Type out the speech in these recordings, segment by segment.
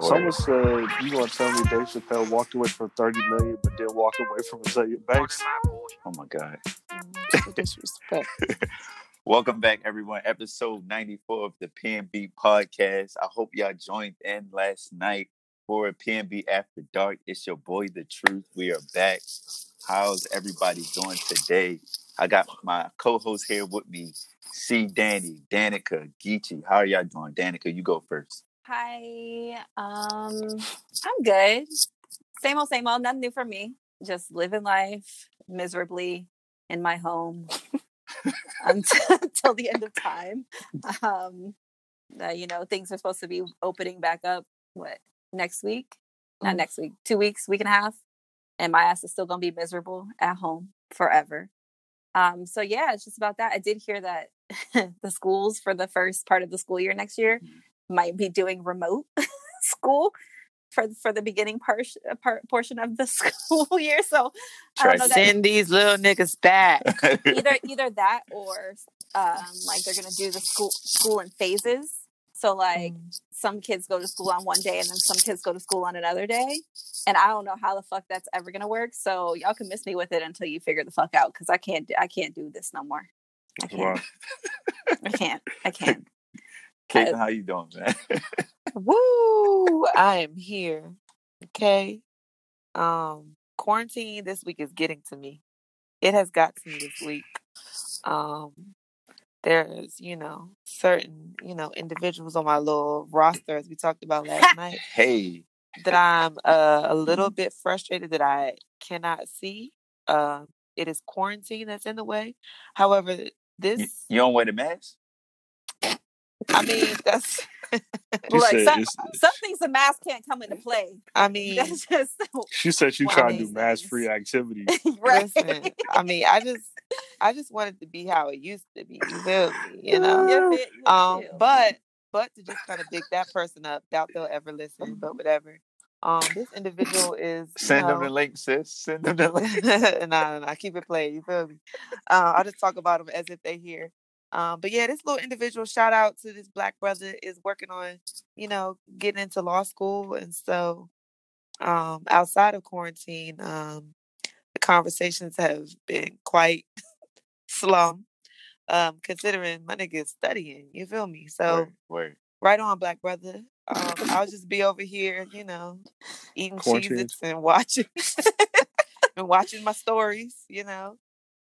Someone said you gonna tell me Dave Chappelle walked away from thirty million, but then walk away from Azealia Banks. Oh my god. Disrespect. Welcome back, everyone. Episode 94 of the PNB podcast. I hope y'all joined in last night for PNB After Dark. It's your boy, The Truth. We are back. How's everybody doing today? I got my co-host here with me, C. Danny, Danica, Geechee. How are y'all doing? Danica, you go first. Hi. Um, I'm good. Same old, same old. Nothing new for me. Just living life miserably in my home until, the end of time. Um, uh, you know, things are supposed to be opening back up. What next week? Not Mm. next week. Two weeks, week and a half, and my ass is still gonna be miserable at home forever. Um, so yeah, it's just about that. I did hear that the schools for the first part of the school year next year might be doing remote school for for the beginning part, part portion of the school year. So I don't know Send these little niggas back. either either that or um, like they're gonna do the school school in phases. So like some kids go to school on one day and then some kids go to school on another day. And I don't know how the fuck that's ever gonna work. So y'all can miss me with it until you figure the fuck out because I can't do- I can't do this no more. I Wow. can't. I can't. I can't. Caitlin, how you doing, man? Woo! I am here. Okay. Um, quarantine this week is getting to me. It has got to me this week. Um, there's, you know, certain, you know, individuals on my little roster as we talked about last night hey, that I'm uh, a little bit frustrated that I cannot see. Uh, it is quarantine that's in the way. However, you, this, you don't wear the mask? I mean, that's, She Look, said some, some things the mask can't come into play. I mean, That's just She said she One trying to do these mass things. free activities. right. Listen, I mean, I just, I just wanted to be how it used to be. You feel me? You know. You feel- Um, feel. but, but to just kind of big that person up, doubt they'll ever listen, but whatever. Um, this individual is you Send them the link, sis. Send them the link. nah, nah, nah, keep it playing. You feel me? Uh, I'll just talk about them as if they here. Um, but yeah, this little individual shout out to this black brother is working on, you know, getting into law school, and so um, outside of quarantine, um, the conversations have been quite slum. Um, considering my nigga is studying, you feel me? So right on, black brother. Um, I'll just be over here, you know, eating. Cheez-Its and watching and watching my stories, you know.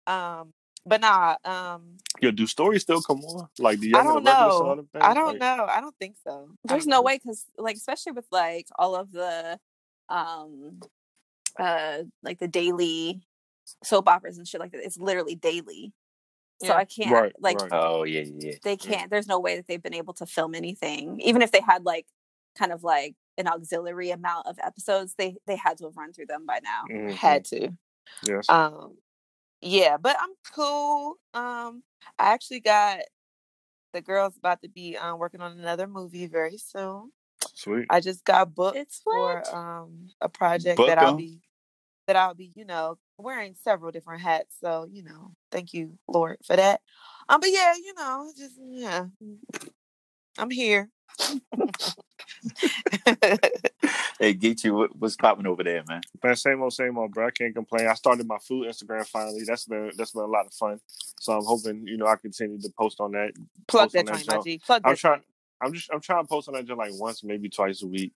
Um, but nah, um, Yo, do stories still come on? Like the I don't and the regular know. sort? I don't Like, know. I don't think so. There's no know. way because like especially with like all of the um uh like the daily soap operas and shit like that, it's literally daily. So Yeah. I can't Right, like right. Oh, yeah, yeah, yeah. they can't there's no way that they've been able to film anything. Even if they had like kind of like an auxiliary amount of episodes, they they had to have run through them by now. Mhm. Had to. Yes. Um, yeah, but I'm cool. Um, I actually got the girls about to be um working on another movie very soon. Sweet. I just got booked It's for um a project Book that I'll 'em. be that I'll be, you know, wearing several different hats. So, you know, thank you, Lord, for that. Um, but yeah, you know, just yeah. I'm here. Hey, Geechee, what, what's popping over there, man? Man, same old, same old, bro. I can't complain. I started my food Instagram finally. That's been that's been a lot of fun. So I'm hoping you know I continue to post on that. Plug Post that that joint, my jump. G. Plug I'm trying. joint. I'm just I'm trying to post on that just like once, maybe twice a week.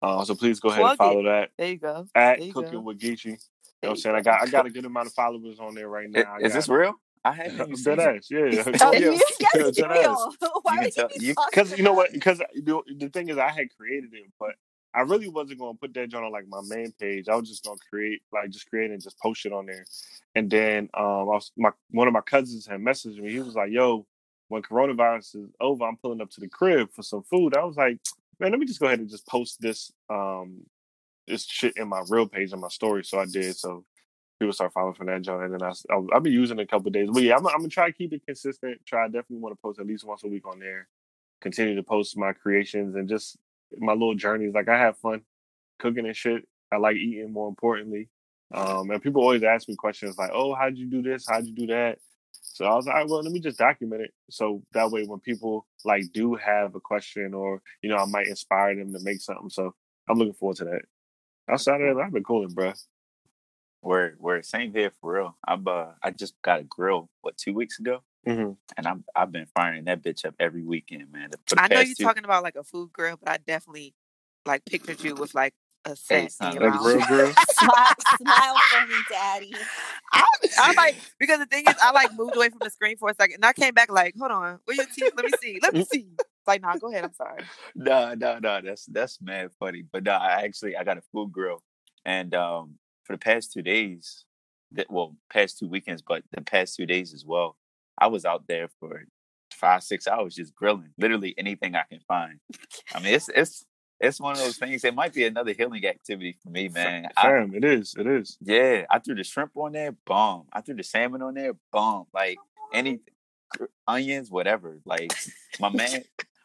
Uh, so please go ahead Plug and follow that There you go. at you Cooking go. with Geechee. You know what I'm you saying? I got I got a good amount of followers on there right now. I Is this got- real? I haven't even seen Dead ass, yeah. Oh, Yeah. you, yes, Yeah, it's dead real. Why You would you be talking Because you know what? Because the, the thing is, I had created it, but I really wasn't to put that joint on like my main page. I was just to create, like, just create and just post it on there. And then um, I was, my one of my cousins had messaged me. He was like, "Yo, when coronavirus is over, I'm pulling up to the crib for some food." I was like, "Man, let me just go ahead and just post this um this shit in my real page on my story." So I did. So people start following from that joint, and then I I'll, I'll be using it a couple days. But yeah, I'm, I'm gonna try to keep it consistent. Try I definitely want to post at least once a week on there. Continue to post my creations and just my little journeys. Like I have fun cooking and shit. I like eating more importantly. Um, and people always ask me questions like, "Oh, how'd you do this? How'd you do that?" So I was like, well, let me just document it. So that way, when people like do have a question or you know, I might inspire them to make something. So I'm looking forward to that. Outside of that, I've been cooling, bro. Where where same here for real. I'm uh I just got a grill what two weeks ago, hmm and I'm I've been firing that bitch up every weekend, man. I know you're two- talking about like a food grill, but I definitely like pictured you with like a Hey, set in son, your That mouth. grill, grill. smile, smile for me, daddy. I, I like because the thing is, I like moved away from the screen for a second, and I came back like, hold on, where your teeth? Let me see, let me see. Like, nah, go ahead. I'm sorry. No, no, no. That's that's mad funny. But no, I actually I got a food grill, and um, for the past two days, that well, past two weekends, but the past two days as well, I was out there for five six hours just grilling, literally anything I can find. I mean, it's it's it's one of those things. It might be another healing activity for me, man. I, it is. It is. yeah, I threw the shrimp on there, bomb. I threw the salmon on there, bomb. Like any onions, whatever. Like my man,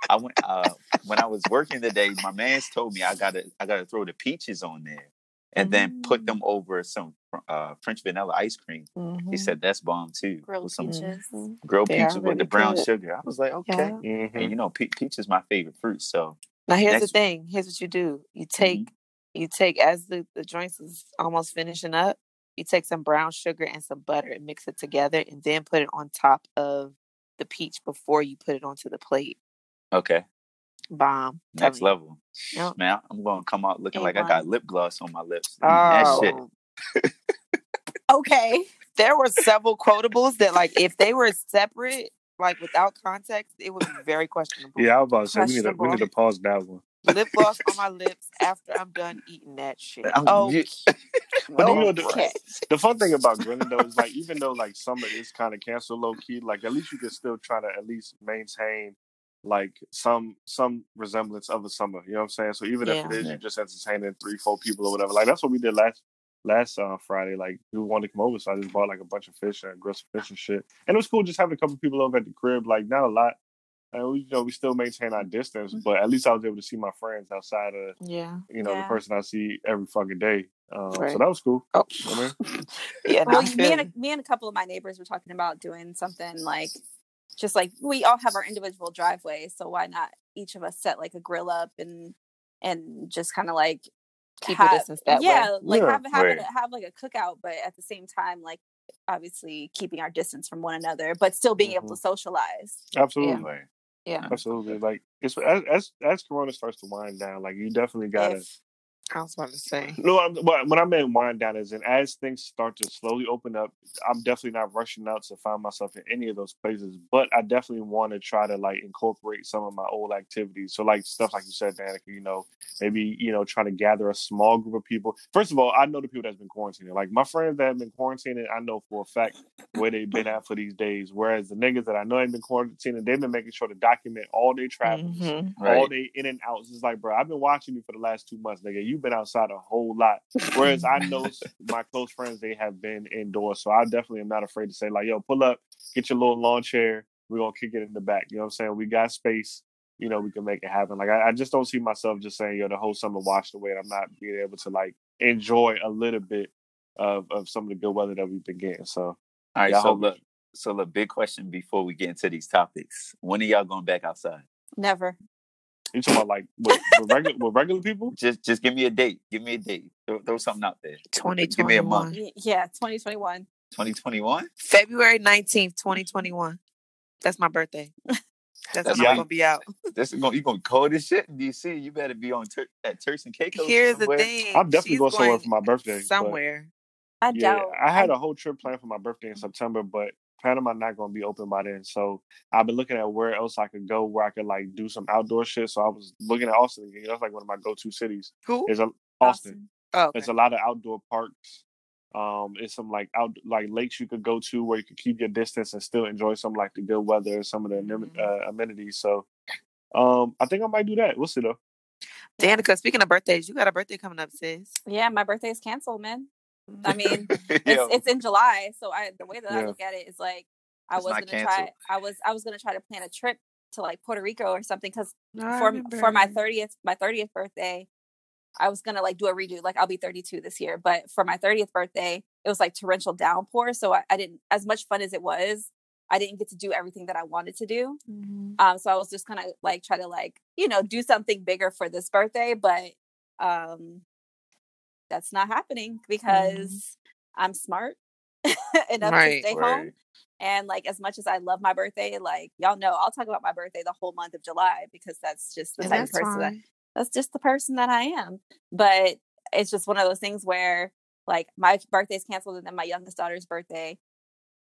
I went uh when I was working today. My man's told me I gotta I gotta throw the peaches on there and then put them over some uh French vanilla ice cream. Mm-hmm. He said that's bomb too. Grilled with some peaches. grilled They are peaches with the brown good. sugar. I was like, okay. Yeah. hmm And you know, pe- peach is my favorite fruit. So Now here's Next- the thing. Here's what you do. You take you take as the the joints is almost finishing up. You take some brown sugar and some butter and mix it together, and then put it on top of the peach before you put it onto the plate. okay, Bomb. next level. Yep. Man, I'm gonna come out looking like I A1. got lip gloss on my lips. you. that shit. Oh, Okay. there were several quotables that, like, if they were separate, like without context, it would be very questionable. Yeah, I was about to say we need to we need to pause that one. Lip gloss on my lips after I'm done eating that shit. I'm- Oh, oh you- But you know, the, Okay. the fun thing about grilling though is like even though like summer is kind of canceled low key, like at least you can still try to at least maintain like some some resemblance of a summer. You know what I'm saying? So even if it is Yeah. is you just entertaining three, four people or whatever, like that's what we did last last uh, Friday. Like we wanted to come over, so I just bought like a bunch of fish and grilled some fish and shit. And it was cool just having a couple people over at the crib. Like not a lot. And we, you know, we still maintain our distance, but at least I was able to see my friends outside of, yeah. you know, the person I see every fucking day. Um, Right. So that was cool. Oh, You know I mean? yeah. Well, I me and a, me and a couple of my neighbors were talking about doing something like, just like we all have our individual driveways, so why not each of us set like a grill up and and just kind of like Keep your have- distance that way. yeah, like Yeah. have have, it, Right. have like a cookout, but at the same time, like obviously keeping our distance from one another, but still being able to mm-hmm. socialize. Absolutely. Right. Yeah. Absolutely. Like it's as as as Corona starts to wind down, like you definitely gotta If- I was about to say. No, I'm, what what I meant wind down is, and as things start to slowly open up, I'm definitely not rushing out to find myself in any of those places. But I definitely want to try to like incorporate some of my old activities. So like stuff like you said, Danica, you know, maybe you know trying to gather a small group of people. First of all, I know the people that's been quarantining. Like my friends that have been quarantining, I know for a fact where they've been at for these days. Whereas the niggas that I know ain't been quarantining, they've been making sure to document all their travels Mhm. all Right. day in and outs. It's like, bro, I've been watching you for the last two months, nigga. You've been outside a whole lot. Whereas I know my close friends, they have been indoors. So I definitely am not afraid to say, like, yo, pull up, get your little lawn chair. We're gonna kick it in the back. You know what I'm saying? We got space. You know, we can make it happen. Like I, I just don't see myself just saying, yo, the whole summer washed away and I'm not being able to like enjoy a little bit of, of some of the good weather that we've been getting. So All right. Yeah, so hope- look, so look, big question before we get into these topics. When are y'all going back outside? Never. You talking about like with, with regular with regular people? Just just give me a date. Give me a date. Throw, throw something out there. Twenty Give me a month. Yeah, 2021. 2021. February nineteenth, twenty twenty one. That's my birthday. That's That's when right. I'm gonna be out. This is going. You going to cold this shit in DC? You better be on tur- at Turks and Caicos. Here's the thing. I'm definitely she's going somewhere for my birthday. but- Somewhere. I Yeah, doubt. I had a whole trip planned for my birthday in September, but Panama not going to be open by then. So I've been looking at where else I could go, where I could like do some outdoor shit. So I was looking at Austin. again. That's like one of my go-to cities. Who? Is a Austin. Oh, okay. There's a lot of outdoor parks. Um, it's some like out like lakes you could go to where you could keep your distance and still enjoy some like the good weather, some of the anem- Mhm. uh, amenities. So, um, I think I might do that. We'll see though. Danica, speaking of birthdays, you got a birthday coming up, sis. Yeah, my birthday is canceled, man. I mean, it's, it's in July, so I the way that I look at it is like I It's was gonna try. I was I was gonna try to plan a trip to like Puerto Rico or something because I for for my thirtieth my thirtieth birthday, I was gonna like do a redo. Like I'll be thirty two this year, but for my thirtieth birthday, it was like torrential downpour, so I, I didn't as much fun as it was. I didn't get to do everything that I wanted to do. Mhm. Um, so I was just kind of like try to like you know do something bigger for this birthday, but um, that's not happening mm-hmm. because I'm smart enough Right, to stay right. home. And like as much as I love my birthday, like y'all know, I'll talk about my birthday the whole month of July because that's just the And type of person that, that's just the person that I am. But it's just one of those things where like my birthday's canceled and then my youngest daughter's birthday,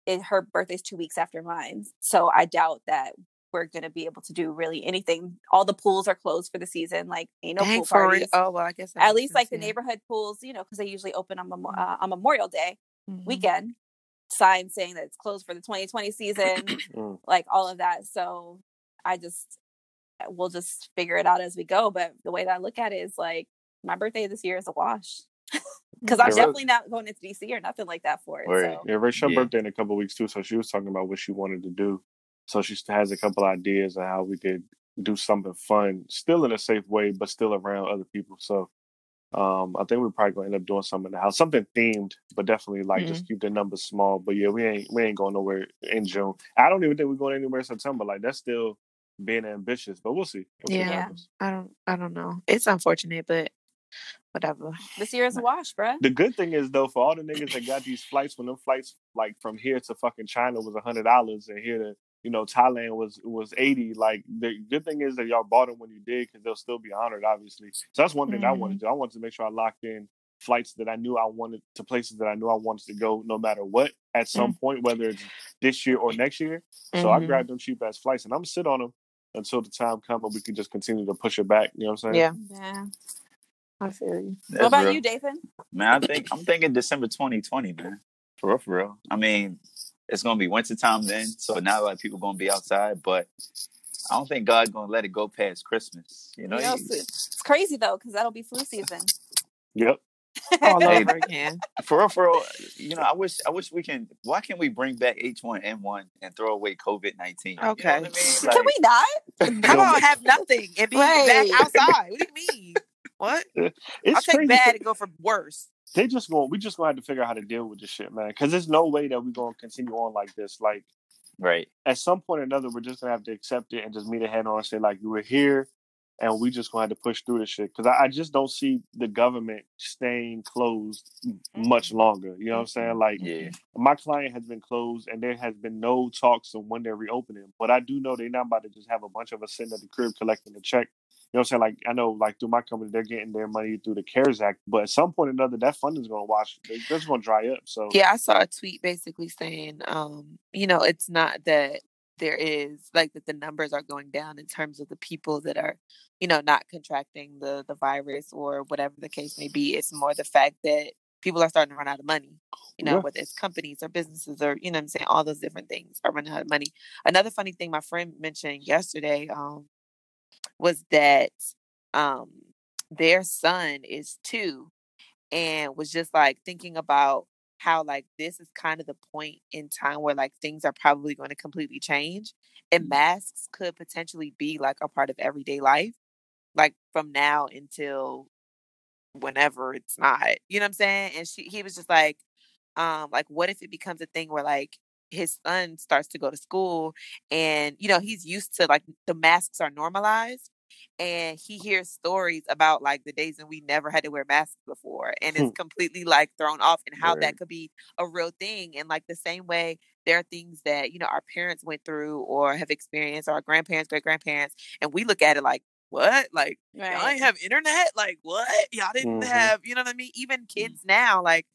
it, her birthday's two weeks after mine. So I doubt that we're gonna be able to do really anything. All the pools are closed for the season. Like ain't no Dang, pool for real. parties. Oh well, I guess At makes least like the yeah. neighborhood pools, you know, because they usually open on, Memo- Mhm. uh, on Memorial Day Mhm. weekend. Sign saying that it's closed for the 2020 season, Mm. like all of that. So I just we'll just figure it out as we go. But the way that I look at it is like my birthday this year is a wash because I'm Yeah, definitely not going into DC or nothing like that for it. Word. So Yeah, Rachel's Yeah. birthday in a couple weeks too, so she was talking about what she wanted to do. So she has a couple ideas on how we could do something fun, still in a safe way, but still around other people. So um, I think we're probably gonna end up doing something in the house, something themed, but definitely like just keep the numbers small. But yeah, we ain't we ain't going nowhere in June. I don't even think we're going anywhere in September. Like that's still being ambitious, but we'll see. We'll see Yeah. happens. I don't. I don't know. It's unfortunate, but whatever. this year is a wash, bruh. The good thing is though, for all the niggas that got these flights, when them flights like from here to fucking China was a hundred dollars, and here to you know Thailand was was eighty. Like the good thing is that y'all bought them when you did, because they'll still be honored, obviously. So that's one thing I wanted to do. I wanted to make sure I locked in flights that I knew I wanted to places that I knew I wanted to go, no matter what, at some point, whether it's this year or next year. So I Mhm. grabbed them cheap ass flights, and I'm gonna sit on them until the time comes, and we can just continue to push it back. You know what I'm saying? Yeah, Yeah. I feel you. That's what about real. you, Dathan? Man, I think I'm thinking December 2020, man. For real, for real. I mean, it's gonna be winter time then, so not a lot of people gonna be outside, but I don't think God's gonna let it go past Christmas. You know, You know, it's, it's crazy though because that'll be flu season. Yep. All over again. for real, for real. You know, I wish, I wish we can. Why can't we bring back H1N1 and throw away COVID 19? Okay. you know I mean? Can we not? How about have nothing and be Right. back outside? What do you mean? What? It's I'll take crazy. bad and go for worse. They just going we just gonna have to figure out how to deal with this shit, man. Because there's no way that we're gonna continue on like this. Like right? at some point or another, we're just gonna have to accept it and just meet a head on and say like you were here, and we just gonna have to push through this shit. Because I, I just don't see the government staying closed much mm-hmm. longer. You know what I'm mm-hmm. saying? Like Yeah, my client has been closed, and there has been no talks of when they're reopening. But I do know they're not about to just have a bunch of us sitting at the crib collecting a check. You know what I'm saying? Like I know, like through my company, they're getting their money through the CARES Act, but at some point or another, that funding is going to wash. They're just going to dry up. So Yeah, I saw a tweet basically saying, um, you know, it's not that there is like that the numbers are going down in terms of the people that are, you know, not contracting the the virus or whatever the case may be. It's more the fact that people are starting to run out of money. You know, Yeah. whether it's companies or businesses or you know what I'm saying, all those different things are running out of money. Another funny thing my friend mentioned yesterday um was that um their son is two and was just like thinking about how like this is kind of the point in time where like things are probably going to completely change and masks could potentially be like a part of everyday life like from now until whenever it's not you know what i'm saying? And she he was just like um like what if it becomes a thing where like his son starts to go to school and you know he's used to like the masks are normalized and he hears stories about like the days when we never had to wear masks before and Hmm. it's completely like thrown off and how Word. that could be a real thing and like the same way there are things that you know our parents went through or have experienced or our grandparents great grandparents and we look at it like what like y'all ain't have internet like what y'all didn't Mhm. have you know what i mean even kids now like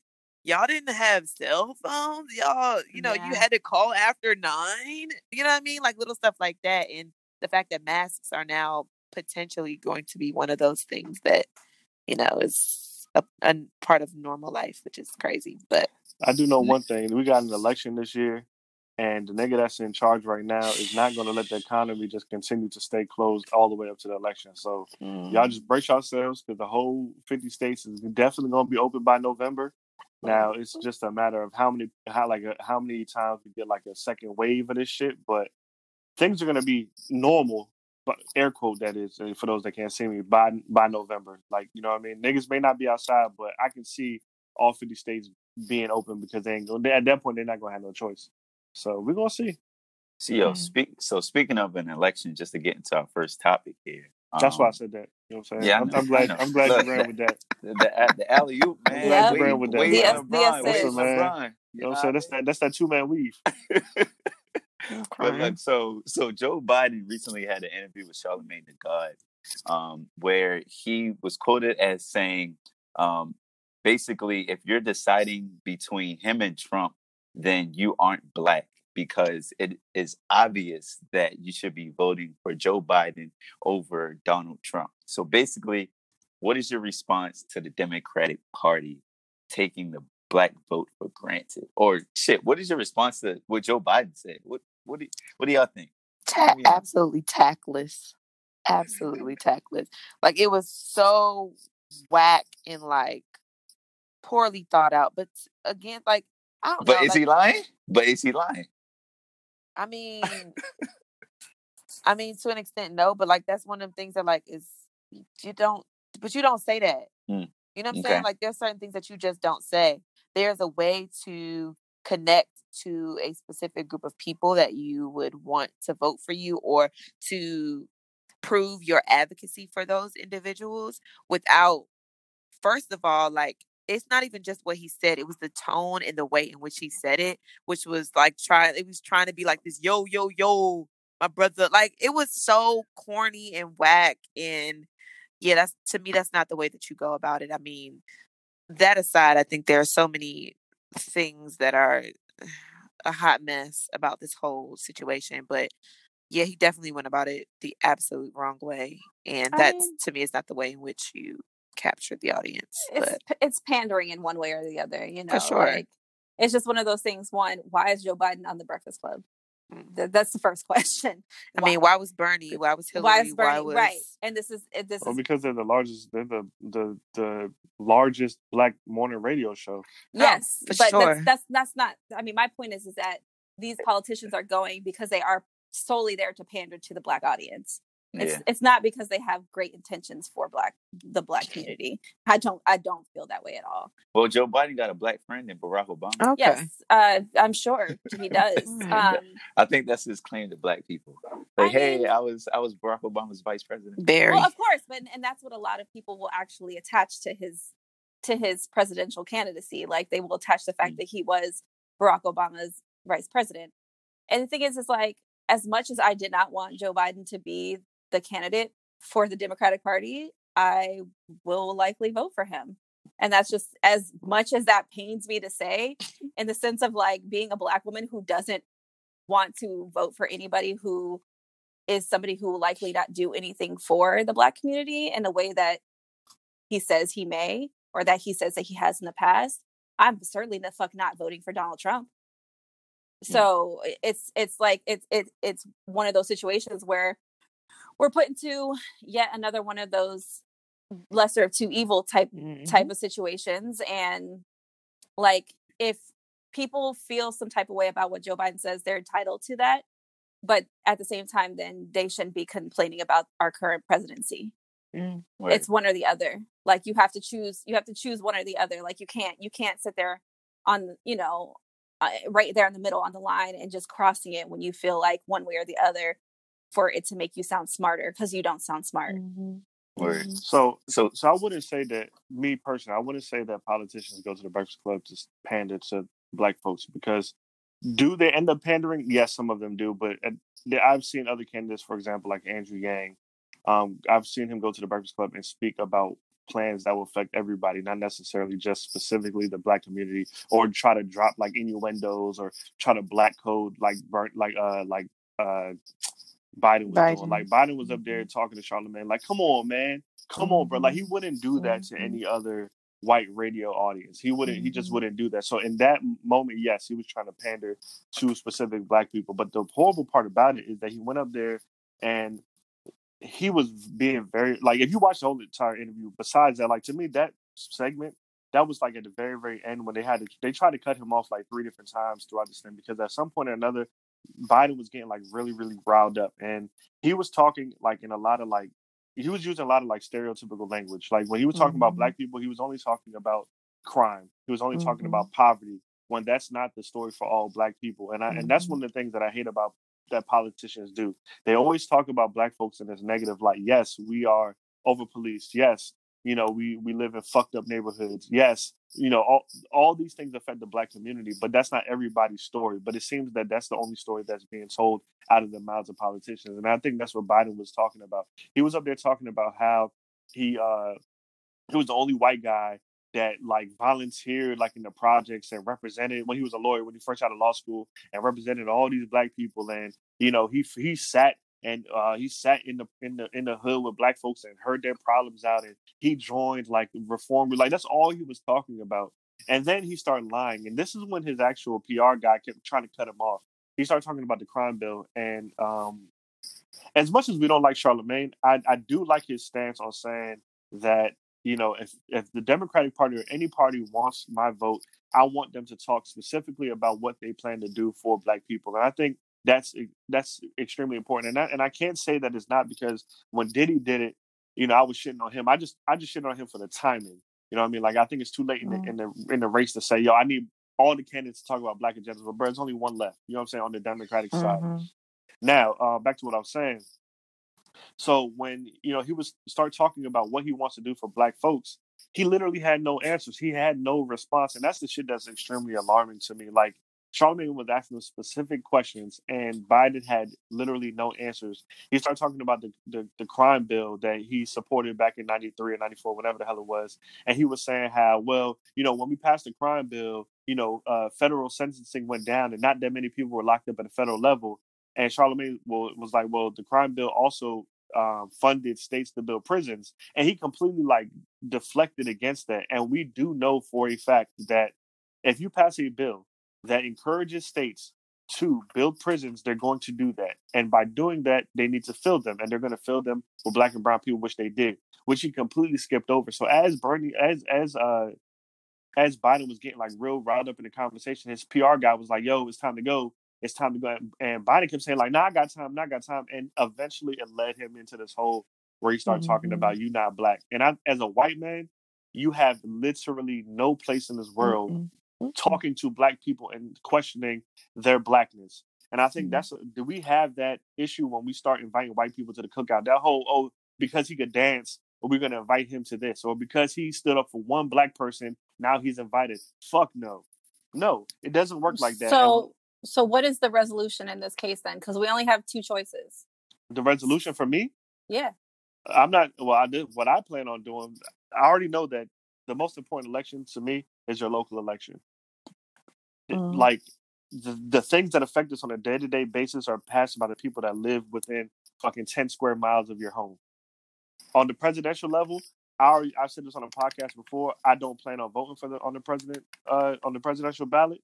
y'all didn't have cell phones y'all you know you had to call after nine you know what i mean like little stuff like that and the fact that masks are now potentially going to be one of those things that you know is a, a part of normal life which is crazy but I do know one thing: we got an election this year, and the nigga that's in charge right now is not going to let the economy just continue to stay closed all the way up to the election. So y'all mm. just brace yourselves because the whole 50 states is definitely going to be open by November. Now it's just a matter of how many how like a, how many times we get like a second wave of this shit, but things are going to be normal. But air quote that is uh, for those that can't see me by by November. Like you know what I mean. Niggas may not be outside, but I can see all 50 states being open because they ain't going. At that point, they're not going to have no choice. So we're gonna see. So, yo, Mm. speak. So, speaking of an election, just to get into our first topic here. That's why I um, said that. You know what I'm saying? Yeah, I I'm, I'm glad. I know. I'm glad Look, you ran that- with that. the the, the alley oop, man. glad you ran with that, Wade bro. and The- the LeBron, Wade assist. man. LeBron. You know what I'm saying? That's that. That's that two man weave. But Crying. look, so so Joe Biden recently had an interview with Charlemagne the God, um, where he was quoted as saying, um, basically, if you're deciding between him and Trump, then you aren't black because it is obvious that you should be voting for Joe Biden over Donald Trump. So basically, what is your response to the Democratic Party taking the black vote for granted? Or shit, what is your response to what Joe Biden said? What what do what do y'all think? Ta- absolutely tactless. Absolutely tactless. Like it was so whack and like poorly thought out. But again, like I don't But know. is like, he lying? But is he lying? I mean, I mean to an extent, no. But like that's one of the things that like is you don't, but you don't say that. Mm. You know what I'm Okay. saying? Like there's certain things that you just don't say. There's a way to connect to a specific group of people that you would want to vote for you or to prove your advocacy for those individuals without first of all like it's not even just what he said it was the tone and the way in which he said it which was like trying it was trying to be like this yo yo yo my brother like it was so corny and whack and yeah that's to me that's not the way that you go about it i mean that aside i think there are so many things that are a hot mess about this whole situation but yeah he definitely went about it the absolute wrong way and I that mean- to me is not the way in which you capture the audience it's but p- it's pandering in one way or the other. You know, For sure. like it's just one of those things. One, why is Joe Biden on the Breakfast Club? Mm. Th- that's the first question. i mean why was bernie why was hillary why is Bernie was right? And this is this Well, is because they're the largest. They're the the the largest black morning radio show. No, yes, for but sure. that's that's that's not. I mean, my point is is that these politicians are going because they are solely there to pander to the black audience. It's Yeah. it's not because they have great intentions for black the black community. I don't I don't feel that way at all. Well, Joe Biden got a black friend in Barack Obama. okay Yes, uh, I'm sure he does. Um, I think that's his claim to black people. Like, I hey, mean- I was I was Barack Obama's vice president. barry well, of course, but and that's what a lot of people will actually attach to his to his presidential candidacy. Like they will attach the fact Mm. that he was Barack Obama's vice president. And the thing is, is like as much as I did not want Joe Biden to be the candidate for the Democratic Party, I will likely vote for him. And that's just as much as that pains me to say, in the sense of like being a black woman who doesn't want to vote for anybody who is somebody who will likely not do anything for the black community in a way that he says he may or that he says that he has in the past. I'm certainly the fuck not voting for Donald Trump. So it's it's like it's it's it's one of those situations where we're put into yet another one of those lesser of two evil type Mhm. type of situations and like if people feel some type of way about what Joe Biden says they're entitled to that but at the same time then they shouldn't be complaining about our current presidency Mm. Right. it's one or the other like you have to choose you have to choose one or the other like you can't you can't sit there on you know uh, right there in the middle on the line and just crossing it when you feel like one way or the other for it to make you sound smarter because you don't sound smart Mhm. Word. Mhm. So So so I wouldn't say that me personally. I wouldn't say that politicians go to the Breakfast Club to pander to black folks because do they end up pandering? Yes, some of them do, but uh, I've seen other candidates, for example, like Andrew Yang. Um, I've seen him go to the Breakfast Club and speak about plans that will affect everybody, not necessarily just specifically the black community, or try to drop like innuendos or try to black code like burnt like uh like uh Biden was Biden. doing. Like Biden was up there talking to Charlemagne, like, "Come on, man, come on, bro." Like he wouldn't do that to any other white radio audience. He wouldn't. He just Mhm. wouldn't do that. So in that moment, yes, he was trying to pander to specific black people. But the horrible part about it is that he went up there and he was being very like if you watch the whole entire interview besides that like to me that segment that was like at the very very end when they had to they tried to cut him off like three different times throughout this thing because at some point or another biden was getting like really really riled up and he was talking like in a lot of like he was using a lot of like stereotypical language like when he was talking about Mhm. black people he was only talking about crime he was only talking Mhm. about poverty when that's not the story for all black people and I, and that's Mhm. one of the things that i hate about that politicians do. They always talk about black folks in this negative light. Yes, we are over policed. Yes, you know, we we live in fucked up neighborhoods. Yes, you know, all all these things affect the black community, but that's not everybody's story. But it seems that that's the only story that's being told out of the mouths of politicians, and I think that's what Biden was talking about. He was up there talking about how he uh he was the only white guy that like volunteered like in the projects and represented when he was a lawyer when he first out of law school and represented all these black people and you know he he sat and uh, he sat in the in the in the hood with black folks and heard their problems out and he joined like reform like that's all he was talking about. And then he started lying and this is when his actual pr guy kept trying to cut him off. He started talking about the crime bill and um as much as we don't like charlemagne i i do like his stance on saying that you know if if the democratic party or any party wants my vote i want them to talk specifically about what they plan to do for black people. And i think that's that's extremely important. And I, and I can't say that it's not because when Diddy did it, you know, I was shitting on him. I just I just shitting on him for the timing. You know what I mean? Like I think it's too late in the in the in the race to say, yo, I need all the candidates to talk about black agendas, but bro, there's only one left. You know what I'm saying on the Democratic Mm-hmm. side. Now, uh, back to what I was saying. So when you know he was start talking about what he wants to do for black folks, he literally had no answers. He had no response, and that's the shit that's extremely alarming to me. Like Charlemagne was asking specific questions, and Biden had literally no answers. He started talking about the, the, the crime bill that he supported back in 93 or 94, whatever the hell it was. And he was saying how, well, you know, when we passed the crime bill, you know, uh, federal sentencing went down and not that many people were locked up at the federal level. And Charlemagne was like, well, the crime bill also um, funded states to build prisons. And he completely like deflected against that. And we do know for a fact that if you pass a bill that encourages states to build prisons, they're going to do that. And by doing that, they need to fill them, and they're going to fill them with black and brown people, which they did, which he completely skipped over. So as Bernie, as as uh as Biden was getting like real riled up in the conversation, his PR guy was like, "Yo, it's time to go. It's time to go." And Biden kept saying like, "Nah, I got time. Nah, I got time." And eventually, it led him into this whole where he started talking Mhm. about you not black. And I, as a white man, you have literally no place in this world Mm-mm. Mm-mm. talking to black people and questioning their blackness. And I think Mhm. that's do we have that issue when we start inviting white people to the cookout? That whole oh because he could dance, we're gonna invite him to this, or because he stood up for one black person, now he's invited. Fuck no, no, it doesn't work like that. And So, so what is the resolution in this case then? Because we only have two choices. the resolution for me, Yeah. I'm not. Well, I did what I plan on doing. I already know that the most important election to me is your local election. Mhm. Like the the things that affect us on a day to day basis are passed by the people that live within fucking ten square miles of your home. On the presidential level, I already I've said this on a podcast before. I don't plan on voting for the on the president uh, on the presidential ballot.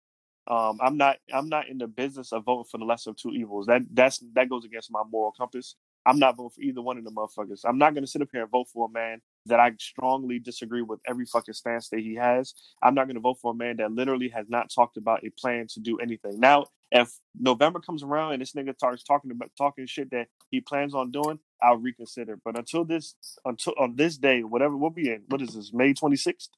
Um, I'm not I'm not in the business of voting for the lesser of two evils. That that's that goes against my moral compass. I'm not voting for either one of the motherfuckers. I'm not going to sit up here and vote for a man that I strongly disagree with every fucking stance that he has. I'm not going to vote for a man that literally has not talked about a plan to do anything. Now, if November comes around and this nigga starts talking about talking shit that he plans on doing, I'll reconsider. But until this, until on this day, whatever we'll be in, what is this, May 26th?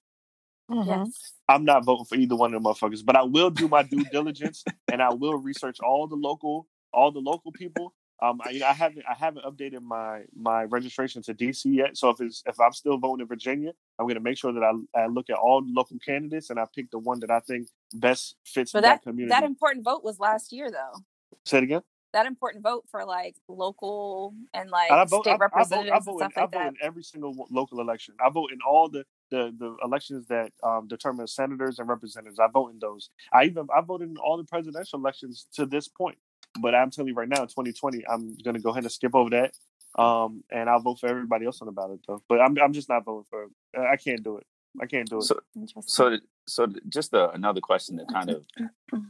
Mhm. Yes. I'm not voting for either one of the motherfuckers, but I will do my due diligence and I will research all the local, all the local people. Um, I, I haven't, I haven't updated my my registration to DC yet. So if it's if I'm still voting in Virginia, I'm going to make sure that I, I look at all local candidates and I pick the one that I think best fits But that, that community. that important vote was last year though. Say it again. That important vote for like local and like And I vote. state I, I vote. I representatives vote, and in, stuff I like vote that. in every single local election. I vote in all the the, the elections that um, determine senators and representatives. I vote in those. I even I voted in all the presidential elections to this point. But I'm telling you right now, in 2020, I'm going to go ahead and skip over that. Um, and I'll vote for everybody else on the ballot though. But I'm I'm just not voting for. I can't do it. I can't do it. So, so, so just uh another question to kind of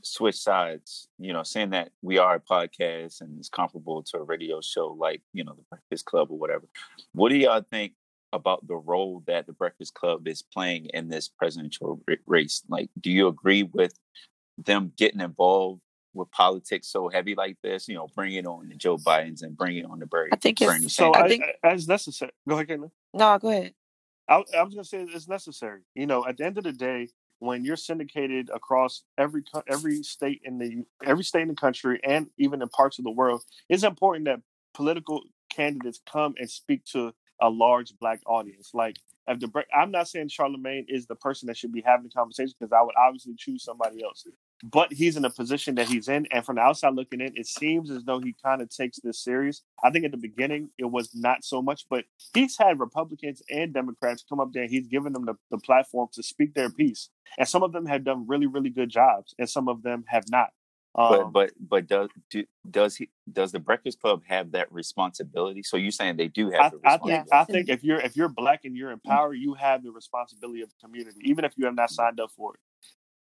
switch sides. You know, saying that we are a podcast and it's comparable to a radio show like you know the Breakfast Club or whatever. What do y'all think about the role that the Breakfast Club is playing in this presidential ra- race? Like, do you agree with them getting involved with politics so heavy like this? You know, bring it on the Joe Bidens and bring it on the Bernie, I think it's- Bernie so Sanders. I, I think- as necessary. Go ahead, Caitlin. No, go ahead. I, I was gonna say it's necessary. You know, at the end of the day, when you're syndicated across every every state in the every state in the country and even in parts of the world, it's important that political candidates come and speak to a large black audience. Like if the I'm not saying Charlemagne is the person that should be having the conversation because I would obviously choose somebody else. But he's in a position that he's in, and from the outside looking in, it seems as though he kind of takes this serious. I think at the beginning it was not so much, but he's had Republicans and Democrats come up there. and He's given them the, the platform to speak their piece, and some of them have done really, really good jobs, and some of them have not. Um, but but but does do, does he does the Breakfast Club have that responsibility? So you're saying they do have. I, I think I think if you're if you're black and you're in power, you have the responsibility of the community, even if you have not signed up for it.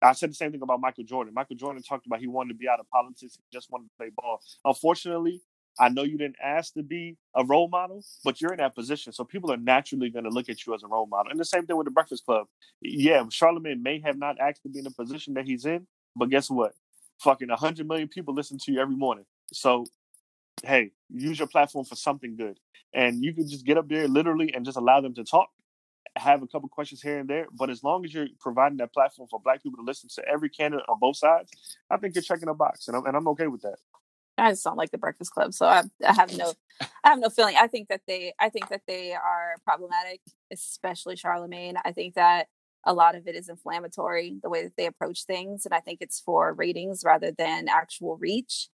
I said the same thing about Michael Jordan. Michael Jordan talked about he wanted to be out of politics, he just wanted to play ball. Unfortunately, I know you didn't ask to be a role model, but you're in that position. So people are naturally going to look at you as a role model. And the same thing with the Breakfast Club. Yeah, Charlemagne may have not asked to be in the position that he's in, but guess what? fucking 100 million people listen to you every morning. So, hey, use your platform for something good. And you can just get up there literally and just allow them to talk, have a couple questions here and there. But as long as you're providing that platform for black people to listen to every candidate on both sides, I think you're checking a box. And I'm, and I'm okay with that. I just don't like the Breakfast Club, so I, I have no, I have no feeling. I think that they, I think that they are problematic, especially Charlemagne. I think that a lot of it is inflammatory the way that they approach things and i think it's for ratings rather than actual reach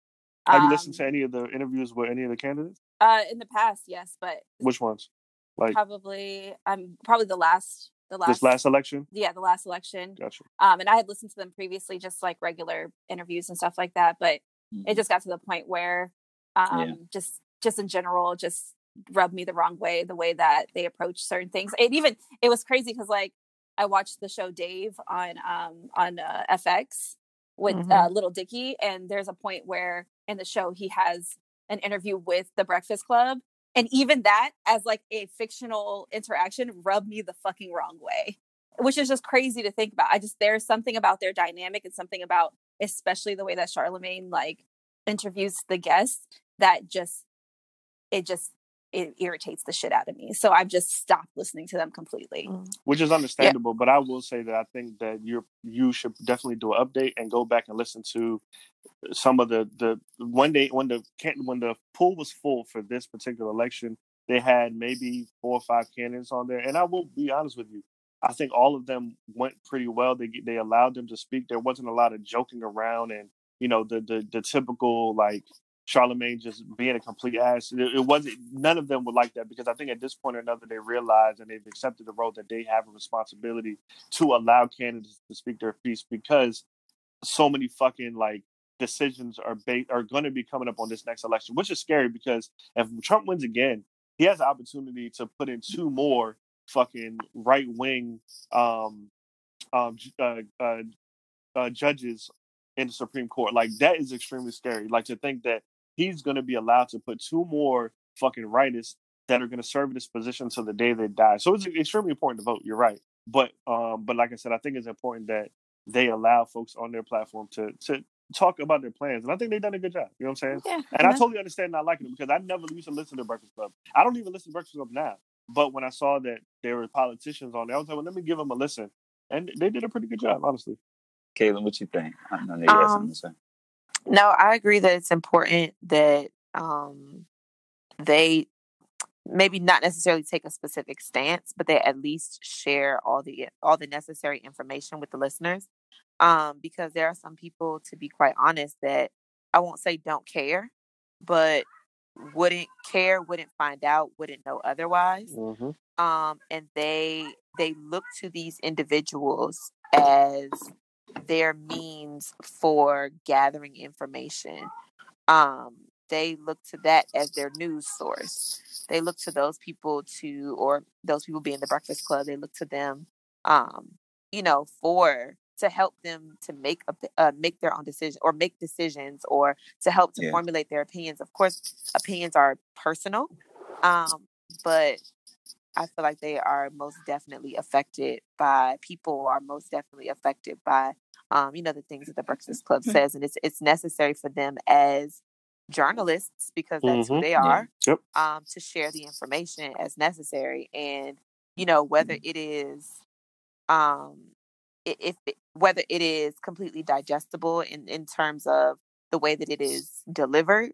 have you listened to um any of the interviews with any of the candidates uh in the past yes but which ones like probably i'm um, probably the last the last this last election yeah the last election gotcha um and i had listened to them previously just like regular interviews and stuff like that but mm-hmm. it just got to the point where um yeah. just just in general just rubbed me the wrong way the way that they approach certain things it even it was crazy because like I watched the show Dave on um on uh, FX with mm-hmm. uh, Lil Dicky, and there's a point where in the show he has an interview with the Breakfast Club, and even that as like a fictional interaction rubbed me the fucking wrong way, which is just crazy to think about. I just there's something about their dynamic and something about especially the way that Charlemagne like interviews the guests that just it just it irritates the shit out of me. So I've just stopped listening to them completely. Mm. Which is understandable, yeah. but I will say that I think that you you should definitely do an update and go back and listen to some of the the one day when the when the pool was full for this particular election, they had maybe four or five candidates on there, and I will be honest with you. I think all of them went pretty well. They they allowed them to speak. There wasn't a lot of joking around and you know the the the typical like Charlemagne just being a complete ass. It, it, wasn't. None of them were like that because I think at this point or another they realize and they've accepted the role that they have a responsibility to allow candidates to speak their piece because so many fucking like decisions are ba- are going to be coming up on this next election, which is scary because if Trump wins again, he has the opportunity to put in two more fucking right wing um, um, uh, uh, uh, judges in the Supreme Court. Like that is extremely scary. Like to think that he's going to be allowed to put two more fucking rightists that are going to serve this position until the day they die. So it's extremely important to vote. You're right, but um, but like I said, I think it's important that they allow folks on their platform to to talk about their plans, and I think they've done a good job. You know what I'm saying? Yeah, and I totally understand not liking them because I never used to listen to Breakfast Club. I don't even listen to Breakfast Club now. But when I saw that there were politicians on there, I was like, well, let me give them a listen, and they did a pretty good job, honestly. Kaylin, what you think? I know you um, something to say. No, I agree that it's important that um, they maybe not necessarily take a specific stance, but they at least share all the all the necessary information with the listeners. Um, because there are some people, to be quite honest, that I won't say don't care, but wouldn't care, wouldn't find out, wouldn't know otherwise. Mm-hmm. Um, and they they look to these individuals as their means for gathering information. Um, they look to that as their news source. They look to those people to, or those people being the Breakfast Club, they look to them, um, you know, for to help them to make a, uh, make their own decision or make decisions or to help to yeah. formulate their opinions. Of course, opinions are personal, um, but I feel like they are most definitely affected by people are most definitely affected by um, you know, the things that the Breakfast Club mm-hmm. says, and it's it's necessary for them as journalists because that's mm-hmm. who they are yeah. yep. um, to share the information as necessary, and you know whether mm-hmm. it is um, if it, whether it is completely digestible in in terms of the way that it is delivered.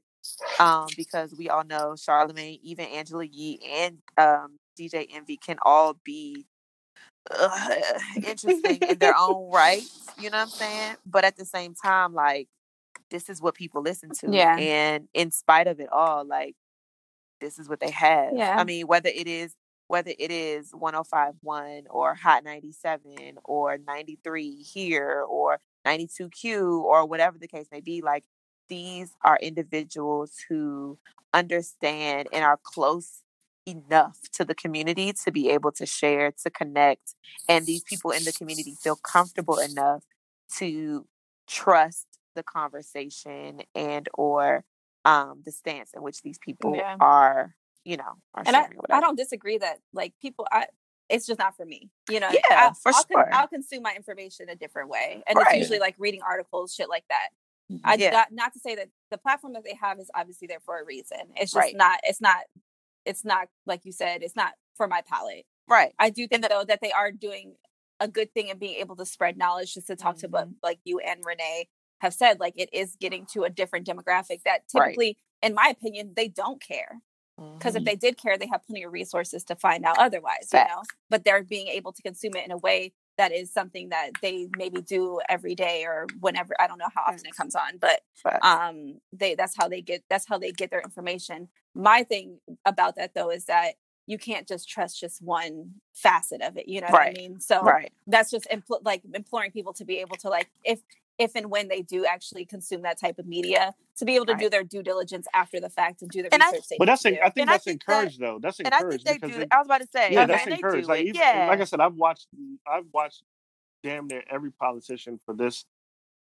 Um, because we all know Charlemagne, even Angela Yee and um, DJ Envy can all be uh, interesting in their own right. You know what I'm saying? But at the same time, like this is what people listen to. Yeah. And in spite of it all, like this is what they have. Yeah. I mean, whether it is whether it is 1051 or Hot 97 or 93 here or 92Q or whatever the case may be, like these are individuals who understand and are close enough to the community to be able to share, to connect, and these people in the community feel comfortable enough to trust the conversation and or um, the stance in which these people Yeah. are, you know, are and I, sharing. I don't disagree that like people I it's just not for me. You know, Yeah, I'll, for I'll, con- sure. I'll consume my information a different way. And Right. it's usually like reading articles, shit like that. I Yeah. not, not to say that the platform that they have is obviously there for a reason. It's just Right. not it's not it's not like you said, it's not for my palate. right. I do think that, though that they are doing a good thing in being able to spread knowledge just to talk to what like you and Renee have said, like it is getting to a different demographic that Right. typically, in my opinion, they don't care because Mhm. if they did care, they have plenty of resources to find out otherwise, you know. But they're being able to consume it in a way that is something that they maybe do every day or whenever. I don't know how often it comes on, but um, they that's how they get that's how they get their information. My thing about that though is that you can't just trust just one facet of it. You know what Right. I mean? So right. that's just impl- like imploring people to be able to like if if and when they do actually consume that type of media to be able to do their due diligence after the fact and do the And research they But that's. I think And I that's think that- encouraged though. That's And I think encouraged they because do. they- I was about to say, yeah, Okay. that's encouraged. Like even, yeah. like I said, I've watched I've watched damn near every politician for this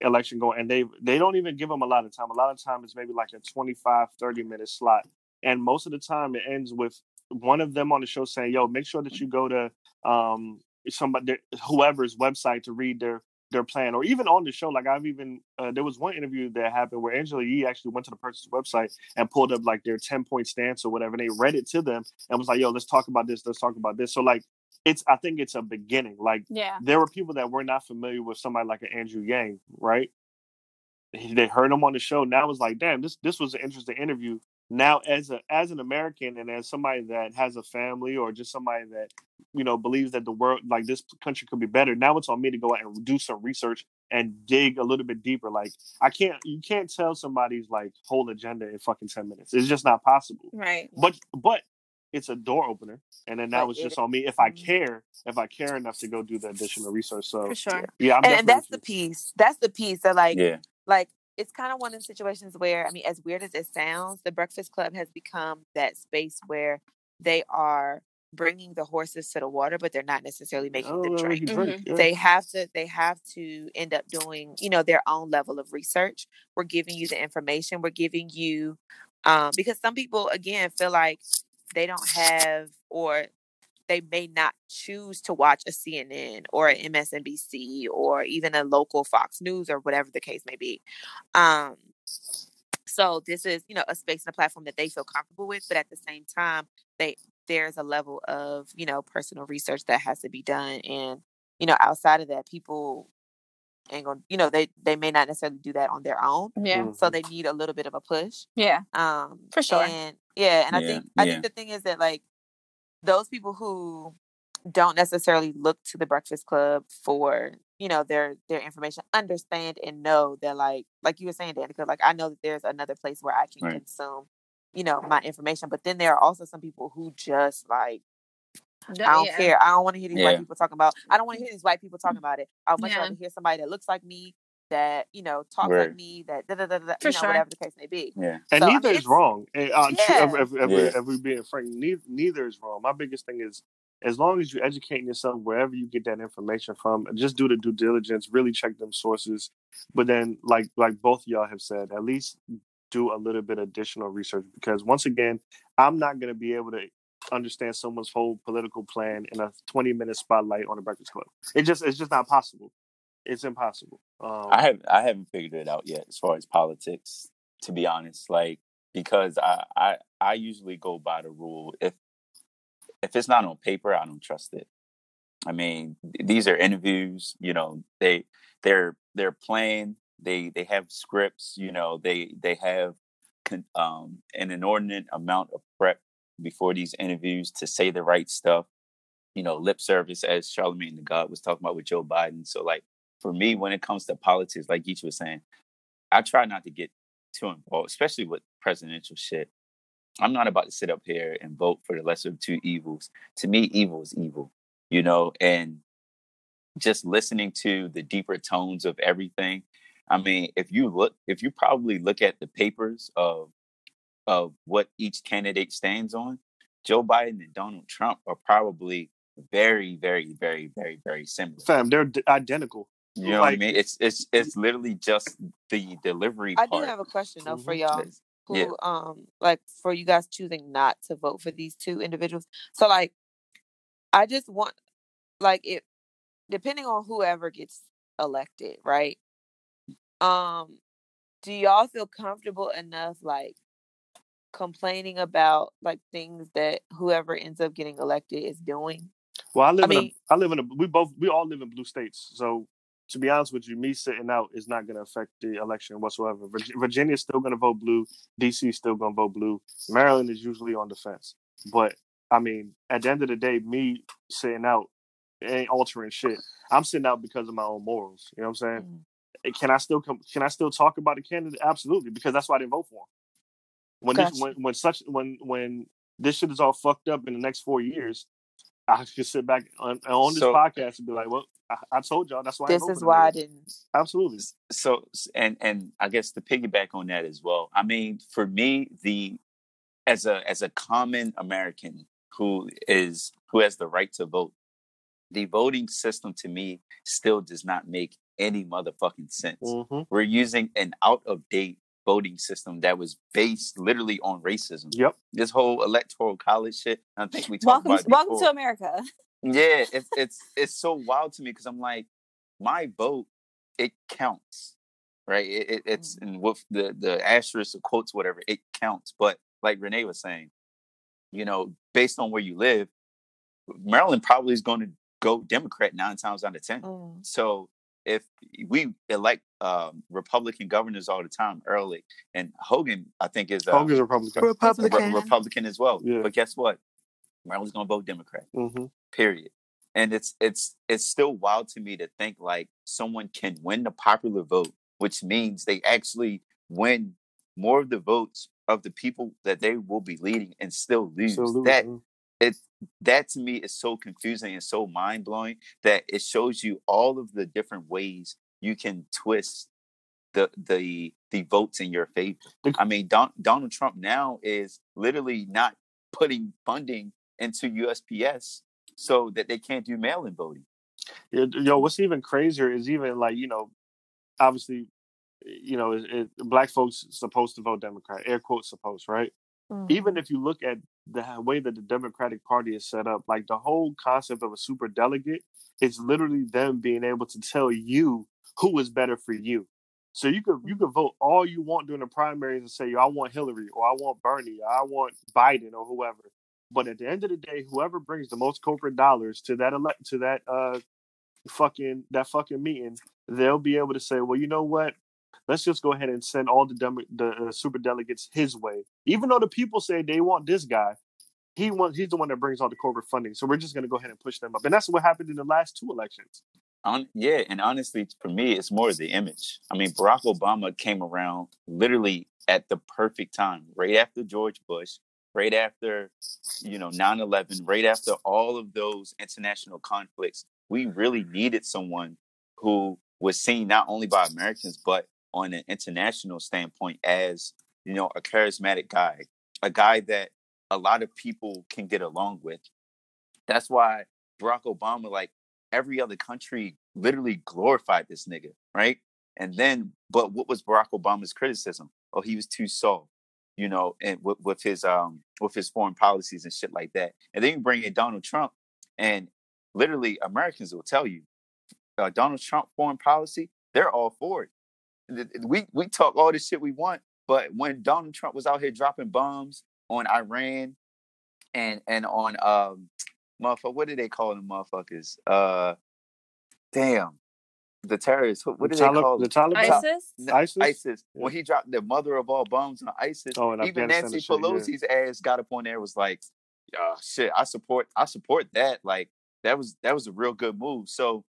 election going and they they don't even give them a lot of time. A lot of time it's maybe like a 25 30 minute slot. And most of the time it ends with one of them on the show saying, "Yo, make sure that you go to um somebody whoever's website to read their their plan or even on the show like i've even uh, there was one interview that happened where angela yee actually went to the person's website and pulled up like their 10 point stance or whatever and they read it to them and was like yo let's talk about this let's talk about this. So like it's i think it's a beginning like yeah. there were people that were not familiar with somebody like an andrew yang right? They heard him on the show now it's like damn this this was an interesting interview now as a as an american and as somebody that has a family or just somebody that you know believes that the world like this country could be better now it's on me to go out and do some research and dig a little bit deeper like i can't you can't tell somebody's like whole agenda in fucking 10 minutes it's just not possible Right. but but it's a door opener and then now But it's just on me if i Mhm. care if i care enough to go do the additional research so For sure. yeah i'm and, and that's the piece. That's the piece that like Yeah. like it's kind of one of the situations where I mean, as weird as it sounds, the Breakfast Club has become that space where they are bringing the horses to the water, but they're not necessarily making Oh, them well, drink. you drink, yeah. They have to they have to end up doing, you know, their own level of research. We're giving you the information. We're giving you um because some people again feel like they don't have or they may not choose to watch a CNN or an MSNBC or even a local Fox News or whatever the case may be. Um, so this is, you know, a space and a platform that they feel comfortable with, but at the same time, they there's a level of, you know, personal research that has to be done. And, you know, outside of that, people ain't gonna, you know, they they may not necessarily do that on their own. Yeah. Mhm. So they need a little bit of a push. Yeah. Um For sure. And yeah, and I Yeah, think I yeah. think the thing is that like those people who don't necessarily look to the Breakfast Club for you know their their information, understand and know that like like you were saying, Danica, like I know that there's another place where I can Right. consume you know my information, but then there are also some people who just like I don't yeah. care. I don't want to hear these Yeah. white people talking about. I don't want to mm. hear these white people talking about it. I would much Yeah. rather hear somebody that looks like me, that you know talks Right. like me, that da da da da, For you know sure. whatever the case may be. Yeah. and So, I neither mean, is wrong. And, uh, Yeah. if, if, if, Yeah. if we're being frank, neither, neither is wrong. My biggest thing is, as long as you're educating yourself wherever you get that information from, just do the due diligence, really check them sources. But then, like like both of y'all have said, at least do a little bit of additional research because once again, I'm not going to be able to understand someone's whole political plan in a 20 minute spotlight on a Breakfast Club. It just it's just not possible. It's impossible. Um, I have I haven't figured it out yet as far as politics, to be honest. Like because I I, I usually go by the rule if if it's not on paper, I don't trust it. I mean, these are interviews. You know, they they're they're playing. They they have scripts. You know, they they have um, an inordinate amount of prep before these interviews to say the right stuff. You know, lip service, as Charlemagne the God was talking about with Joe Biden. So, like for me, when it comes to politics, like Geach was saying, I try not to get too involved, especially with presidential shit. I'm not about to sit up here and vote for the lesser of two evils. To me, evil is evil, you know, and just listening to the deeper tones of everything. I mean, if you look, if you probably look at the papers of of what each candidate stands on, Joe Biden and Donald Trump are probably very, very, very, very, very similar. Fam, they're d- identical. You know like, what I mean? It's it's it's literally just the delivery. I part. do have a question though for y'all who yeah. um like for you guys choosing not to vote for these two individuals. So like I just want like it depending on whoever gets elected, right? Um do y'all feel comfortable enough like complaining about like things that whoever ends up getting elected is doing? Well, I live I in mean, a, I live in a we both we all live in blue states. So to be honest with you, me sitting out is not going to affect the election whatsoever. Virginia is still going to vote blue. DC is still going to vote blue. Maryland is usually on the fence. But I mean, at the end of the day, me sitting out ain't altering shit. I'm sitting out because of my own morals. You know what I'm saying? Mm. Can I still come? Can I still talk about the candidate? Absolutely, because that's why I didn't vote for him. When gotcha. this, when when such when when this shit is all fucked up in the next four years, I could sit back on, on this so, podcast and be like, "Well, I, I told y'all that's why." This is why I didn't. Absolutely. So, and and I guess to piggyback on that as well. I mean, for me, the as a as a common American who is who has the right to vote, the voting system to me still does not make any motherfucking sense. Mm-hmm. We're using an out of date voting system that was based literally on racism. Yep. This whole electoral college shit. I think we talked welcome, about. welcome to America. Yeah, it's it's it's so wild to me because I'm like, my vote, it counts, right? It, it, it's mm. and with the the asterisk, the quotes, whatever, it counts. But like Renee was saying, you know, based on where you live, Maryland probably is going to go Democrat nine times out of ten. Mm. So if we elect um, Republican governors all the time early, and Hogan, I think is uh, Hogan's Republican, Republican, Re- Republican as well. Yeah. But guess what? Maryland's going to vote Democrat. Mm-hmm. Period. And it's it's it's still wild to me to think like someone can win the popular vote, which means they actually win more of the votes of the people that they will be leading and still lose. Lose that it that to me is so confusing and so mind blowing that it shows you all of the different ways you can twist the the the votes in your favor. I mean, Don, Donald Trump now is literally not putting funding into USPS so that they can't do mail-in voting. Yo, what's even crazier is even like you know, obviously, you know, it, it, black folks supposed to vote Democrat, air quotes supposed, right? Mm-hmm. Even if you look at the way that the Democratic Party is set up, like the whole concept of a super delegate is literally them being able to tell you who is better for you. So you could you mm-hmm. could vote all you want during the primaries and say, yo, I want Hillary or I want Bernie or I want Biden or whoever. But at the end of the day, whoever brings the most corporate dollars to that elect to that uh fucking that fucking meeting, they'll be able to say, well, you know what? let's just go ahead and send all the dem- the uh, super delegates his way. Even though the people say they want this guy, he wants he's the one that brings all the corporate funding. So we're just going to go ahead and push them up, and that's what happened in the last two elections. On, yeah, and honestly, for me, it's more the image. I mean, Barack Obama came around literally at the perfect time, right after George Bush, right after you know 9-11 right after all of those international conflicts we really needed someone who was seen not only by americans but on an international standpoint as you know a charismatic guy a guy that a lot of people can get along with. That's why barack obama like every other country literally glorified this nigga right? And then but what was barack obama's criticism? Oh he was too soft you know and with, with his um with his foreign policies and shit like that and then you bring in donald trump and literally americans will tell you uh, donald trump foreign policy they're all for it we we talk all the shit we want, but when Donald Trump was out here dropping bombs on Iran and and on um motherfucker. What do they call them, motherfuckers? Uh, damn, the terrorists. What, what do the they Tali- call the them? Taliban? ISIS. No, ISIS? ISIS. Yeah. When he dropped the mother of all bombs on ISIS, Oh, in even Nancy and shit, yeah. Pelosi's ass got up on there was like, uh, shit, I support I support that. Like that was that was a real good move. So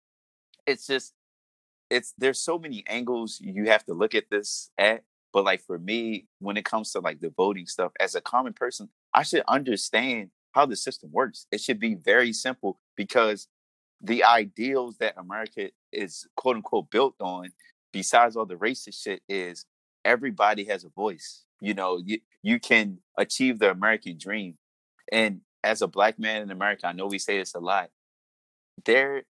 it's just it's there's so many angles you have to look at this at. But like for me, when it comes to like the voting stuff, as a common person, I should understand how the system works. It should be very simple because the ideals that America is quote unquote built on, besides all the racist shit, is everybody has a voice. You know, you, you can achieve the American dream. And as a black man in America, I know we say this a lot. There,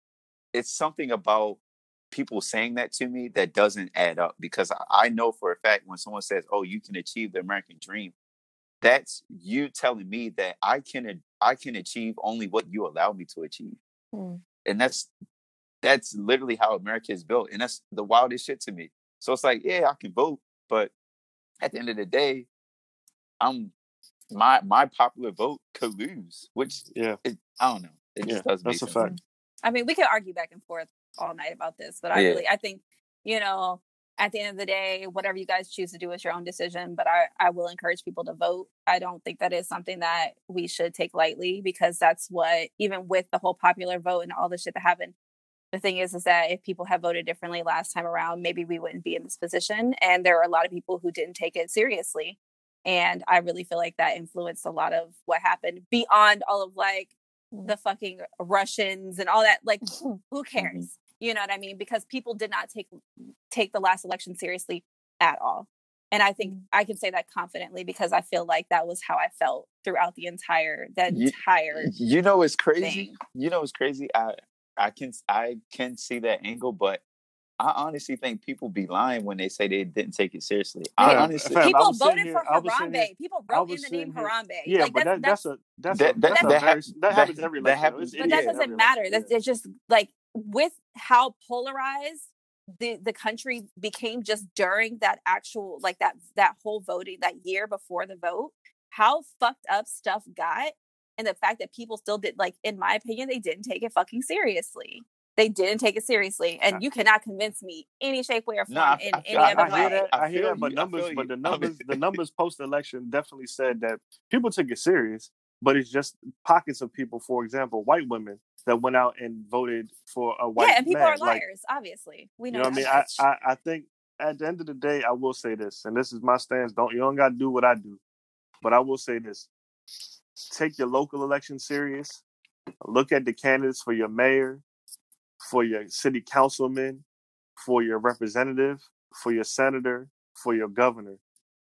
it's something about people saying that to me that doesn't add up because I, I know for a fact when someone says, "Oh, you can achieve the American dream," that's you telling me that I can I can achieve only what you allow me to achieve, Hmm. And that's that's literally how America is built, and that's the wildest shit to me. So it's like, yeah, I can vote, but at the end of the day, I'm my my popular vote could lose, which Yeah, it, I don't know. It yeah, just doesn't make that's a sense. fact. I mean, we could argue back and forth all night about this, but I Yeah. really, I think, you know, at the end of the day, whatever you guys choose to do is your own decision. But I, I will encourage people to vote. I don't think that is something that we should take lightly because that's what, even with the whole popular vote and all the shit that happened, the thing is, is that if people had voted differently last time around, maybe we wouldn't be in this position. And there are a lot of people who didn't take it seriously. And I really feel like that influenced a lot of what happened beyond all of like the fucking Russians and all that. Like, who mm-hmm. cares? You know what I mean? Because people did not take take the last election seriously at all. And I think mm. I can say that confidently because I feel like that was how I felt throughout the entire that Ye- entire You know it's crazy. thing. You know it's crazy. I I can I can see that angle, but I honestly think people be lying when they say they didn't take it seriously. I Fam, honestly fam, I People was voted here- for I was here- Harambe. People wrote in the name here- Harambe. Yeah, like, but that's, that, that's a that's That- a that- that's a that very that that- happens every that election. happens- It's but that idiot doesn't matter. election, That's it's just like with how polarized the the country became just during that actual like that that whole voting that year before the vote. How fucked up stuff got, and the fact that people still did like, in my opinion, they didn't take it fucking seriously. They didn't take it seriously, and you cannot convince me any shape, way, or form No, I- in I- any I- other I hear way. that. I I hear feel that. But numbers, but the numbers, the numbers post election definitely said that people took it serious. But it's just pockets of people, for example, white women that went out and voted for a white yeah, and people man. are Like, liars. obviously, we know. you know. know what I mean? I. I, I think at the end of the day, I will say this, and this is my stance. Don't you don't got to do what I do, but I will say this: take your local election serious. Look at the candidates for your mayor, for your city councilman, for your representative, for your senator, for your governor.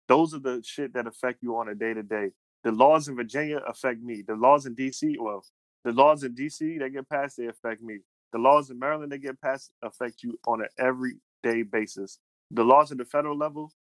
Those are the shit that affect you on a day to day. The laws in Virginia affect me. The laws in DC, well, the laws in DC that get passed, they affect me. The laws in Maryland that get passed affect you on an everyday basis. The laws at the federal level,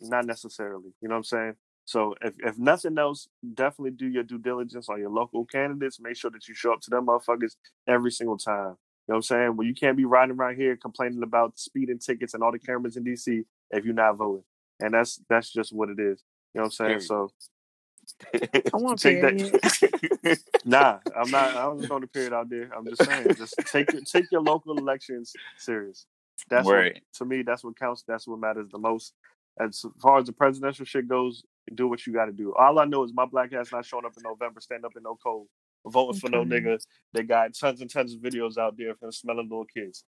not necessarily. You know what I'm saying? So if, if nothing else, definitely do your due diligence on your local candidates. Make sure that you show up to them motherfuckers every single time. You know what I'm saying? Well, you can't be riding around here complaining about speeding tickets and all the cameras in DC if you're not voting. And that's that's just what it is. You know what I'm saying? Period. So I want to take period. that. nah, I'm not. I wasn't throwing the period out there. I'm just saying, just take your take your local elections serious. That's Right. what, to me. That's what counts. That's what matters the most. As far as the presidential shit goes, do what you got to do. All I know is my black ass not showing up in November, stand up in no cold, voting for no Okay. nigga. They got tons and tons of videos out there from smelling little kids.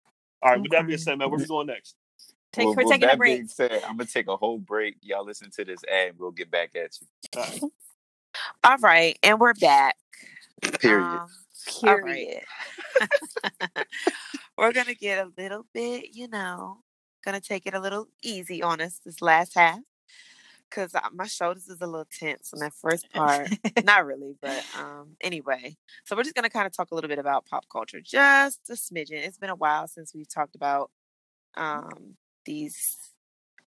All right, with that being Okay. said, man, where we going next? Take, Well, we're with taking a break. said, I'm gonna take a whole break. Y'all listen to this ad. We'll get back at you. All right. All right, and we're back. Period. Um, all right. Period. we're gonna get a little bit, you know, gonna take it a little easy on us this last half because my shoulders is a little tense on that first part. Not really, but um, anyway. So we're just gonna kind of talk a little bit about pop culture, just a smidgen. It's been a while since we've talked about um these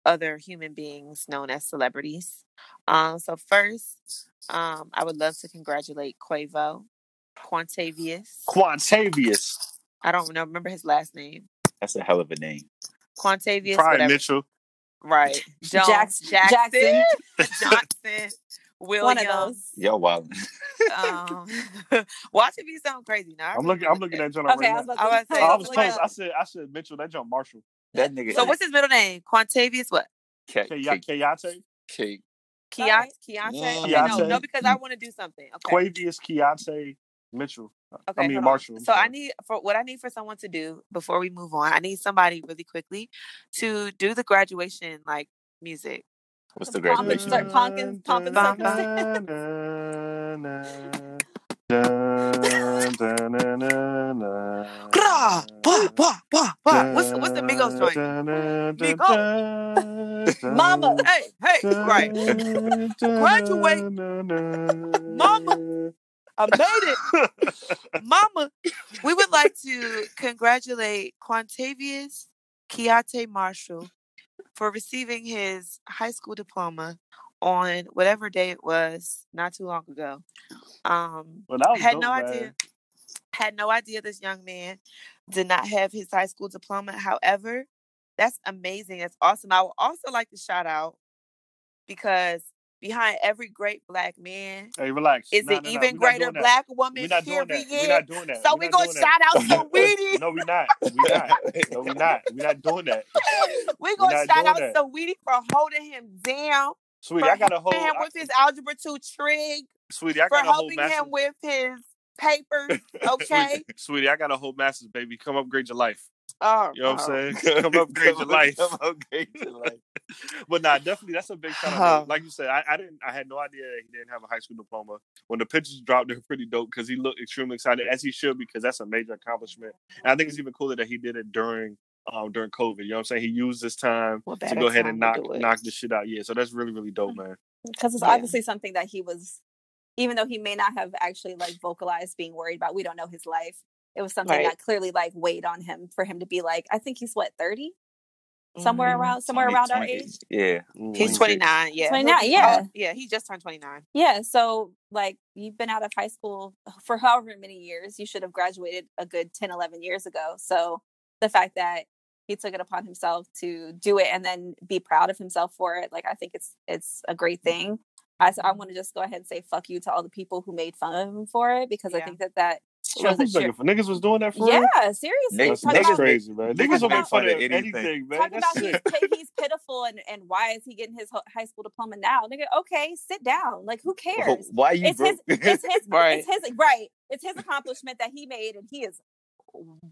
other human beings known as celebrities. Um, so first, um, I would love to congratulate Quavo, Quantavius. Quantavious, I don't know, remember his last name. That's a hell of a name. Quantavious, Prime whatever. Mitchell. Right. Jones, Jackson- Jackson, Jackson. Johnson, William. One of those. Y'all wild. Um, watch it be something crazy. Now I I'm looking. I'm looking at John right Okay, I now. was about I was say. saying, I I was was close. like- I said. I said Mitchell. That John Marshall. That nigga. So what's his middle name? Quantavious what? K- Kay- K- Kayate. K- Keontae? Alright. Okay, no, no, because I want to do something. Okay. Quavius Keontae Mitchell. Okay, I mean. Marshall. So I need for what I need for someone to do before we move on. I need somebody really quickly to do the graduation like music. What's the graduation? start pumpkin- pumping Bum, Gra, What's what's the Migos joint? Mama. Hey, hey, right. Graduate. Mama. I made it. Mama, we would like to congratulate Quantavious Keate Marshall for receiving his high school diploma on whatever day it was, not too long ago. Um, Well, that was had dope, no man. idea. Had no idea this young man did not have his high school diploma. However, that's amazing. That's awesome. I would also like to shout out because behind every great black man Hey, relax. is Nah, an nah, even not greater black We're woman. not doing that. We're not doing that. So We're we gonna shout out Saweetie. No, we're not. We're not. No, we not. We not doing that. we're gonna not shout out that. Saweetie for holding him down, Sweetie, for I got a whole. him I- with his algebra two trig, sweetie, I for got a whole helping master's. him with his papers. Okay. Sweetie, sweetie, I got a whole master's, baby. Come upgrade your life. Oh, You know what oh. I'm saying? Come upgrade your life. Come upgrade your life. but nah, definitely that's a big shout out. Like you said, I, I didn't I had no idea that he didn't have a high school diploma. When the pictures dropped, they were pretty dope because he looked extremely excited, as he should, because that's a major accomplishment. And I think it's even cooler that he did it during um during COVID. You know what I'm saying? He used this time What to go ahead and knock knock this shit out. Yeah, so that's really, really dope, man. because it's Yeah. obviously something that he was even though he may not have actually like vocalized being worried about we don't know his life it was something Right. that clearly like weighed on him for him to be like i think he's what 30 somewhere Mhm. around somewhere 20, around our age Yeah. He's 26. 29. Yeah. 29, yeah. oh, yeah, he just turned 29. yeah so like you've been out of high school for however many years you should have graduated a good 10 11 years ago so the fact that he took it upon himself to do it and then be proud of himself for it like i think it's it's a great thing i, so I mm-hmm. want to just go ahead and say fuck you to all the people who made fun of him for it because i think that that Well, shows that who's you're, making fun- niggas was doing that for real? yeah seriously Niggas- That's, about- crazy, man. Niggas will make about- fun of anything. anything, man. Talk That's about he's, sick. he's pitiful and, and why is he getting his high school diploma now? Nigga, okay, sit down. Like, who cares? Why you It's his, it's his, Right. it's his, right. It's his accomplishment that he made, and he is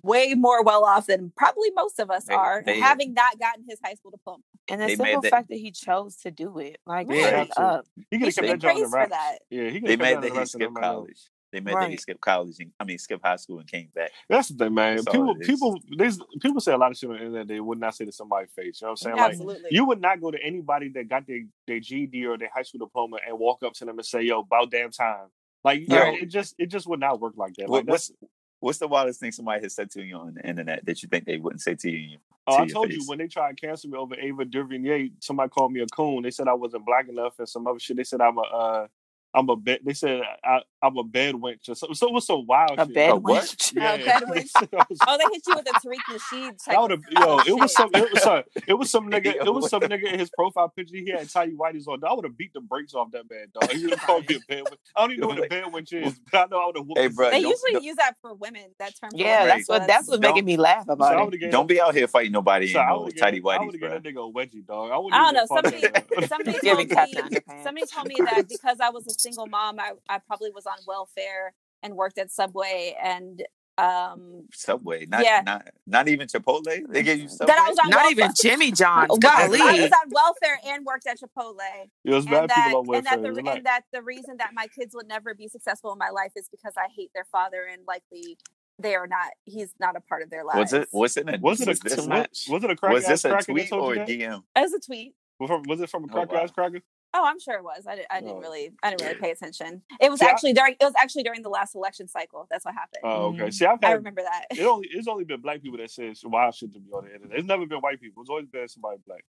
way more well off than probably most of us They- are, they- having not gotten his high school diploma. And the simple that- fact that he chose to do it. Like, Yeah. straight up. He He could have should kept be that joint in praised for that. Yeah, he could they have made kept that that in the he skipped them. I college. They made that he skipped college and I mean skipped high school and came back. That's the thing, man. That's people, people, there's people say a lot of shit on the internet they would not say to somebody's face. You know what I'm saying? Like, Absolutely. you would not go to anybody that got their, their GED or their high school diploma and walk up to them and say, "Yo, about damn time." Like, yo, Right. it just it just would not work like that. Like, that's, what's what's the wildest thing somebody has said to you on the internet that you think they wouldn't say to you? oh, to I told you when they tried to cancel me over Ava DuVernay, somebody called me a coon. They said I wasn't black enough and some other shit. They said I'm a uh, I'm a bed. They said I, I'm a bed wench or something. So it was some wild A shit. bed A wench. Yeah. A bed wench. They said I was- Oh, they hit you with a Tariq Nasheed type That would have of yo. It was shit. some. It was some. It was some nigga. It was some nigga in his profile picture. He had tidy whiteys on. I would have beat the brakes off that man, dog. He would have called me a bed. wench. I don't even know what a bed wench is, but I know I would have. Hey, bro, They usually don't- use that for women. That term. Yeah, that's so what that's what's making me laugh about I it. would Don't be out here fighting nobody So in I no would tidy have I would bro. that nigga a wedgie, dog. I, I don't know. Somebody, somebody told me. Somebody told me that because I was a single mom, I, I probably was on welfare and worked at Subway, and um, Subway, not Yeah. not not even Chipotle. They gave you Subway. that I was on Not welfare. even Jimmy John's. I was on welfare and worked at Chipotle, There's and bad that, people on and that the Relax. and that the reason that my kids would never be successful in my life is because I hate their father and likely they are not. He's not a part of their lives. Was it was it a Was it a was this, too. Was it a cracker was this a tweet or a? DM? It was a tweet. Was it- Was it from a Oh, wow. ass cracker? Oh, I'm sure it was. I, di- I didn't Oh. really, I didn't really pay attention. It was See, I- actually during, it was actually during the last election cycle. That's what happened. Oh, okay. Mhm. See, I've I remember that. it only it's only been black people that says why should to be on the internet. It's never been white people. It's always been somebody black.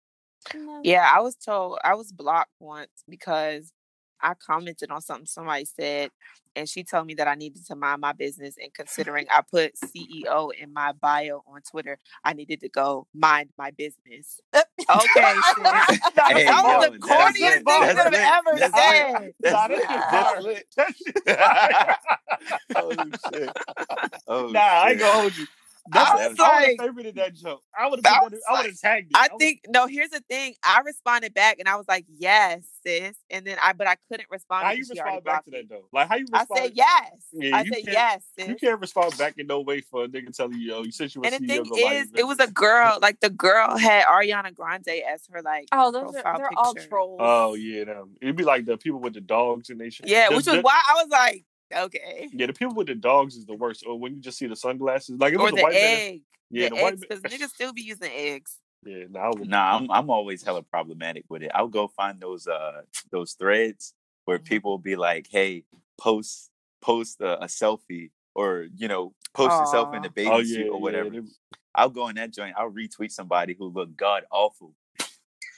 No. Yeah, I was told I was blocked once because I commented on something somebody said, and she told me that I needed to mind my business. And considering I put CEO in my bio on Twitter, I needed to go mind my business. Okay, sis. Hey, that was the corniest thing you That's could have ever That's said. That's Nah, lit. that's lit. That shit fire. oh shit. Oh, I ain't gonna hold you. I was I would like- have favorited that joke. I would I have. I would like- have tagged it. I would've- think no. Here's the thing. I responded back and I was like, "Yes, sis," and then I, but I couldn't respond. How you because respond back to me. that though? Like how you I respond? said yes. Yeah, I you said can't- yes, You can't respond back in no way for a nigga telling you, yo, you said you were And the CEO. thing is, it was a girl. Like the girl had Ariana Grande as her like. Oh, those are they're all trolls. Oh yeah, them. It'd be like the people with the dogs and they shit. Yeah, The- which was the- why I was like, okay. Yeah, the people with the dogs is the worst. Or when you just see the sunglasses, like it Or was a the white man. egg. Yeah, the the white eggs, man. because niggas still be using eggs. Yeah, nah, I would- Nah, I'm I'm always hella problematic with it. I'll go find those uh those threads where Mhm. people be like, "Hey, post post a, a selfie or you know post yourself in the baby Oh suit or whatever." Yeah, I'll go in that joint. I'll retweet somebody who looked god awful,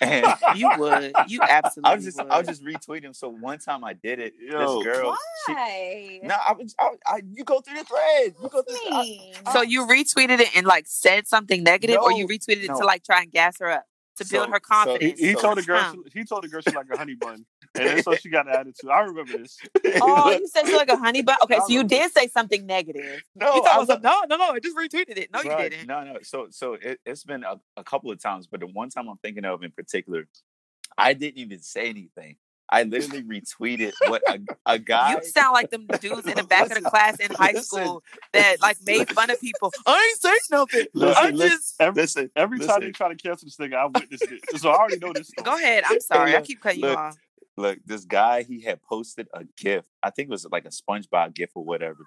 and You would. You absolutely I'll just would. I'll just retweet him. So one time I did it. Yo. this girl, Why? no, I was I, I, you go through the thread. You go through. The, I, Me. So you retweeted it and like said something negative, or you No, retweeted it no. to like try and gas her up to build So- her so- he, confidence. he So- told the girl. Huh. She, he told the girl she like a honey bun, and then so she got an attitude. I remember this. Oh, you said you like a honey bun. Okay, so you did say something negative. no, you thought I I was like, no, no, no, I just retweeted it. No, you didn't. No, no. So, so it, it's been a, a couple of times, but the one time I'm thinking of in particular, I didn't even say anything. I literally retweeted what a, a guy. You sound like them dudes in the back of the class in high listen. school that like made fun of people. I ain't saying nothing. Listen, I listen, just Every, listen, every time listen. they try to cancel this thing, I witnessed it, so I already know this. Story. go ahead. I'm sorry. I keep cutting you off. Look, this guy he had posted a gift. I think it was like a SpongeBob gift or whatever.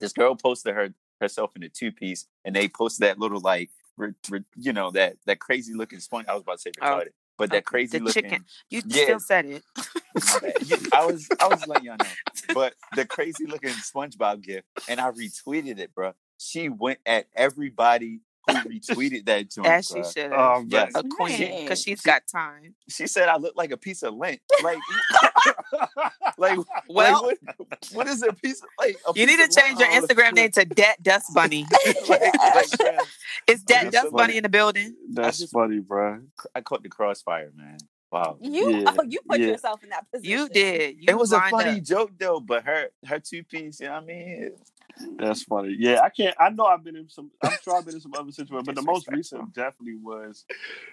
This girl posted her herself in a two piece, and they posted that little like, re, re- you know, that that crazy looking sponge. I was about to say Oh, retarded, but that crazy the looking. chicken. You Yeah. still said it. My bad. You- I was I was letting y'all know. But the crazy looking SpongeBob gift, and I retweeted it, bro. She went at everybody who retweeted that joint. As she bruh. should have. Um, Yes. a queen Nice. because she's got time. She said I look like a piece of lint. Like, like, Well, like, what, what is a piece of like? a you need to of change your? Instagram name to Det Dust Bunny. like, like, bruh, Is Det Dust funny. Bunny in the building? That's just- funny, bro. I caught the crossfire, man. Wow. You Yeah, oh, you put yeah. yourself in that position. You did. You It was a funny up. joke though, but her her two piece, you know what I mean? That's funny. Yeah, I can't. I know I've been in some. I'm sure I've been in some other situations, but the most recent definitely was.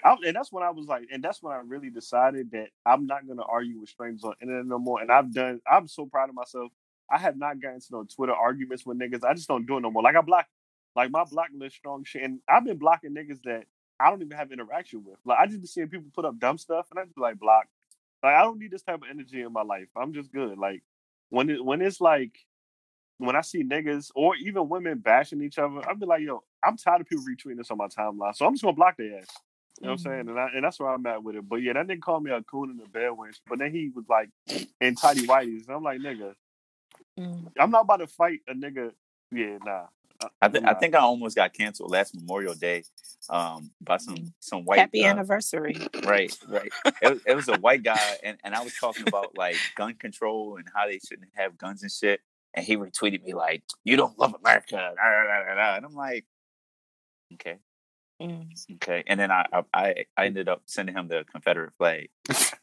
I, and that's when I was like, and that's when I really decided that I'm not going to argue with strangers on internet no more. And I've done. I'm so proud of myself. I have not gotten into no Twitter arguments with niggas. I just don't do it no more. Like I block, like my block list strong shit, and I've been blocking niggas that I don't even have interaction with. Like I just be seeing people put up dumb stuff, and I just be like block. Like I don't need this type of energy in my life. I'm just good. Like when it when it's like when I see niggas or even women bashing each other, I'll be like, yo, I'm tired of people retweeting this on my timeline. So I'm just gonna block their ass. You know what I'm saying? And, I, and that's where I'm at with it. But yeah, that nigga called me a coon and a bell wench. But then he was like in tidy whities. And I'm like, nigga, Mm. I'm not about to fight a nigga. Yeah, nah. I, th- I think I almost got canceled last Memorial Day um, by some some white Happy uh, anniversary. Right, right. It, was- it was a white guy, and, and I was talking about like gun control and how they shouldn't have guns and shit. And he retweeted me like, "You don't love America," and I'm like, "Okay, Mm. okay." And then I, I I I ended up sending him the Confederate flag,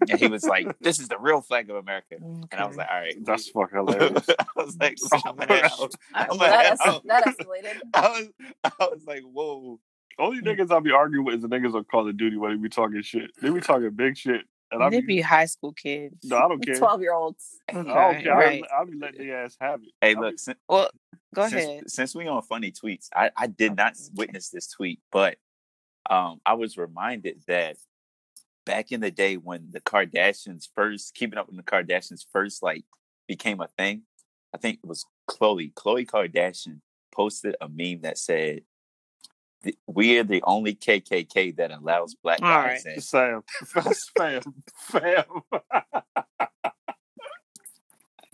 and he was like, "This is the real flag of America." And I was like, "All right." That's fucking hilarious. I was like, I'm gonna head out. I'm well, gonna that, es- out. that escalated. I was I was like, "Whoa." Only niggas I'll be arguing with is the niggas on Call of Duty when they be talking shit. They be talking big shit. And I They be, be high school kids. no, I don't care. Twelve year olds. I don't care. Right. I'll, be letting their ass have it. Hey, I'll look, be- sin- Well, go since, ahead. Since we on funny tweets, I, I did not witness this tweet, but um, I was reminded that back in the day when the Kardashians first, keeping up with the Kardashians first, like became a thing. I think it was Khloé. Khloé Kardashian posted a meme that said, "The- "We are the only KKK that allows black All guys right. in." Sam, fam, fam.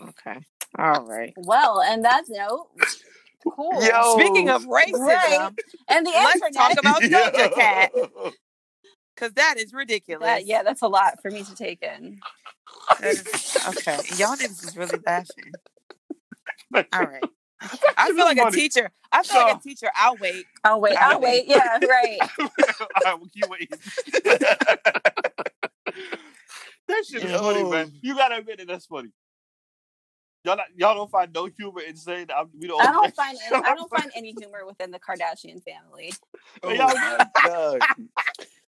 Okay. All right. Well, and that note, cool. Yo. Speaking of racism, Right. and the let's internet. talk about Doja Cat because that is ridiculous. that, yeah, that's a lot for me to take in. That is- okay. Y'all niggas is really laughing. All right. I feel is like a teacher. I feel like a teacher. I'll wait. I'll wait, I'll wait. Yeah, right. I will keep waiting. that shit is funny, man. You gotta admit it. That's funny. Y'all, not, y'all don't find no humor in saying I'm, we don't. I don't find any, I don't find any humor within the Kardashian family. Oh Y'all- my god.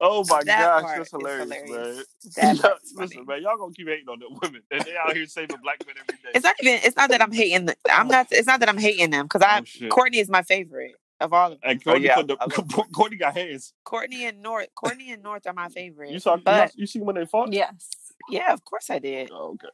Oh my That gosh, part that's hilarious, hilarious. man. That part's Listen, man, y'all gonna keep hating on the women, and they out here saving black men every day. It's not even. It's not that I'm hating. The, I'm not. It's not that I'm hating them because I. Oh, shit. Kourtney is my favorite of all of them. And Kourtney, yeah, the, Kourtney got hands. Kourtney and North. Kourtney and North are my favorite. You saw, but you see when they fought? Yes. yeah, of course I did. Oh, okay.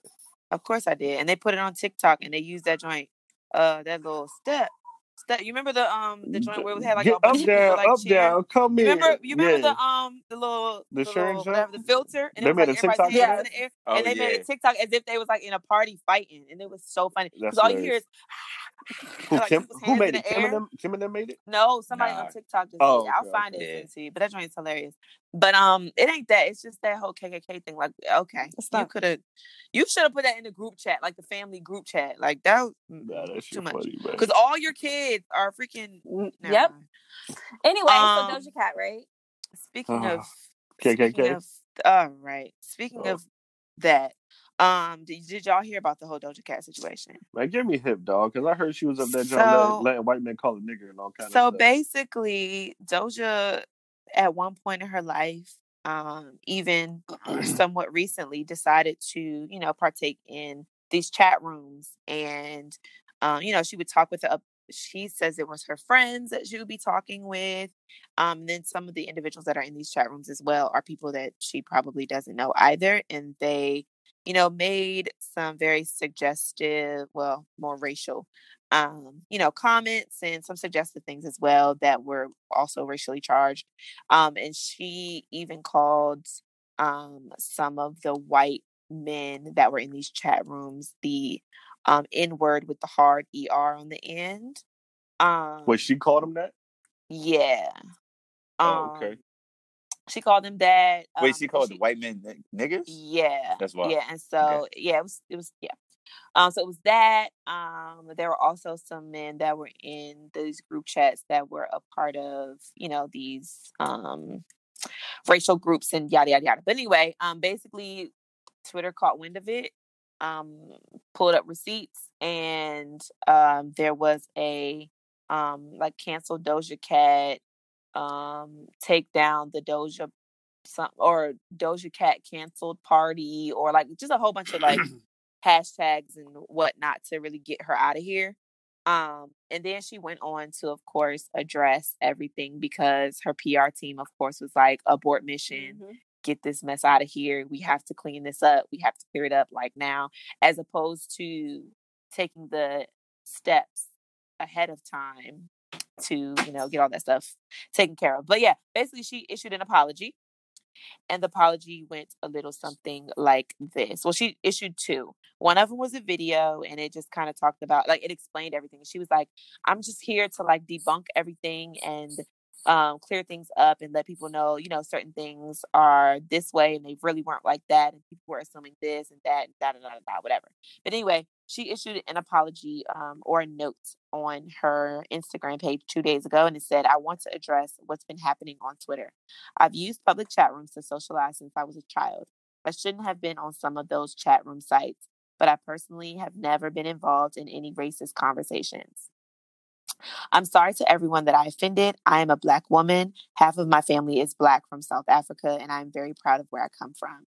Of course I did. And they put it on TikTok and they used that joint. Uh, that little step. Step. You remember the um the joint where we had like Get a bunch up of people down, like up cheer? down, come You in. remember? You remember yeah. the um the little The the little, whatever, the filter and They it was made like a everybody's TikTok hands of in the air Oh, and they made a TikTok as if they was like in a party fighting and it was so funny because all you hear is Who, like Kim, who made it? Kim and them? Kim and them made it? No, somebody Nah. on TikTok just Oh, did it. I'll okay, find okay. it and send it to. But that joint's hilarious. But um, it ain't that. It's just that whole KKK thing. Like, okay, It's you could have, you should have put that in the group chat, like the family group chat. Like that was Nah, too much. Because all your kids are freaking. Mm, Yep. mind. Anyway, Um, so Doja Cat, right? Speaking Ah, of Speaking KKK. of, all right. Speaking Oh. of that, um, did, did y'all hear about the whole Doja Cat situation? Man, give me hip, dog, because I heard she was up there So- letting, letting white men call a nigger and all kind so of stuff. basically doja at one point in her life um even somewhat recently decided to you know partake in these chat rooms and um you know she would talk with the she says it was her friends that she would be talking with um and then some of the individuals that are in these chat rooms as well are people that she probably doesn't know either and they you know made some very suggestive well more racial um, you know, comments and some suggested things as well that were also racially charged. Um, and she even called um, some of the white men that were in these chat rooms the um, N word with the hard ER on the end. Um, Wait, she called him that? yeah. Oh, okay. Um, She called them that. um, Wait, she and called the white men nig- niggas? yeah. That's wild. Yeah, and so yeah, it was it was yeah. Um, so it was that. Um, there were also some men that were in these group chats that were a part of, you know, these um racial groups and yada yada yada. But anyway, um, basically, Twitter caught wind of it, um, pulled up receipts, and um, there was a um like canceled Doja Cat, um, take down the Doja some or Doja Cat canceled party or like just a whole bunch of like hashtags and whatnot to really get her out of here. Um, and then she went on to, of course, address everything because her PR team, of course, was like abort mission, Mhm. get this mess out of here. We have to clean this up. We have to clear it up like now, as opposed to taking the steps ahead of time to, you know, get all that stuff taken care of. But yeah, basically she issued an apology and the apology went a little something like this. Well, she issued two. One of them was a video, and it just kind of talked about, like, it explained everything. She was like, "I'm just here to like debunk everything and um, clear things up and let people know, you know, certain things are this way and they really weren't like that, and people were assuming this and that and da da da da, da whatever." But anyway, she issued an apology um, or a note on her Instagram page two days ago, and it said, "I want to address what's been happening on Twitter." I've used public chat rooms to socialize since I was a child. I shouldn't have been on some of those chat room sites, but I personally have never been involved in any racist conversations. I'm sorry to everyone that I offended. I am a Black woman. Half of my family is Black from South Africa, and I'm very proud of where I come from.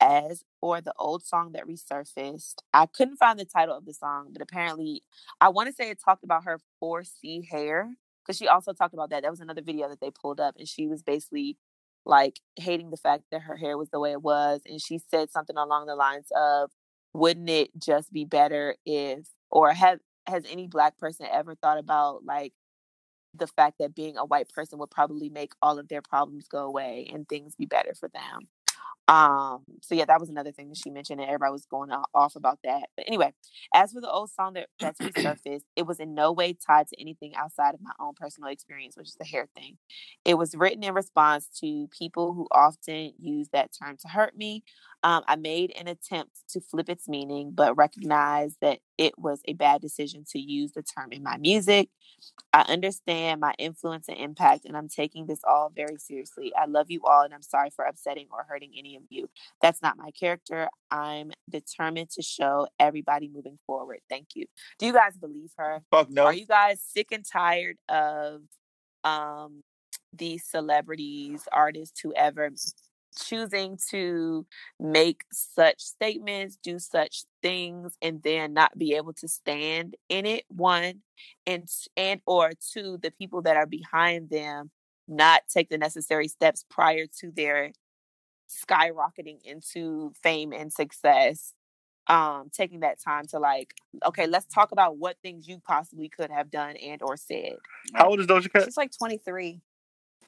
As for the old song that resurfaced, I couldn't find the title of the song, but apparently, I want to say it talked about her 4C hair because she also talked about that. That was another video that they pulled up, and she was basically like hating the fact that her hair was the way it was. And she said something along the lines of, wouldn't it just be better if, or have, has any black person ever thought about like the fact that being a white person would probably make all of their problems go away and things be better for them? Um, so yeah, that was another thing that she mentioned, and everybody was going off about that. But anyway, as for the old song that that's resurfaced, it was in no way tied to anything outside of my own personal experience, which is the hair thing. It was written in response to people who often use that term to hurt me. Um, I made an attempt to flip its meaning, but recognized that it was a bad decision to use the term in my music. I understand my influence and impact, and I'm taking this all very seriously. I love you all, and I'm sorry for upsetting or hurting any of you. That's not my character. I'm determined to show everybody moving forward. Thank you. Do you guys believe her? Fuck no. Are you guys sick and tired of um these celebrities, artists, whoever choosing to make such statements, do such things, and then not be able to stand in it. One, and and or two, the people that are behind them not take the necessary steps prior to their skyrocketing into fame and success um taking that time to like okay let's talk about what things you possibly could have done and or said How old is Doja Cat? She's like 23.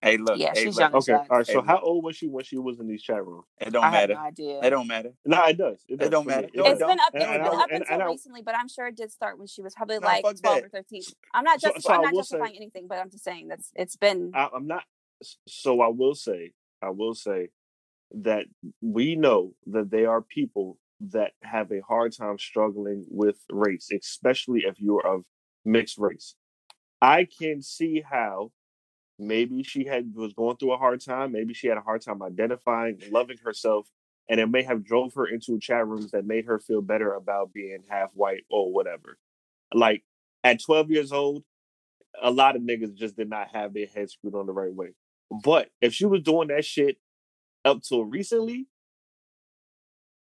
Hey, look. Yeah, hey, she's look. young. Okay, all right. So Hey, how old was she when she was in these chat rooms? It don't i have matter. no idea It don't matter. No, it does. It, does don't matter. It No. It's don't. been up, And- it's and been I- up and- until and I- recently, but I'm sure it did start when she was probably No, like 12 that. or 13. I'm not just so I I'm not will say- justifying anything, but I'm just saying that's it's been I, I'm not. So I will say, I will say that we know that there are people that have a hard time struggling with race, especially if you're of mixed race. I can see how maybe she had was going through a hard time. Maybe she had a hard time identifying, loving herself, and it may have drove her into chat rooms that made her feel better about being half white or whatever. Like at 12 years old, a lot of niggas just did not have their head screwed on the right way. But if she was doing that shit up till recently,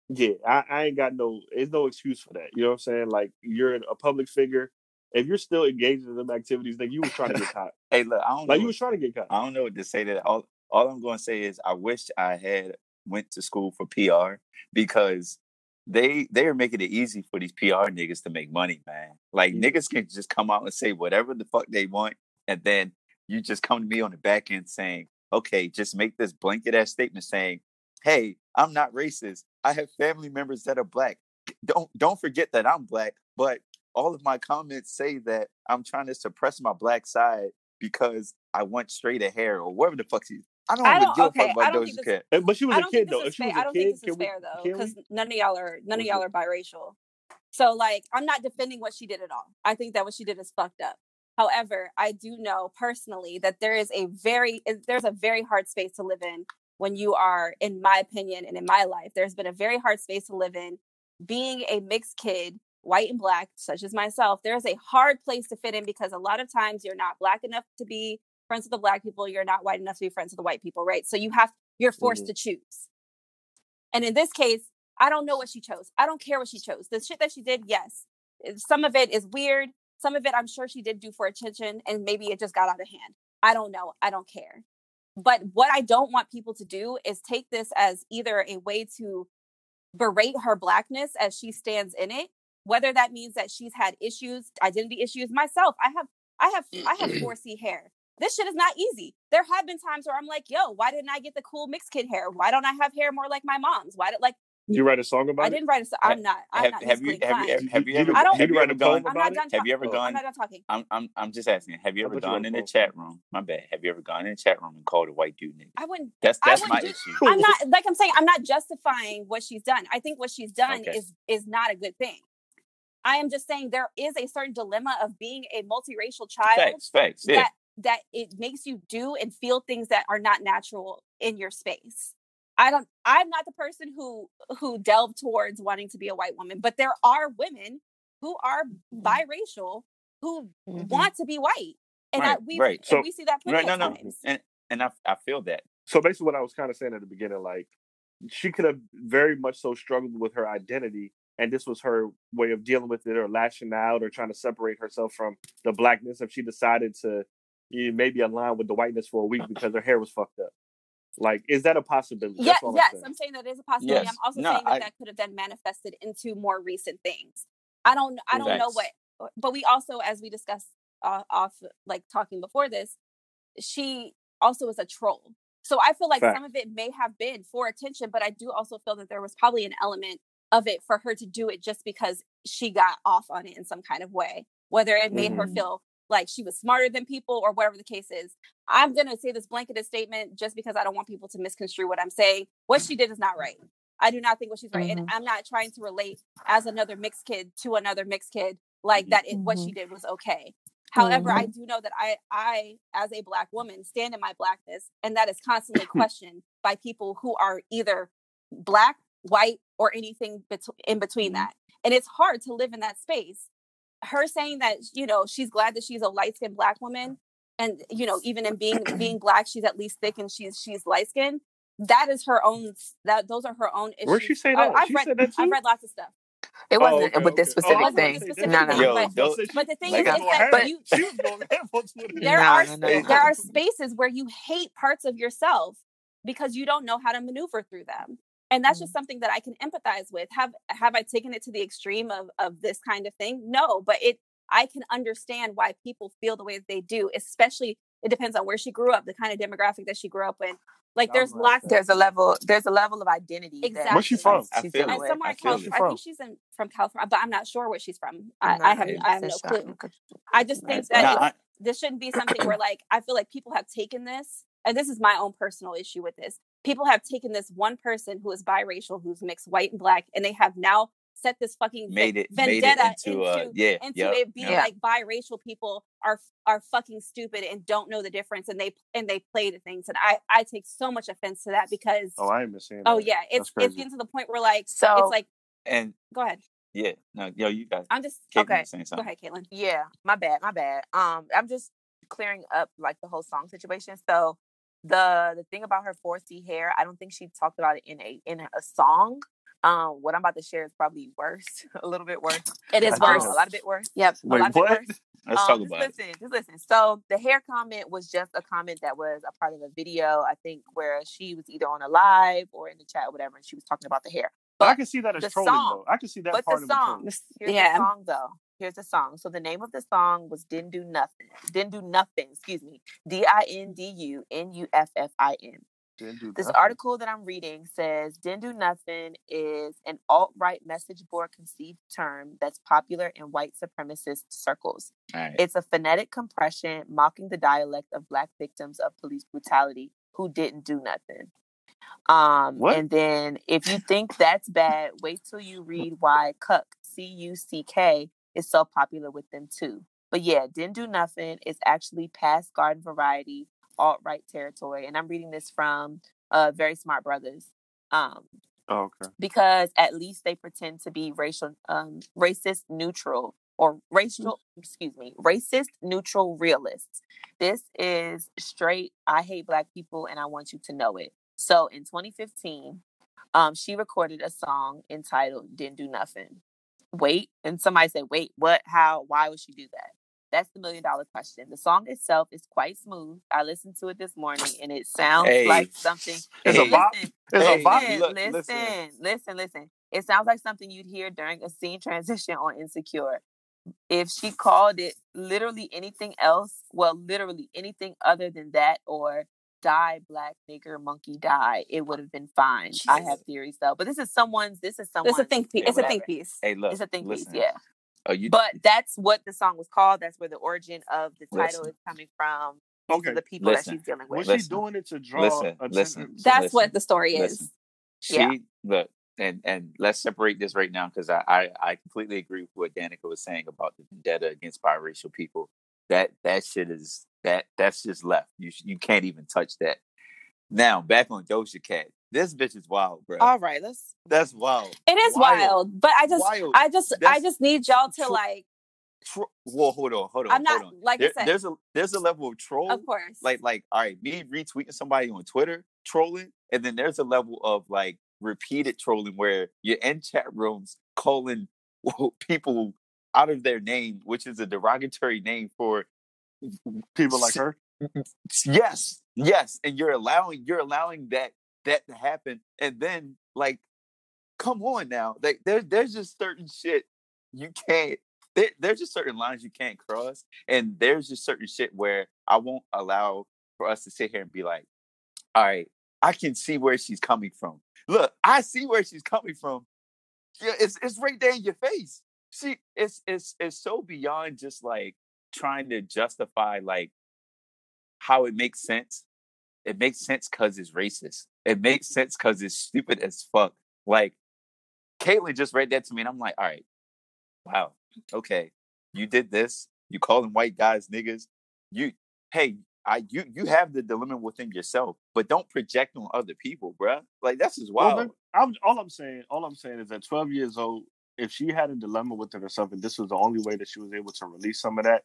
yeah, I, I ain't got no, there's no excuse for that. You know what I'm saying? Like you're a public figure. If you're still engaged in them activities, then you was trying to get caught. Hey, look. I don't Like know. you was trying to get caught. I don't know what to say to that. All all I'm going to say is I wish I had went to school for PR because they they are making it easy for these PR niggas to make money, man. Like Yeah. niggas can just come out and say whatever the fuck they want, and then you just come to me on the back end saying, "Okay, just make this blanket ass statement saying, hey, I'm not racist. I have family members that are black. Don't don't forget that I'm black, but all of my comments say that I'm trying to suppress my black side because I want straighter hair or whatever the fuck. She, I don't I even don't- give a okay, fuck about don't Doja this- Cat. Eh, But she was a kid though. this If she fair. was I a don't kid, think this can is we- fair though, because none of y'all are none of y'all are biracial. So like, I'm not defending what she did at all. I think that what she did is fucked up. However, I do know personally that there is a very there's a very hard space to live in when you are, in my opinion, and in my life, there's been a very hard space to live in. Being a mixed kid, white and black, such as myself, there's a hard place to fit in because a lot of times you're not black enough to be friends with the black people, you're not white enough to be friends with the white people, right? So you have you're forced Mhm. to choose. And in this case, I don't know what she chose. I don't care what she chose. The shit that she did, yes. eh, Some of it is weird. Some of it I'm sure she did do for attention and maybe it just got out of hand. I don't know. I don't care. But what I don't want people to do is take this as either a way to berate her blackness as she stands in it, whether that means that she's had issues, identity issues. Myself, I have I have mm, I have mm. 4C hair. This shit is not easy. There have been times where I'm like, yo, why didn't I get the cool mixed kid hair? Why don't I have hair more like my mom's? Why did like Did you write a song about I it? didn't write a. so- I'm not. I'm Have, not. have you have you inclined. have you You- ever I don't- have you you write ever a poem about I'm not it? done. Have you ever Oh. gone? I'm not done talking. I'm I'm I'm just asking. Have you ever thought you wrote gone in the chat room? My bad. Have you ever gone in the chat room and called a white dude nigga? I wouldn't. That's I that's wouldn't my do- issue. I'm not like I'm saying. I'm not justifying what she's done. I think what she's done Okay. is is not a good thing. I am just saying there is a certain dilemma of being a multiracial child Facts, facts. Yeah. that that it makes you do and feel things that are not natural in your space. I don't I'm not the person who who delved towards wanting to be a white woman, but there are women who are biracial who Mhm. want to be white. And Right, I, we right. So- we see that plenty Right, no, of no, times. and and I I feel that. So basically, what I was kind of saying at the beginning, like she could have very much so struggled with her identity, and this was her way of dealing with it, or lashing out, or trying to separate herself from the blackness. If she decided to you know, maybe align with the whiteness for a week because her hair was fucked up, like is that a possibility? Yeah, That's yes, I'm saying. I'm saying that is a possibility. Yes. I'm also No, saying that I- that could have then manifested into more recent things. I don't, I don't know what, but we also, as we discussed uh, off, like talking before this, she also was a troll. So I feel like Fact. some of it may have been for attention, but I do also feel that there was probably an element of it for her to do it just because she got off on it in some kind of way, whether it made her Mhm. feel like she was smarter than people or whatever the case is. I'm going to say this blanketed statement just because I don't want people to misconstrue what I'm saying. What she did is not right. I do not think what she's right. And Mhm. I'm not trying to relate as another mixed kid to another mixed kid like that it, what Mm-hmm. she did was okay. However, I do know that I I as a black woman stand in my blackness and that is constantly questioned by people who are either black, white or anything bet- in between Mhm. that. And it's hard to live in that space. Her saying that, you know, she's glad that she's a light-skinned black woman and you know, even in being being black, she's at least thick and she's she's light-skinned. That is her own that those are her own issues. Where'd she say Oh, that? I've She read said that too? I've read lots of stuff. It Oh, wasn't okay, with this okay. specific It thing. specific No, no, no. Yo, but- But the thing Like is, is that But- you she was going ham there No, are no, no, there are spaces where you hate parts of yourself because you don't know how to maneuver through them and that's Mm. just something that i can empathize with have have i taken it to the extreme of of this kind of thing no but it i can understand why people feel the way that they do especially it depends on where she grew up the kind of demographic that she grew up in like there's glad lots that- There's a level. There's a level of identity. that Exactly. Where's she from? I she's feel it. somewhere I in feel California. it. I think she's in from California, but I'm not sure where she's from. I, I'm I not have I have no position. clue. I just think that Nah, it's- this shouldn't be something where like I feel like people have taken this, and this is my own personal issue with this. People have taken this one person who is biracial, who's mixed white and black, and they have now set this fucking made it made it vendetta into, uh yeah into yep, it being yep. like biracial people are are fucking stupid and don't know the difference, and they and they play the things, and I I take so much offense to that because Oh, I ain't been oh that. yeah, it's it's getting to the point where like So- it's like and go ahead, yeah no yo you guys I'm just Caitlin Okay, saying go something. ahead, Caitlin. Yeah, my bad, my bad. Um, I'm just clearing up like the whole song situation. So the the thing about her 4C hair, I don't think she talked about it in a in a song. Um, what I'm about to share is probably worse, a little bit worse. It is worse. know. a lot of bit worse. Yep. a Wait, lot of bit what? worse. let's Um, talk just about it listen, just listen. So the hair comment was just a comment that was a part of a video, I think, where she was either on a live or in the chat or whatever, and she was talking about the hair. But I can see that as trolling, song- though. I can see that but part the of the song, trolling. This- here's yeah. the song though. Here's the song. So the name of the song was "Didn't Do Nothing." Didn't do nothing. Excuse me. D i n d u n u f f i n. This nothing. article that I'm reading says Didn't Do Nothing is an alt right message board conceived term that's popular in white supremacist circles. right It's a phonetic compression mocking the dialect of Black victims of police brutality who didn't do nothing. Um, What? and then if you think that's bad, wait till you read why Cuck, C U C K, is so popular with them too. But yeah, didn't do nothing is actually past garden variety alt right territory, and I'm reading this from uh Very Smart Brothas. Um, Oh, okay. because at least they pretend to be racial um racist neutral or racial excuse me racist neutral realists this is straight i hate black people and i want you to know it so in 2015 um she recorded a song entitled didn't do nothing wait and somebody said wait what how why would she do that that's the million dollar question the song itself is quite smooth i listened to it this morning and it sounds Hey. like something It's Hey. a bop. It's Hey, a bop. listen, look, listen, listen. listen, listen, It sounds like something you'd hear during a scene transition on Insecure. If she called it literally anything else, well, literally anything other than that, or die black nigger monkey die, it would have been fine. I have theories though, but this is someone's. This is someone's. It's a think piece. yeah, It's a think piece. hey look It's a think piece. Yeah, oh you but that's what the song was called. That's where the origin of the title Listen. is coming from. These Okay. are the people Listen. that she's dealing Was with. she Listen. doing it to draw Listen, attention? listen. That's listen, what the story listen. is. she Yeah. look and and let's separate this right now because I, I I completely agree with what Danica was saying about the vendetta against biracial people. That that shit is that that's just left. You you can't even touch that. Now back on Doja Cat. This bitch is wild, bro. All right, let's. That's wild. It is wild, but I just, Wild. I just, I just need y'all to tro- like. Tro- Whoa, hold on, hold on. I'm not hold on. like There- I said. there's a there's a level of troll. Of course. Like like all right, me retweeting somebody on Twitter trolling, and then there's a level of like repeated trolling where you're in chat rooms calling people out of their name, which is a derogatory name for People like her. Mm, mm. yes, yes, and you're allowing you're allowing that that to happen, and then like, come on now, like there's there's just certain shit you can't. There, there's just certain lines you can't cross, and there's just certain shit where I won't allow for us to sit here and be like, all right, I can see where she's coming from. Look, I see where she's coming from. Yeah, it's it's right there in your face. See, it's it's it's so beyond just like trying to justify like how it makes sense. It makes sense because it's racist. It makes sense because it's stupid as fuck. Like, Caitlyn just read that to me, and I'm like, all right, wow, okay, you did this. You calling white guys niggas. You, hey, I you you have the dilemma within yourself, but don't project on other people, bruh. Like that's just Well, wild. I'm, all I'm saying, all I'm saying is at 12 years old, if she had a dilemma within herself, and this was the only way that she was able to release some of that,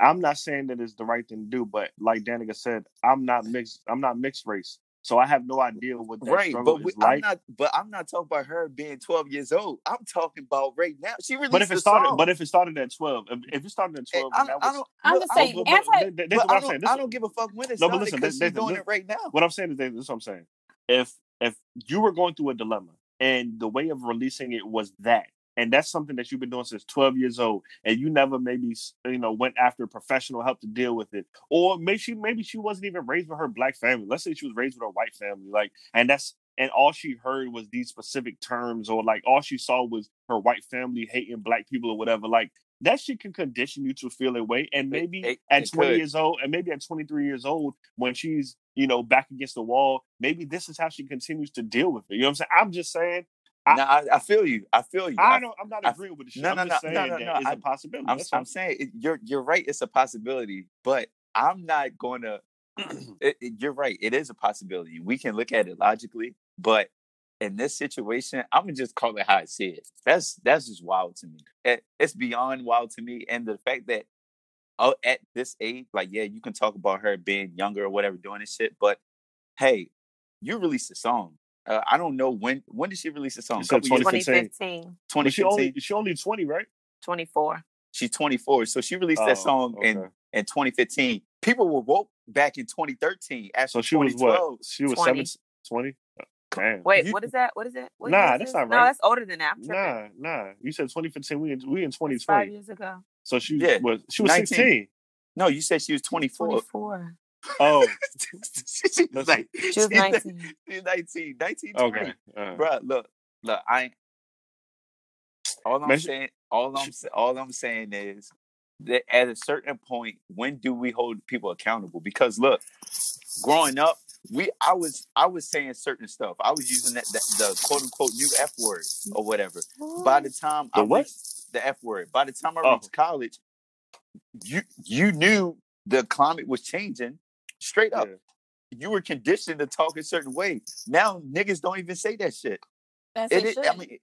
I'm not saying that it's the right thing to do. But like Danica said, I'm not mixed. I'm not mixed race, so I have no idea what that Right, struggle but we, is I'm like. not. But I'm not talking about her being 12 years old. I'm talking about right now. She released But if it started, song. but if it started at 12, if, if it started at Eh, 12, I, and that don't- I don't. I'm look, just I saying, don't- but, but, anti- th- th- but that's what I I'm don't. saying. I don't give a fuck when it No, but started listen, because they- she's they- doing they- it right now. what I'm saying is that, this is what I'm saying. If if you were going through a dilemma and the way of releasing it was that, and that's something that you've been doing since 12 years old, and you never maybe you know went after professional help to deal with it, or maybe she maybe she wasn't even raised with her black family. Let's say she was raised with her white family, like, and that's and all she heard was these specific terms, or like all she saw was her white family hating black people or whatever. Like that shit can condition you to feel a way, and maybe it- at it 20 could. years old, and maybe at 23 years old, when she's you know back against the wall, maybe this is how she continues to deal with it. You know what I'm saying? I'm just saying. I- Nah, I, I feel you. I feel you. I don't. I'm not agreeing with the shit. no, I'm no, just no, saying no, no, that no, it's a possibility. I'm, I'm saying it, you're you're right. It's a possibility, but I'm not going to. It, it- you're right. It is a possibility. We can look at it logically, but in this situation, I'm gonna just call it how I see it. That's that's just wild to me. It, it's beyond wild to me, and the fact that oh, at this age, like yeah, you can talk about her being younger or whatever, doing this shit, but hey, you released a song. Uh, I don't know when. When did she release a song? You said Couple years- 2015. 2015, she only she only 20, right? 24. She's 24, so she released Oh, that song in okay. in 2015. People were woke back in 2013 after So she was what? She was 20. 7, 20? Damn. Wait, You- what is that? What is that? What Nah, is that's this? not No, that's older than that. Nah, nah. You said 2015. We in, we in That's five years ago. So she Yeah, was she was 19. 16. No, you said she was 24. 24. Oh, she was Listen. like, She was she's 19. She's 19, 19, 20. okay. Uh, Bruh, look, look, I ain't. All I'm saying, all I'm, all I'm saying is that at a certain point, when do we hold people accountable? Because look, growing up, we, I was, I was saying certain stuff. I was using that, that the quote unquote new F word or whatever. By the time The I what? reached the F word, by the time I Oh. reached college, you, you knew the climate was changing straight up. yeah. You were conditioned to talk a certain way. Now niggas don't even say that shit. That's It it. is, I mean,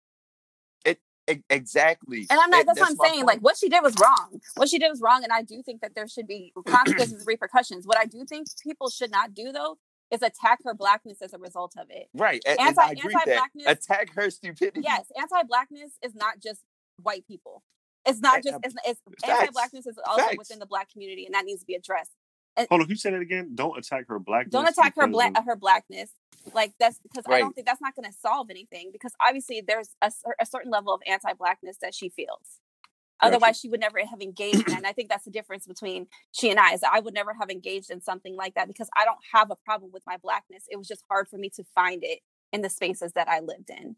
it, it exactly. And I'm not. It- That's, what I'm saying. point. Like what she did was wrong. What she did was wrong, and I do think that there should be consequences, and repercussions. What I do think people should not do though is attack her blackness as a result of it. right, and, and I agree anti blackness. Attack her stupidity. Yes, anti-blackness is not just white people. It's not just. Um, it's, it's anti-blackness is also Facts. within the black community, and that needs to be addressed. Hold on, can you say that again? Don't attack her blackness. Don't attack her black uh, her blackness. Like that's because I don't think that's not going to solve anything. Because obviously there's a, a certain level of anti-blackness that she feels. Gotcha. Otherwise, she would never have engaged. And I think that's the difference between she and I. Is that I would never have engaged in something like that because I don't have a problem with my blackness. It was just hard for me to find it in the spaces that I lived in.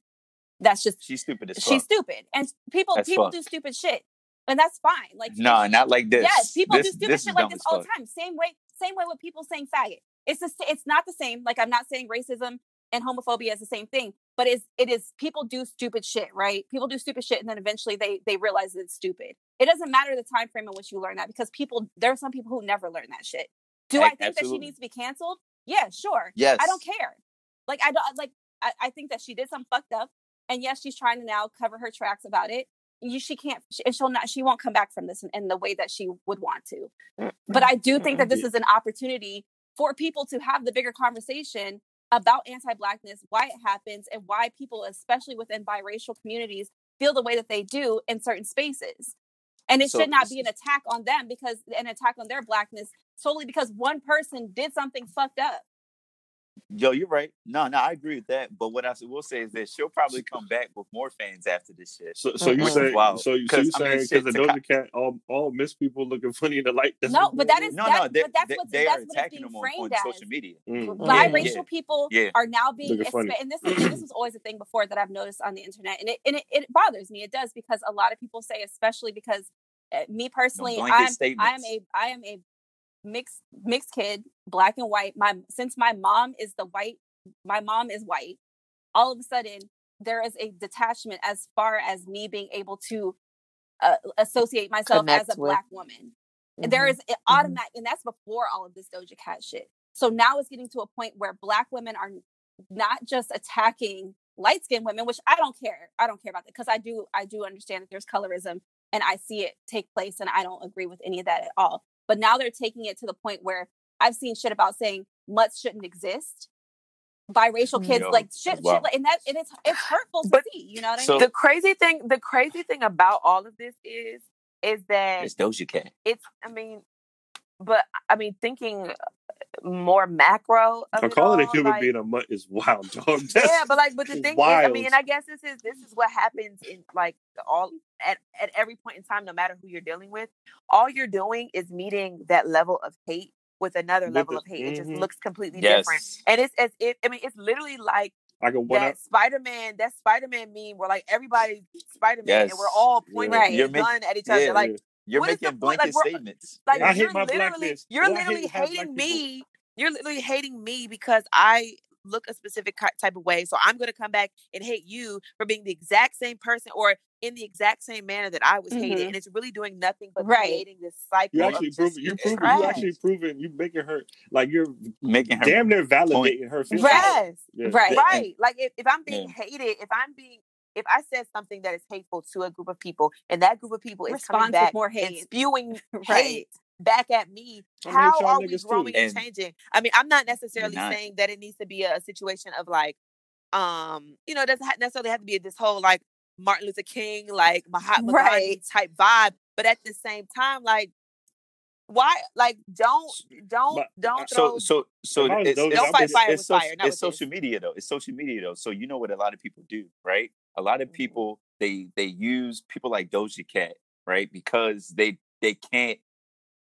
That's just she's stupid as fuck. she's stupid, and people As people fuck. do stupid shit, and that's fine. Like if- not like this. Yes, people This- do stupid this shit like this all the time. Same way, same way with people saying faggot. It's just it's not the same. Like I'm not saying racism and homophobia is the same thing, but it's it is people do stupid shit, right? People do stupid shit and then eventually they they realize that it's stupid. It doesn't matter the time frame in which you learn that because people there are some people who never learn that shit. Do I Ac- think that she needs to be canceled? Yeah, sure. Yes. I don't care. Like I don't like I, I think that she did some fucked up. And yes, she's trying to now cover her tracks about it. You, she can't, and she'll not, she won't come back from this in, in the way that she would want to. But I do think that this is an opportunity for people to have the bigger conversation about anti-blackness, why it happens, and why people, especially within biracial communities, feel the way that they do in certain spaces. And it So should not be an attack on them because an attack on their blackness solely because one person did something fucked up. Yo, you're right. No, no, I agree with that. But what I will say is that she'll probably come back with more fans after this shit. So, so you say, Wow. so you, so you 'Cause, I mean, saying shit, because the Taka- Doja Cat, all all miss people looking funny in the light. that's No, but going that on? is No, that, no, they, but that's they, what's they that's are what attacking being them on, on social media. Mm. Yeah. Biracial Yeah. people Yeah. are now being expe- and this is, this was always a thing before that I've noticed on the internet, and it and it, it bothers me. It does because a lot of people say, especially because uh, me personally, blanket I'm I am a I am a mixed mixed kid, black and white. My since my mom is the white, my mom is white. All of a sudden, there is a detachment as far as me being able to uh, associate myself Connect as a with- black woman. There Mhm. is an automatic, and that's before all of this Doja Cat shit. So now it's getting to a point where black women are not just attacking light skinned women, which I don't care. I don't care about that because I do I do understand that there's colorism and I see it take place and I don't agree with any of that at all. But now they're taking it to the point where I've seen shit about saying mutts shouldn't exist. Biracial mm, kids Yo, like shit, wow. shit like, and that and it's it's hurtful to But- see. You know what I mean? the crazy thing the crazy thing about all of this is is that It's those Doja Cat. it's i mean but i mean thinking more macro of I it call it a human like- being a mutt is wild, dog. yeah but like but the It's thing is i mean and i guess this is this is what happens in like all at, at every point in time no matter who you're dealing with all you're doing is meeting that level of hate with another With level the- of hate it just mhm. looks completely different and it's as if i mean it's literally like I can one that up. Spider-Man, that Spider-Man meme where like everybody's Spider-Man and we're Yes. all Yeah. pointing a gun at each other. yeah. like You're What is the making point? Like, blanket we're- statements. like I Yeah. you're my literally you're Well, literally hating people- me. You're literally hating me because I look a specific type of way. So I'm going to come back and hate you for being the exact same person or in the exact same manner that I was hated. Mhm. And it's really doing nothing but Right. creating this cycle. You of actually proving you proving trash. you actually proving you making her like you're Making her damn near validating her feelings. Right. Yes. Yeah. Right. Right like if, if i'm being Yeah. hated if i'm being if i said something that is hateful to a group of people and that group of people is coming back more and hate. spewing Right. hate back at me I hate how y'all are we growing and, And- changing i mean i'm not necessarily not. saying that it needs to be a, situation of like um you know it doesn't ha- necessarily have to be this whole like martin luther king like mahatma Right. Gandhi type vibe but at the same time like why like don't don't But- don't So throw so so If I was it's, Doja, it's, I'd it's, Fire it's, with soc- fire, not it's with this. social media though. It's social media though. So you know what a lot of people do, right? A lot of Mhm. people they they use people like Doja Cat, right? Because they they can't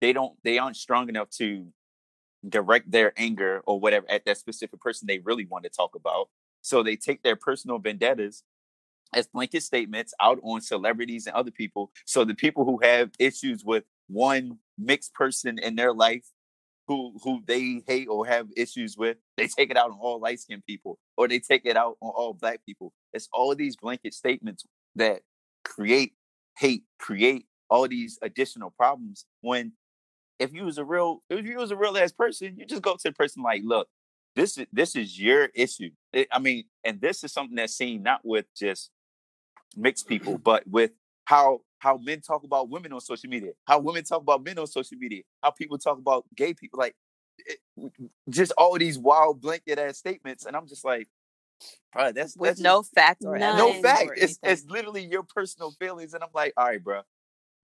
they don't they aren't strong enough to direct their anger or whatever at that specific person they really want to talk about. So they take their personal vendettas as blanket statements out on celebrities and other people. So the people who have issues with one mixed person in their life who who they hate or have issues with, they take it out on all light skinned people or they take it out on all black people. It's all these blanket statements that create hate, create all these additional problems when if you was a real if you was a real ass person, you just go to the person like, look, this is this is your issue. It- I mean, and this is something that's seen not with just mixed people, but with how how men talk about women on social media, how women talk about men on social media, how people talk about gay people, like it, just all these wild blanket ass statements, and I'm just like, bro, that's with that's no just- fact or no evidence fact. or It's it's literally your personal feelings, and I'm like, all right, bro.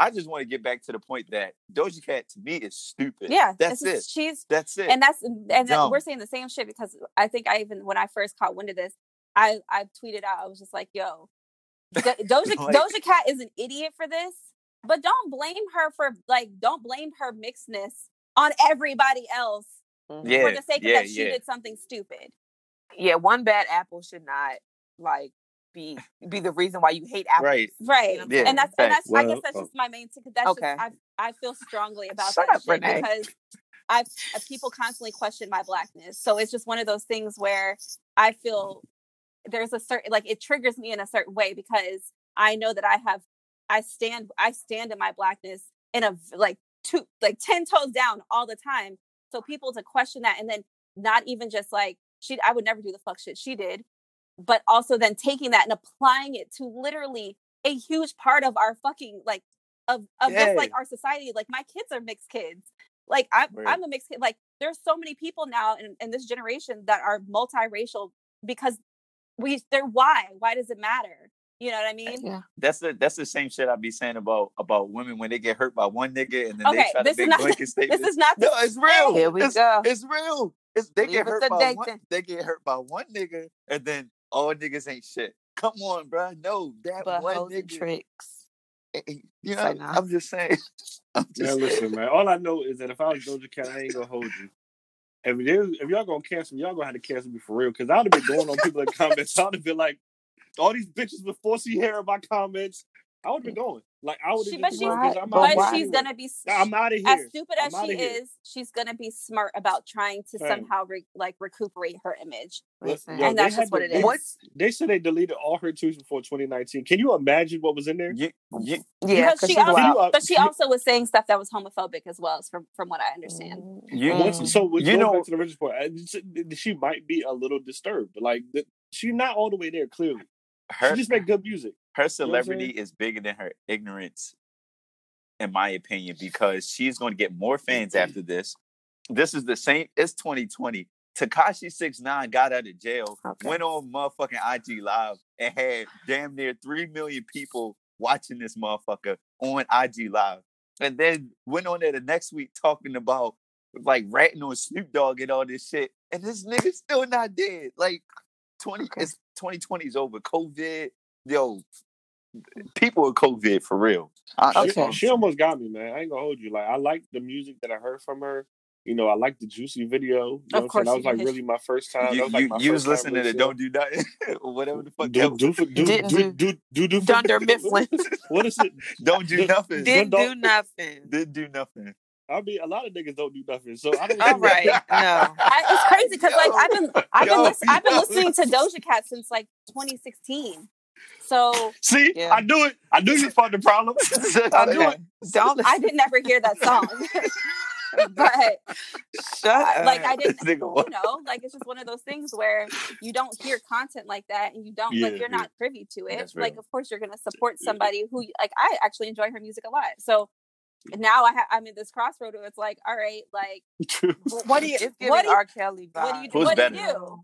I just want to get back to the point that Doja Cat to me is stupid. Yeah, that's it. She's That's it. and that's and that- we're saying the same shit because I think I even when I first caught wind of this, I I tweeted out I was just like, "Yo, Do- Doja Like- Doja Cat is an idiot for this, but don't blame her for like don't blame her mixedness on everybody else Mhm. yeah, for the sake of yeah, that she yeah. did something stupid." yeah, one bad apple should not like be be the reason why you hate apples. Right. Right. what I'm Yeah, and that's and facts. that's I guess that's uh, just my main ticket. That's Okay. just I I feel strongly about Shut that up, shit Renee. because I've uh, people constantly question my blackness. So it's just one of those things where I feel there's a certain like it triggers me in a certain way because I know that I have I stand I stand in my blackness in a like two like 10 toes down all the time. So people to question that and then not even just like she I would never do the fuck shit she did, but also then taking that and applying it to literally a huge part of our fucking like of of just like our society. Like my kids are mixed kids. Like I'm Word. I'm a mixed kid. Like there's so many people now in, in this generation that are multiracial because we they're why? Why does it matter? You know what I eh, mean? Yeah. That's the that's the same shit I be saying about about women when they get hurt by one nigga and then Okay, they try this to is make not- blanket This statements. is not no, it's real. Here we it's, go. It's real. It's they Leave get hurt to by one. They get hurt by one nigga, and then all niggas ain't shit. Come on, bro. No, that But one hoes nigga. tricks. You know, Say nah. I'm just saying. I'm just Man, saying. listen, man. All I know is that if I was Doja Cat, I ain't gonna hold you. If, there- if y'all gonna cancel me, y'all gonna have to cancel me for real. Because I'd have been going on people in comments. I'd have been like, all these bitches with 4C hair in my comments. I would have been going. Like I would She, have but just been going But out but why? she's gonna be s- I'm out of here. as stupid as she outta here. is. She's gonna be smart about trying to Right. somehow re- like recuperate her image, Listen. and they that's just what to- it they- They said they deleted all her tweets before 2019. Can you imagine what was in there? You, you, yeah, because because she also, Can you, wild. uh, but she also was saying stuff that was homophobic as well, from from what I understand. you, Once, Mm. so You go know- back to the original point. She, she might be a little disturbed. Like she's not all the way there. Clearly, her she just make good music. Her I'm celebrity is bigger than her ignorance, in my opinion, because she's going to get more fans after this. This is the same. It's 2020. Tekashi Six Nine got out of jail, Okay. went on motherfucking IG Live, and had damn near three million people watching this motherfucker on IG Live, and then went on there the next week talking about like ratting on Snoop Dogg and all this shit, and this nigga still not dead. Like 20, Okay. it's 2020 is over. COVID, yo, people with COVID for real. I- that's She, what she almost got me, man. I ain't gonna hold you. Like I like the music that I heard from her. You know, I like the Juicy video. You know Of what course That was like did. really my first time. that You, was like you, my you was first time listening to really Don't Do Nothing or whatever the fuck. do that do was. for do Didn't do do- do do do for Dunder Mifflin. What is it? Don't do Did- nothing. did- Didn't do don't- nothing. Didn't do nothing. I mean, a lot of niggas don't do nothing. So I don't. All right, no. I, it's crazy because like Yo, I've been I've been yo, lis- I've been yo. listening to Doja Cat since like 2016. So See, Yeah. I knew it. I knew you was part the problem. I knew Okay. it. Don't I listen. did never hear that song, but Shut I- up. like I didn't, you know, like it's just one of those things where you don't hear content like that, and you don't Yeah, like you're yeah. not privy to it. That's Like, real. of course, you're gonna support somebody who, like, I actually enjoy her music a lot. So now I ha- I'm in this crossroad where it's like, all right, like, what do you, It's what do you, R. Kelly vibes. what do you, Who's what do you better? do?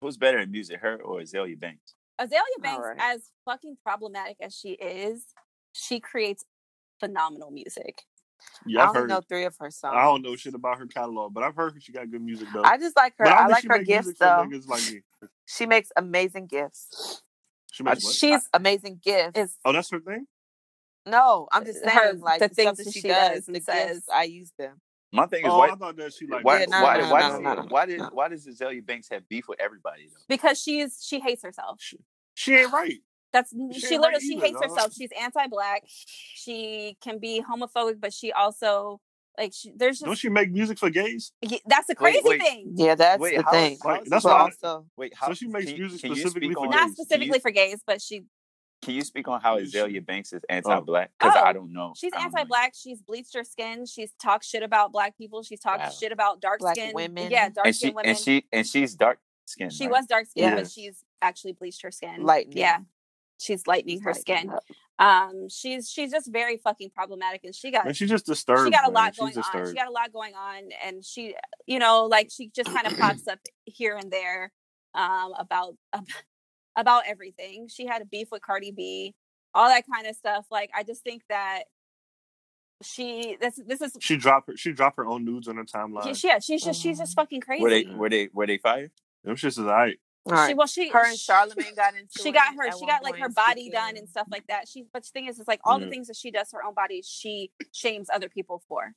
Who's better in music, her or Azealia Banks? Azealia Banks, right. as fucking problematic as she is, she creates phenomenal music. Yeah, I I've only know three of her songs. I don't know shit about her catalog, but I've heard she got good music though. I just like her. But I like her gifts though. like me. She makes amazing gifts. She uh, makes what? She's Amazing gifts. is Oh, that's her thing. no, I'm just uh, Her- saying, like the the, things that that she, she does, does and the says. gifts, I use them. My thing is Oh, why I thought that she like. why Yeah, no, why no, why, no, does, no, no, why did no. why does Azealia Banks have beef with everybody though? because she's she hates herself. She ain't right. That's She she literally right she either, hates dog. herself. She's anti-black. She can be homophobic, but she also like she, there's Don't she make music for gays? Ye- that's the crazy wait. thing. Yeah, that's Wait, the how- thing. how Like, that's this- why- also, Wait, how, she makes can, music can specifically for on, gays. Not specifically you- for gays, but she Can you speak on how Yes. Azealia Banks is oh. anti-black? Because Oh, I don't know. she's I don't know. anti-black. She's bleached her skin. She's talked shit about black people. She's talked Wow. shit about dark Black skin women. Yeah, dark and skin she women. and she and she's dark skinned. She was dark skinned, but she's actually bleached her skin. Lightening. Yeah. She's lightening her Lighten skin. up. Um, she's she's just very fucking problematic, and she got Man, she's just disturbed. she got a man. lot She's going on. She got a lot going on, and she, you know, like she just kind of pops up here and there um, about about everything. She had a beef with Cardi B, all that kind of stuff. Like, I just think that she this this is She dropped her. She dropped her own nudes on her timeline. yeah, she, yeah, she's just she's just fucking crazy. Were they were they were they fired? Them shits is alright. All right. She well she her and Charlemagne got into she it got her she got like her point, body done and stuff like that she but the thing is it's like all Yeah. the things that she does her own body she shames other people for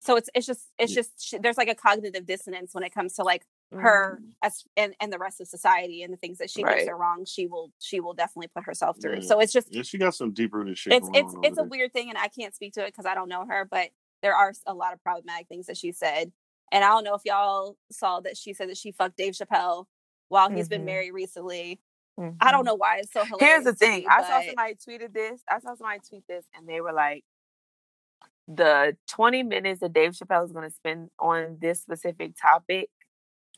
so it's it's just it's Yeah. just she, there's like a cognitive dissonance when it comes to like her mm-hmm. as and, and the rest of society and the things that she Right. thinks are wrong she will she will definitely put herself through Yeah. so it's just Yeah, she got some deep rooted shit. it's going it's on it's a there. weird thing and i can't speak to it because i don't know her but there are a lot of problematic things that she said and i don't know if y'all saw that she said that she fucked dave chappelle while he's been Mhm. married recently i Mhm. don't know why it's so hilarious Here's the thing. me, I saw somebody tweeted this. I saw somebody tweet this, and they were like, "The 20 minutes that Dave Chappelle is going to spend on this specific topic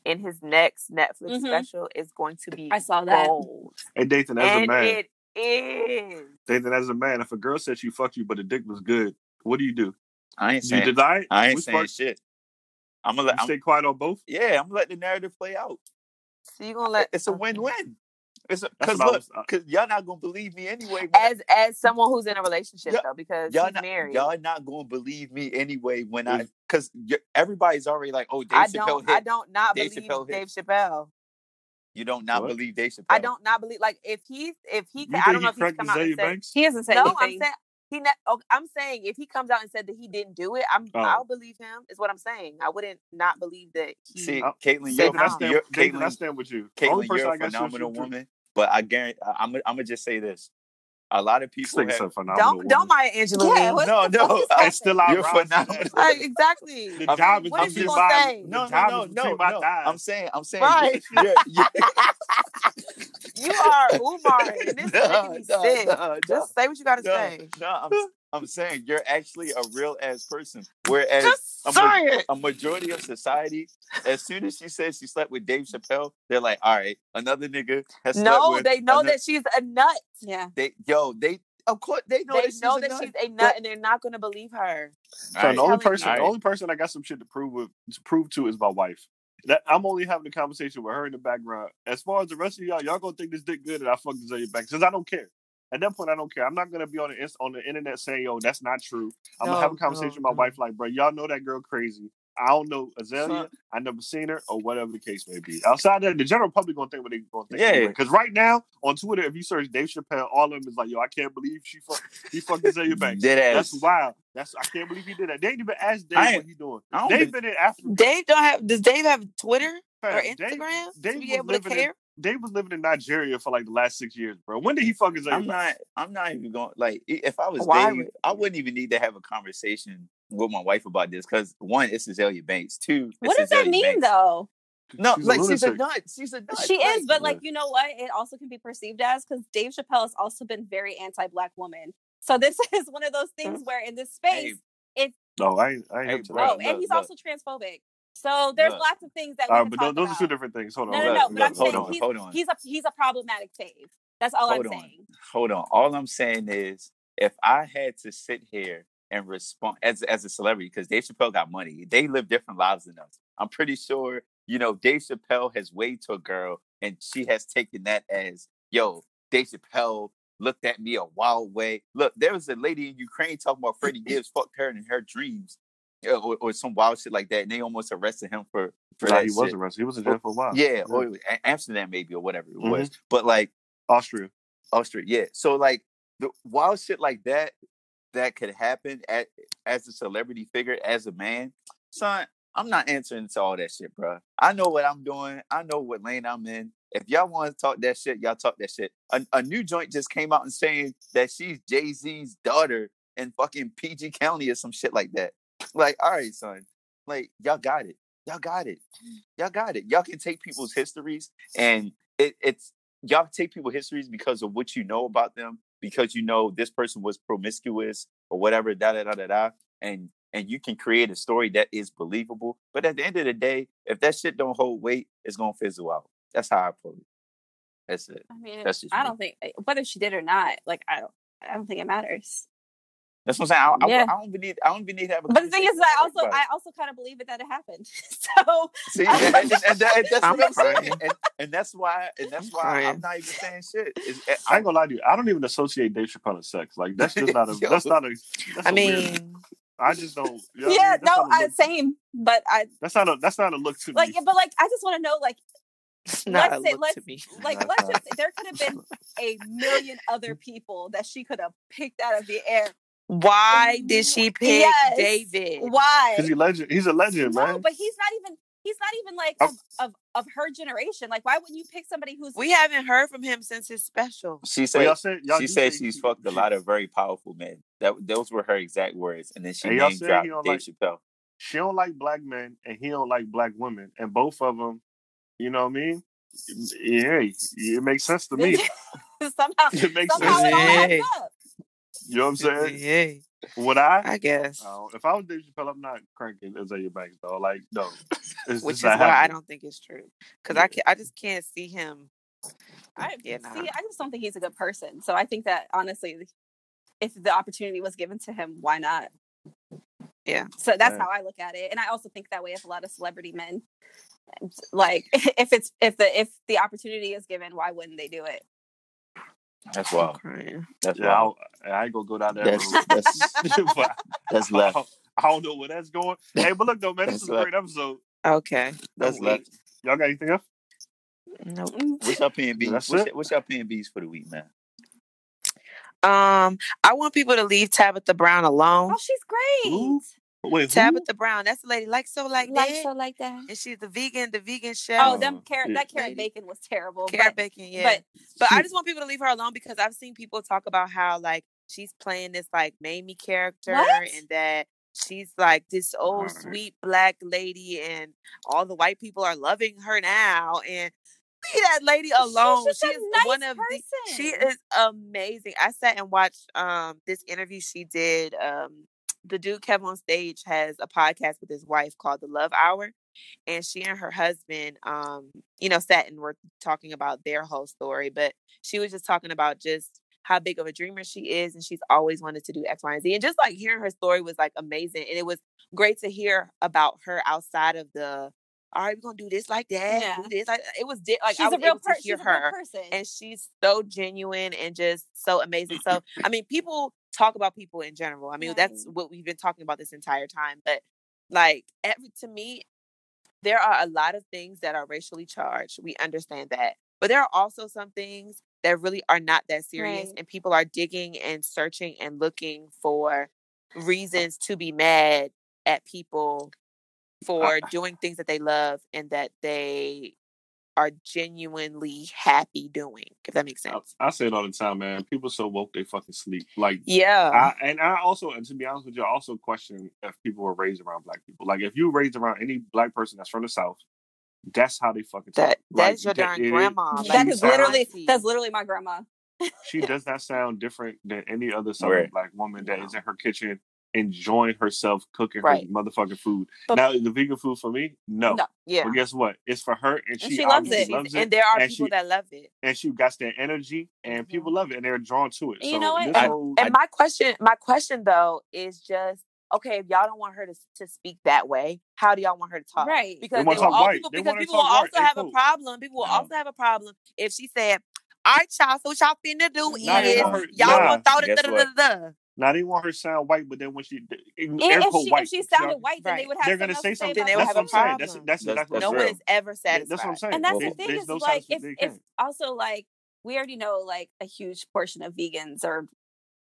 in his next Netflix Mhm. special is going to be I saw that. gold." Hey, Dathan, as a And man, it is. Dathan, as a man, if a girl said she fucked you but the dick was good, what do you do? I ain't Do you saying deny it? I ain't We saying spark- shit. I'm gonna You let I'm, stay quiet on both. yeah, I'm gonna let the narrative play out. So you gonna let It's a win-win. It's because look, uh, because y'all not gonna believe me anyway. when I- as as someone who's in a relationship Yeah, though, because y'all not married. y'all not gonna believe me anyway when I because everybody's already like, oh, Dave I Chappelle don't. hit. I don't not Dave believe Chappelle hit. Dave Chappelle. You don't not What? believe Dave Chappelle. I don't not believe like if he's if he. You I don't know if he's come out and said. He hasn't said No, I'm saying he. Ne- oh, I'm saying if he comes out and said that he didn't do it, I'm. Oh. I'll believe him. Is what I'm saying. I wouldn't not believe that he. See, oh, I- Caitlin, Said you're, Dathan, I stand, you're Dathan, I stand with you. Caitlin, Only person you're I a got shit phenomenal with you- woman. But I guarantee, I'm, I'm gonna just say this: a lot of people This nigga's have, a Don't don't woman. mind Angelina. Yeah, what no, no, I- happening? It's still out You're phenomenal. Right, exactly. The I job mean, is what is between you my gonna say? the No, no, job no, is between no, no. I'm saying, I'm saying, Right. you're, you're, You are Umar, and this is making me no, sick. no, no, Just say what you gotta no, say. no, I'm, I'm saying you're actually a real ass person. Whereas Just a, ma- a majority of society, as soon as she says she slept with Dave Chappelle, they're like, all right, another nigga has slept No, with they know ano- that she's a nut. Yeah. they yo, they of course they know they that she's know a that nut. she's a nut, But- and they're not gonna believe her. So right. the only person, you. the only person I got some shit to prove with, to prove to is my wife. That I'm only having a conversation with her in the background. As far as the rest of y'all, y'all gonna think this dick good and I fuck this your back since I don't care. At that point, I don't care. I'm not gonna be on the on the internet saying, "Yo, that's not true." I'm gonna have a conversation no, with my no. wife, like, bro, y'all know that girl crazy. I don't know Azealia. Son. I never seen her, or whatever the case may be. Outside that, the general public gonna think what they gonna think. Yeah. Because right now on Twitter, if you search Dave Chappelle, all of them is like, "Yo, I can't believe she fuck, he fucked Azealia Banks." Dead ass. That's wild. That's I can't believe he did that. They ain't even asked Dave I what he doing. I don't Dave been in Africa. Dave don't have. Does Dave have Twitter or fam. Dave, Instagram Dave to be able to living in- care? Dave was living in Nigeria for like the last six years, bro. When did he fuck Azealia I'm not. I'm not even going. Like, if I was Why Dave, would- I wouldn't even need to have a conversation with my wife about this because one, it's Azealia Banks. Two, What it's does that mean Banks. though? No, She's a like she's a lunatic. nut. She's a nut. She Like, is, but like you know what? It also can be perceived as because Dave Chappelle has also been very anti-black woman. So this is one of those things where in this Hey, space, No, I. I ain't Hey, hip to bro, oh, that. and he's look. also transphobic. So there's Look. lots of things that we Uh, can but talk those, those are two different things. Hold on. No, no, hold no. on. But I'm hold saying on, he's, hold on. he's a he's a problematic fave. That's all Hold I'm on. saying. hold on. All I'm saying is, if I had to sit here and respond as as a celebrity, because Dave Chappelle got money, they live different lives than us. I'm pretty sure, you know, Dave Chappelle has waved to a girl, and she has taken that as, yo, Dave Chappelle looked at me a wild way. Look, there was a lady in Ukraine talking about Freddie Gibbs fucked her in her dreams, you or, or some wild shit like that, and they almost arrested him for for that he shit. was arrested. He was in jail for a while. Yeah, or it was Amsterdam maybe or whatever it Mm-hmm. was. But like Austria. Austria, yeah. So like the wild shit like that that could happen at, as a celebrity figure, as a man, son. I'm not answering to all that shit, bro. I know what I'm doing. I know what lane I'm in. If y'all want to talk that shit, y'all talk that shit. A, a new joint just came out and saying that she's Jay Z's daughter in fucking PG County or some shit like that. Like, all right, son. Like, y'all got it. Y'all got it. Y'all got it. Y'all can take people's histories and it, it's y'all take people's histories because of what you know about them, because you know this person was promiscuous or whatever, da da da da da, and and you can create a story that is believable. But at the end of the day, if that shit don't hold weight, it's gonna fizzle out. That's how I put it. That's it. I mean, That's just I me. don't think eh, whether she did or not. Like I don't. I don't think it matters. That's what I'm saying. I, I, Yeah. I don't believe need. I don't even need to have a. But the thing is, I also everybody. I also kind of believe it that it happened. So See, and, and, and, and that- and that's I'm what I'm saying, and, and that's why, and that's why I'm crying. not even saying shit. It's, eh, I ain't gonna lie to you. I don't even associate Dave Chappelle with sex. Like that's just not a. That's not a. That's I a weird- mean, I just don't. You know what I yeah, mean? No, not a I, look- same. But I That's not a. That's not a look to like, me. Like, but like, I just want to know, like, not let's a say look let's to me. like let's just there could have been a million other people that she could have picked out of the air. Why did she pick Yes. David? Why? Because he legend. He's a legend, no, man. but he's not even. He's not even like of, of of her generation. Like, why wouldn't you pick somebody who's We haven't heard from him since his special. She Well, said y'all said y'all she do said say she's he- fucked a lot of very powerful men. That those were her exact words, and then she And name dropped he Dave like- Chappelle. She don't like black men, and he don't like black women, and both of them. You know what I mean? Yeah, it makes sense to me. somehow It makes somehow sense. it all adds up. You know what I'm saying? Yeah, Would I? I guess. Uh, if I was Dave Chappelle, I'm not cranking Azealia Banks, though. Like, no. It's Which just is not why I don't think it's true. Because Yeah. I can, I just can't see him. I Yeah, nah. see. I just don't think he's a good person. So I think that honestly, if the opportunity was given to him, why not? Yeah. So that's Yeah. how I look at it, and I also think that way of a lot of celebrity men. Like, if it's if the if the opportunity is given, why wouldn't they do it? That's I'm wild. crying. That's Yeah, I, wild. don't- I ain't gonna go down that That's road. that's that's I, left. don't, I don't know where that's going. Hey, but look though, man, this That's is a great episode. Okay. That's I'm left. Y'all got anything else? Nope. What's your P and B? What's, it? your- what's your P and B's for the week, man? Um, I want people to leave Tabitha Brown alone. Oh, she's great. Who? Wait, who? Tabitha Brown. That's the lady like so like, like that. so like that. and she's the vegan, the vegan chef. Oh, them carrot yeah. that carrot bacon was terrible. Carrot but, bacon, yeah. but But I just want people to leave her alone because I've seen people talk about how like she's playing this like Mammy character What? and that she's like this old sweet black lady and all the white people are loving her now and leave that lady alone. She's She a is nice one of the she is amazing. I sat and watched um this interview she did. Um the dude Kev on stage has a podcast with his wife called The Love Hour. And she and her husband, um, you know, sat and were talking about their whole story. But she was just talking about just how big of a dreamer she is, and she's always wanted to do X, Y, and Z. And just like hearing her story was like amazing. And it was great to hear about her outside of the all right, we're gonna do this like that, Yeah. do this like it was di- like she's I a was real able to person. hear her person. and she's so genuine and just so amazing. So, I mean, people talk about people in general. I mean, that's what we've been talking about this entire time. But like, every to me, there are a lot of things that are racially charged. We understand that, but there are also some things that really are not that serious, Right. and people are digging and searching and looking for reasons to be mad at people uh, for uh doing things that they love and that they are genuinely happy doing. If that makes sense. I say it all the time, man. People so woke they fucking sleep. Like Yeah. I, and I also, and to be honest with you, I also question if people were raised around black people. Like if you raised around any black person that's from the south, that's how they fucking talk. that Like, that's your that- darn it is- grandma. she that like literally auntie. that's literally my grandma. she does not sound different than any other southern Right. black woman that is in her kitchen enjoying herself cooking Right. her motherfucking food. But- now the vegan food for me, no. No. yeah. But guess what? It's for her, and she, she loves it. Loves it, and there are and people she- that love it. and she got that energy, and people mm-hmm. love it, and they're drawn to it. And you so know what? this I- whole- And my question, my question though, is just okay. If y'all don't want her to to speak that way, how do y'all want her to talk? Right. Because wanna they talk all, white. people, because people will talk white. also They have a cool. problem. People will No. also have a problem if she said, "All right, y'all, so what y'all finna do is her- y'all nah, gonna throw the guess da da da da." Now they want her to sound white, but then when she And if she white, if she y'all- sounded white, then they would have they're something gonna else say to say something. They will That's have what a I'm saying. That's problem. that's That's- that's, that's No real. one is ever That- satisfied. That's what I'm saying. And that's There's- the thing is no like if if also like we already know like a huge portion of vegans are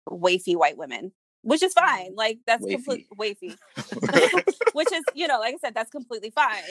wafy white women, which is fine. Mm-hmm. Like that's Wafy. complete wafy, which is you know like I said that's completely fine.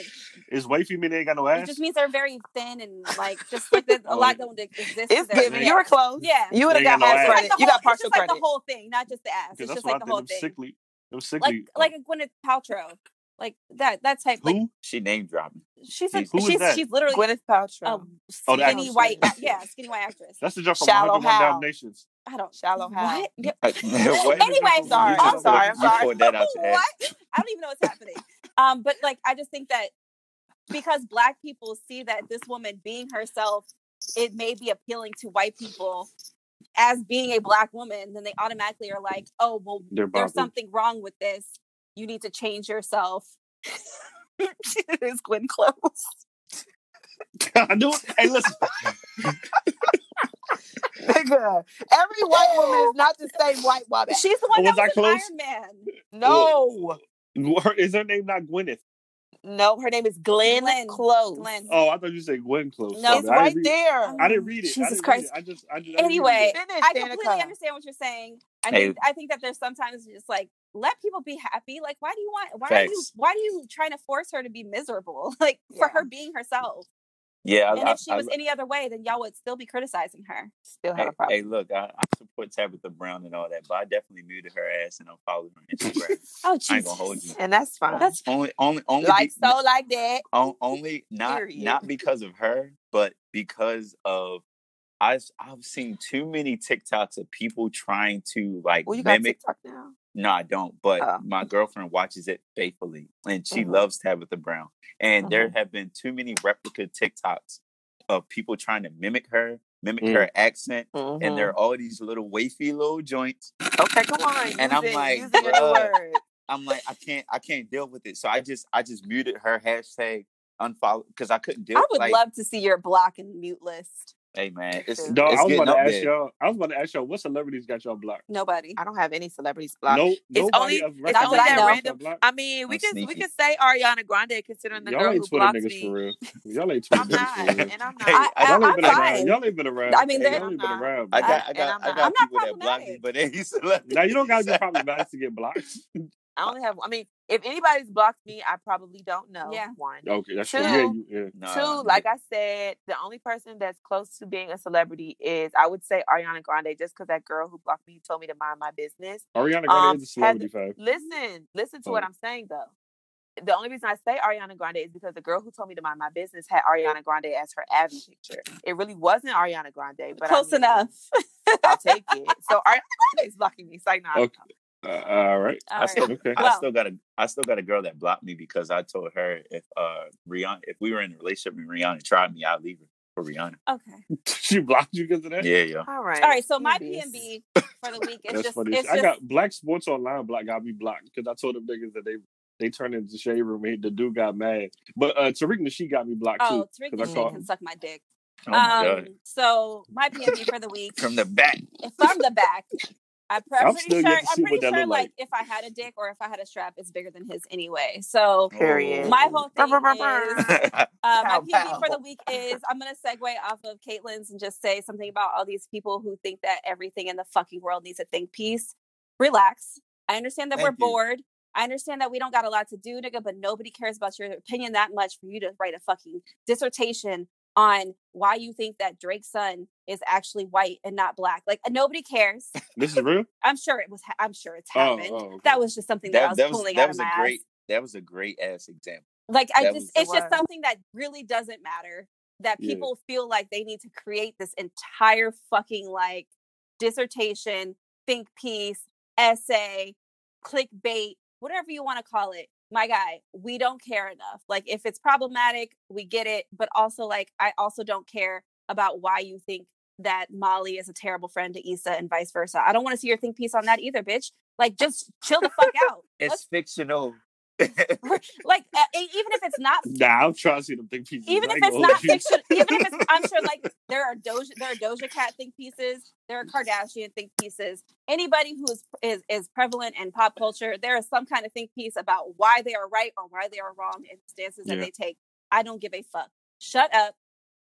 Is wifey mean they ain't got no ass? It just means they're very thin and like just like there's a Oh, lot yeah. don't exist. It's their giving. You were close. Yeah. You would have got got no half ass. Like credit. the You whole, got it's partial just like the whole thing, not just the ass. It's just like I the whole think. Them thing. sickly. Them Like sickly. Uh like a Gwyneth Paltrow, like that that type. Like who? she name dropping. she's a, Who is she's that? she's literally Gwyneth Paltrow. Oh, the skinny actress. white yeah skinny white actress. That's the joke from Shallow 101 Hal. Dalmatians. I don't Shallow Hal. what. Yeah, what? Anyway, Sorry, I'm sorry, I'm sorry. pulled that out your ass. what? I don't even know what's happening. Um, but like I just think that because black people see that this woman being herself, it may be appealing to white people as being a black woman, then they automatically are like, oh well, They're there's something wrong with this. You need to change yourself. it is Gwen Close. I do. Hey, listen. Nigga, every white woman is not the same white woman. She's the one Oh, that was I close? Iron Man. No, Her, is her name not Gwyneth? no, her name is Glenn, Glenn. Close. Glenn. Oh, I thought you said Gwen Close. No. It's right read- there. I didn't read it. Jesus didn't Christ. It. I just, I just. I Anyway, it. I completely Danica. understand what you're saying. I Hey. I think that there's sometimes just like let people be happy. Like, why do you want? Why are you? Why do you trying to force her to be miserable? Like for her being herself. Yeah, And I, if she I- was any other way, then y'all would still be criticizing her. Still have Hey, a problem. hey, look, I, I support Tabitha Brown and all that, but I definitely muted her ass and unfollowed her on Instagram. Oh, I ain't Jesus. gonna hold you. And that's fine. That's Only, only, only, like be- so, like that. on- only not Period. not because of her, but because of I've I've seen too many TikToks of people trying to like Well, you got mimic. TikTok now. No, I don't. But Oh. my girlfriend watches it faithfully, and she Mhm. loves Tabitha Brown. And there Mm-hmm. have been too many replica TikToks of people trying to mimic her, mimic Mm. her accent, Mhm. and there are all these little wafy little joints. okay, come on. And I'm it, like, use it in the bruh. word. I'm like, I can't, I can't deal with it. So I just, I just muted her hashtag unfollow because I couldn't deal. I would like, love to see your block and mute list. Hey man, it's, Dog, it's I was about to ask there. y'all. I was about to ask y'all what celebrities got y'all blocked. Nobody. I don't have any celebrities blocked. No, It's nobody only- it's only that y'all random- I mean, we I'm can we can say Ariana Grande considering the Y'all girl ain't who Twitter blocked niggas me. for real. Y'all ain't Twitter I'm niggas not, for real. and I'm not. Hey, I, I- Y'all I, ain't been I'm around. fine. Y'all ain't been around. I mean, Hey, they're- y'all ain't been around. I got, I got, I'm I not- got people that block me, but they celebrities. Now you don't gotta be problematic to get blocked. I only have. I mean, if anybody's blocked me, I probably don't know. Yeah. One. Okay, that's Two. true. Yeah, you, yeah. Nah, Two, like I said, the only person that's close to being a celebrity is I would say Ariana Grande, just because that girl who blocked me told me to mind my business. Ariana Grande Um, is a celebrity fan. Listen, listen to what Oh. I'm saying though. The only reason I say Ariana Grande is because the girl who told me to mind my business had Ariana Grande as her Abby picture. It really wasn't Ariana Grande, but I Close mean, enough. I'll take it. So Ariana Grande is blocking me. It's like, nah, Okay. Uh, all right. All I right. still, Okay. I Well- still got a, I still got a girl that blocked me because I told her if uh Rihanna, if we were in a relationship and Rihanna tried me, I'd leave her for Rihanna. Okay. she blocked you because of that. Yeah, yeah. all right. All right. So my PNBs. PNB for the week is That's just funny. it's I just got Black Sports Online block got me blocked because I told them niggas that they they turned into the shade room. and The dude got mad, but uh, Tariq Nasheed got me blocked oh, too. Tariq 'cause I Nasheed called- can suck my dick. Oh my um, god. so my PNB for the week From the back. from the back. I'm pre- I'm I'm pretty sure. I'm pretty sure. Like like. if I had a dick or if I had a strap, it's bigger than his anyway. So Period. my whole thing Brr, brr, is uh, my Pow, PNB for the week is I'm gonna segue off of Caitlin's and just say something about all these people who think that everything in the fucking world needs a think piece. Relax. I understand that Thank we're you. bored. I understand that we don't got a lot to do, nigga, but nobody cares about your opinion that much for you to write a fucking dissertation on why you think that Drake's son is actually white and not black. Like nobody cares. This is real. I'm sure it was. ha- I'm sure it's Oh, happened. oh, okay. That was just something that, I that, was that was pulling that out was of a great ass. that was a great ass example. Like I that just, it's just something that really doesn't matter. That Yeah. people feel like they need to create this entire fucking like dissertation, think piece, essay, clickbait, whatever you want to call it. My guy, we don't care enough. Like if it's problematic, we get it, but also like I also don't care about why you think that Molly is a terrible friend to Issa and vice versa. I don't want to see your think piece on that either, bitch. Like just chill the fuck out. It's Let's- fictional. Like uh, even if it's not Nah, I'm trying to see them think pieces. even if it's not fiction, even if it's, I'm sure like there are Doja, there are Doja Cat think pieces, there are Kardashian think pieces. Anybody who is is is prevalent in pop culture, there is some kind of think piece about why they are right or why they are wrong in stances that they take. I don't give a fuck. Shut up.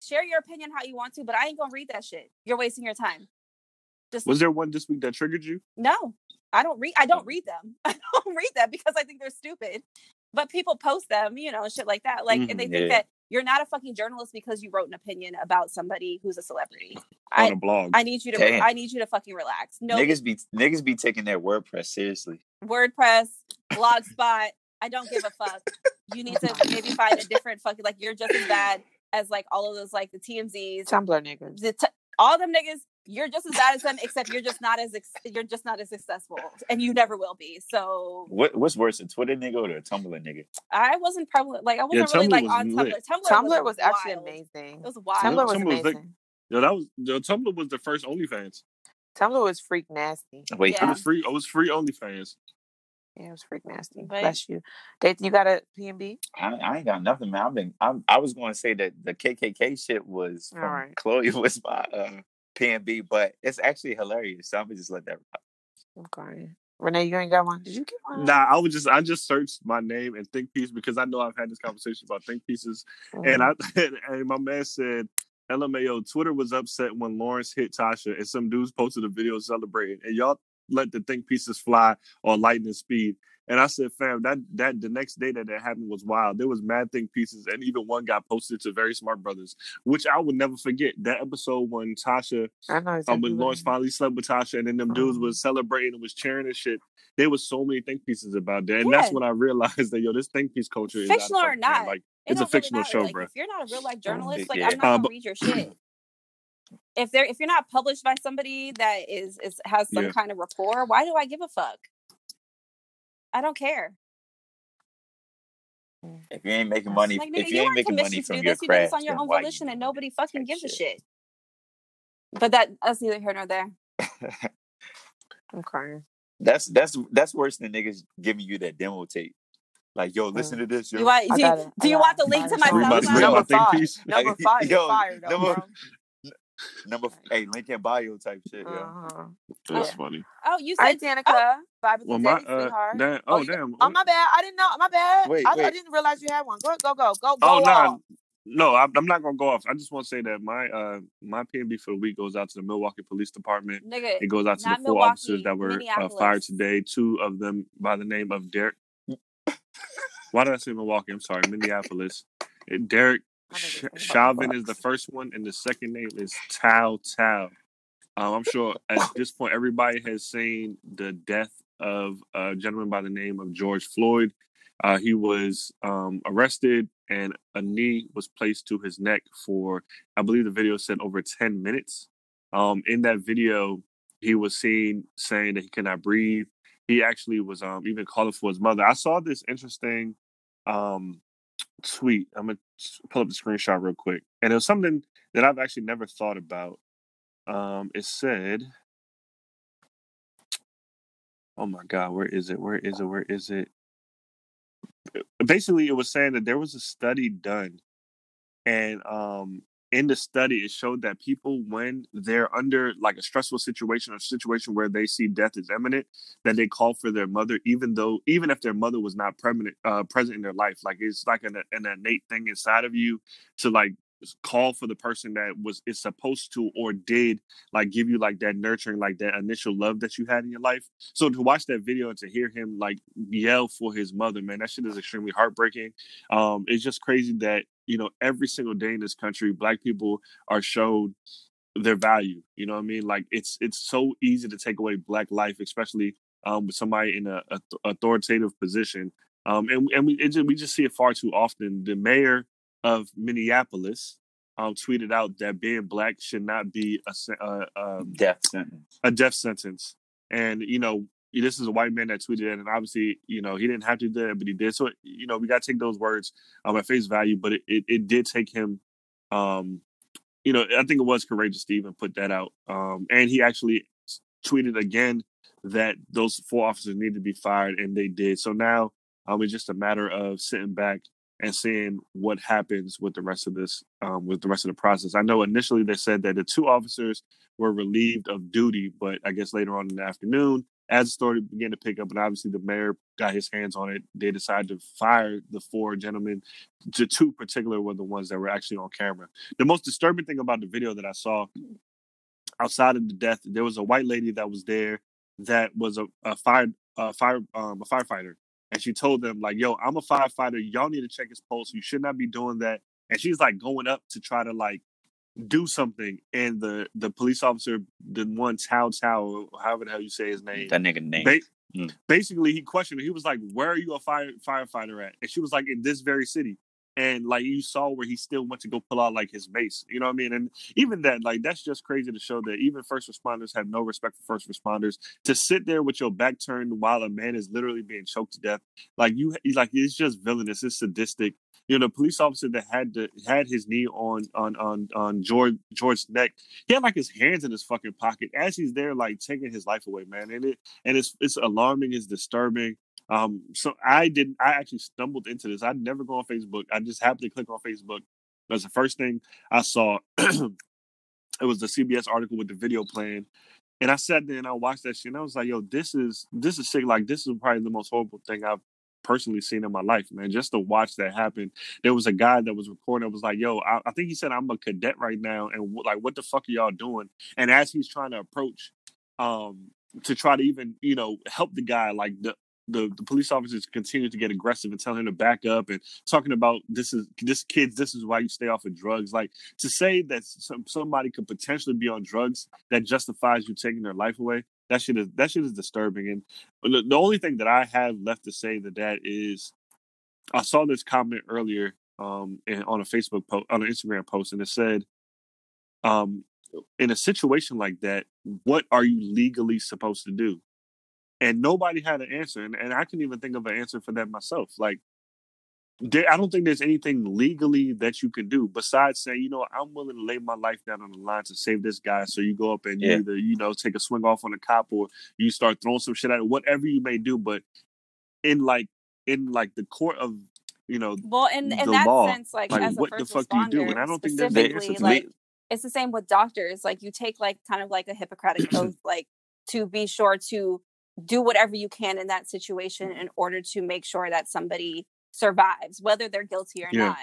Share your opinion how you want to, but I ain't gonna read that shit. You're wasting your time. Just Was there one this week that triggered you? no, I don't read. I don't read them. I don't read them because I think they're stupid. But people post them, you know, shit like that. Like, and they Mhm, think yeah. that you're not a fucking journalist because you wrote an opinion about somebody who's a celebrity. on I, a blog. I need you to. Damn. I need you to fucking relax. No Niggas be niggas be taking their WordPress seriously. WordPress, Blogspot. I don't give a fuck. You need to maybe find a different fucking like. You're just as bad as like all of those like the TMZs, Tumblr niggas. the t- all them niggas. You're just as bad as them, except you're just not as ex- you're just not as successful, and you never will be. So What what's worse, a Twitter nigga or a Tumblr nigga? I wasn't prevalent. Like I wasn't really like was on Tumblr. lit. Tumblr, Tumblr was actually amazing. It was wild. Tumblr was Tumblr was like- amazing. Yo, that was the Tumblr was the first OnlyFans. Tumblr was freak nasty. Wait, It was free. It was free OnlyFans. Yeah, it was freak nasty. But- Bless you. Dathan, you got a PNB? I, I ain't got nothing, man. I've been. I'm, I was going to say that the KKK shit was from Alright. Khloé was my uh, PNB, but it's actually hilarious. So I'm gonna just let that. rock. Okay. Renee, you ain't got one? Did you get one? Nah, I was just I just searched my name and think piece because I know I've had this conversation about think pieces, and mm-hmm. I and my man said. LMAO, Twitter was upset when Lawrence hit Tasha, and some dudes posted a video celebrating, and y'all let the think pieces fly on lightning speed. And I said, fam, that that the next day that that happened was wild. There was mad think pieces, and even one got posted to Very Smart Brothas, which I would never forget. That episode when Tasha I know um, exactly when what Lawrence finally slept with Tasha, and then them dudes Mhm. was celebrating and was cheering and shit. There was so many think pieces about that, and that's when I realized that yo, this think piece culture is Fictional not or not, Like It it's a don't really fictional show, like, bro. If you're not a real life journalist, like yeah. I'm not Uh, gonna but- read your shit. If they're if you're not published by somebody that is is has some Yeah. kind of rapport, why do I give a fuck? I don't care. If you ain't making money, Like, if you, you ain't weren't making money commissioned to from do your this. You did this on your own why you volition, and nobody fucking type gives a shit? shit. But that that's neither here nor there. I'm crying. That's that's that's worse than niggas giving you that demo tape. Like, yo, listen Mm. to this. Yo. You want, I do, you, do you want the link to my Fire. Read my, SoundCloud? read my Number think five. piece. Number five is Yo, number- bro. Number hey, link in bio type shit. Yo. Uh-huh. That's Yeah. funny. Oh, you said right, Danica. Vibe with Well, my uh, sweetheart. damn, Oh, oh damn. Oh my bad. I didn't know. My bad. Wait, I, I didn't realize you had one. Go go go go go Oh, go nah. no, I'm, I'm not gonna go off. I just want to say that my uh my PNB for the week goes out to the Milwaukee Police Department. Nigga, It goes out to the four Milwaukee, officers that were uh, fired today. Two of them by the name of Derek. Why did I say Milwaukee? I'm sorry, Minneapolis. Uh, Derek I know Sh- Chauvin is the first one, and the second name is Tao Tao. Um, I'm sure at this point everybody has seen the death of a gentleman by the name of George Floyd. Uh, he was um, arrested, and a knee was placed to his neck for, I believe the video said over 10 minutes. Um, in that video, he was seen saying that he cannot breathe. He actually was um, even calling for his mother. I saw this interesting um, tweet. I'm gonna pull up the screenshot real quick, and it was something that I've actually never thought about. Um, it said, "Oh my God, where is it? Where is it? Where is it?" Basically, it was saying that there was a study done, and um, in the study, it showed that people, when they're under like a stressful situation or situation where they see death is imminent, that they call for their mother, even though even if their mother was not permanent, uh, present in their life. Like it's like an, an innate thing inside of you to like call for the person that was is supposed to or did like give you like that nurturing like that initial love that you had in your life so to watch that video and to hear him like yell for his mother man that shit is extremely heartbreaking um it's just crazy that you know every single day in this country black people are showed their value you know what i mean like it's it's so easy to take away black life especially um with somebody in a, a authoritative position um and, and we it just, we just see it far too often the mayor of Minneapolis um, tweeted out that being black should not be a se- uh, um, Death sentence. a death sentence. And you know, this is a white man that tweeted it, and obviously, you know, he didn't have to do that, but he did. So you know, we got to take those words um, at face value. But it, it, it did take him. Um, you know, I think it was courageous to even put that out. Um, and he actually tweeted again that those four officers need to be fired, and they did. So now um, it's just a matter of sitting back and seeing what happens with the rest of this, um, with the rest of the process. I know initially they said that the two officers were relieved of duty, but I guess later on in the afternoon, as the story began to pick up, and obviously the mayor got his hands on it, they decided to fire the four gentlemen. The two particular were the ones that were actually on camera. The most disturbing thing about the video that I saw, outside of the death, there was a white lady that was there that was a, a fire, a fire, um, a firefighter and she told them like, "Yo, I'm a firefighter. Y'all need to check his pulse. You should not be doing that." And she's like going up to try to like do something, and the the police officer, the one Tao Tao, however the hell you say his name, That nigga name. ba- Mm. basically he questioned her. He was like, "Where are you a fire firefighter at?" And she was like, "In this very city." And like you saw where he still went to go pull out like his mace, you know what I mean? And even that, like that's just crazy to show that even first responders have no respect for first responders. To sit there with your back turned while a man is literally being choked to death, like you, like it's just villainous. It's sadistic. You know, the police officer that had to had his knee on on on on George George's neck, he had like his hands in his fucking pocket as he's there, like taking his life away, man. And it and it's it's alarming, it's disturbing. Um, so I didn't. I actually stumbled into this. I'd never go on Facebook. I just happened to click on Facebook. That's the first thing I saw. it was the CBS article with the video playing, and I sat there and I watched that shit. And I was like, "Yo, this is this is sick. Like this is probably the most horrible thing I've personally seen in my life, man. Just to watch that happen. There was a guy that was recording. That was like, "Yo, I, I think he said I'm a cadet right now, and like, what the fuck are y'all doing?" And as he's trying to approach, um, to try to even you know help the guy, like the the, the police officers continue to get aggressive and tell him to back up and talking about this is this kids this is why you stay off of drugs like to say that some, somebody could potentially be on drugs that justifies you taking their life away that shit is that shit is disturbing and the, the only thing that i have left to say that that is i saw this comment earlier um in, on a facebook post on an instagram post and it said um in a situation like that what are you legally supposed to do? And nobody had an answer and, and i couldn't even think of an answer for that myself like there, i don't think there's anything legally that you can do besides saying you know i'm willing to lay my life down on the line to save this guy so you go up and you either you know take a swing off on a cop or you start throwing some shit at it whatever you may do but in like in like the court of you know Well, in in that law, sense, like, like, as a what the first fuck do you do? responder, And I don't think there's an answer specifically, to like that. it's the same with doctors. Like you take like kind of like a Hippocratic oath, like to be sure to do whatever you can in that situation in order to make sure that somebody survives, whether they're guilty or Yeah. not.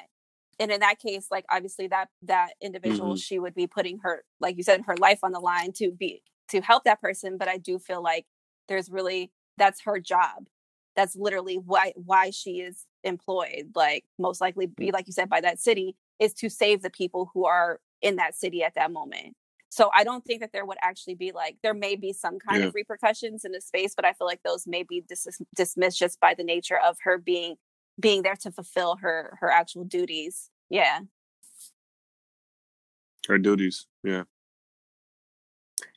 and in that case, like obviously that that individual, Mhm. she would be putting her, like you said, her life on the line to be to help that person. But I do feel like there's really that's her job. That's literally why why she is employed. Like most likely be like you said by that city is to save the people who are in that city at that moment. So I don't think that there would actually be like there may be some kind Yeah. of repercussions in the space, but I feel like those may be dis- dismissed just by the nature of her being being there to fulfill her her actual duties. Yeah. her duties. Yeah.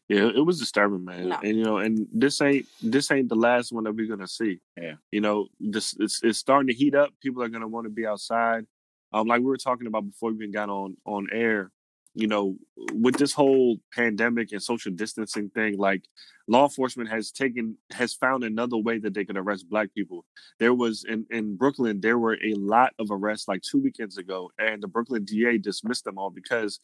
Yeah, it was disturbing, man. No. And you know, and this ain't this ain't the last one that we're gonna see. Yeah. You know, this it's it's starting to heat up. People are gonna want to be outside. Um, like we were talking about before we even got on on air. You know, with this whole pandemic and social distancing thing, like law enforcement has taken has found another way that they can arrest black people. There was in in Brooklyn, there were a lot of arrests like two weekends ago, and the Brooklyn DA dismissed them all because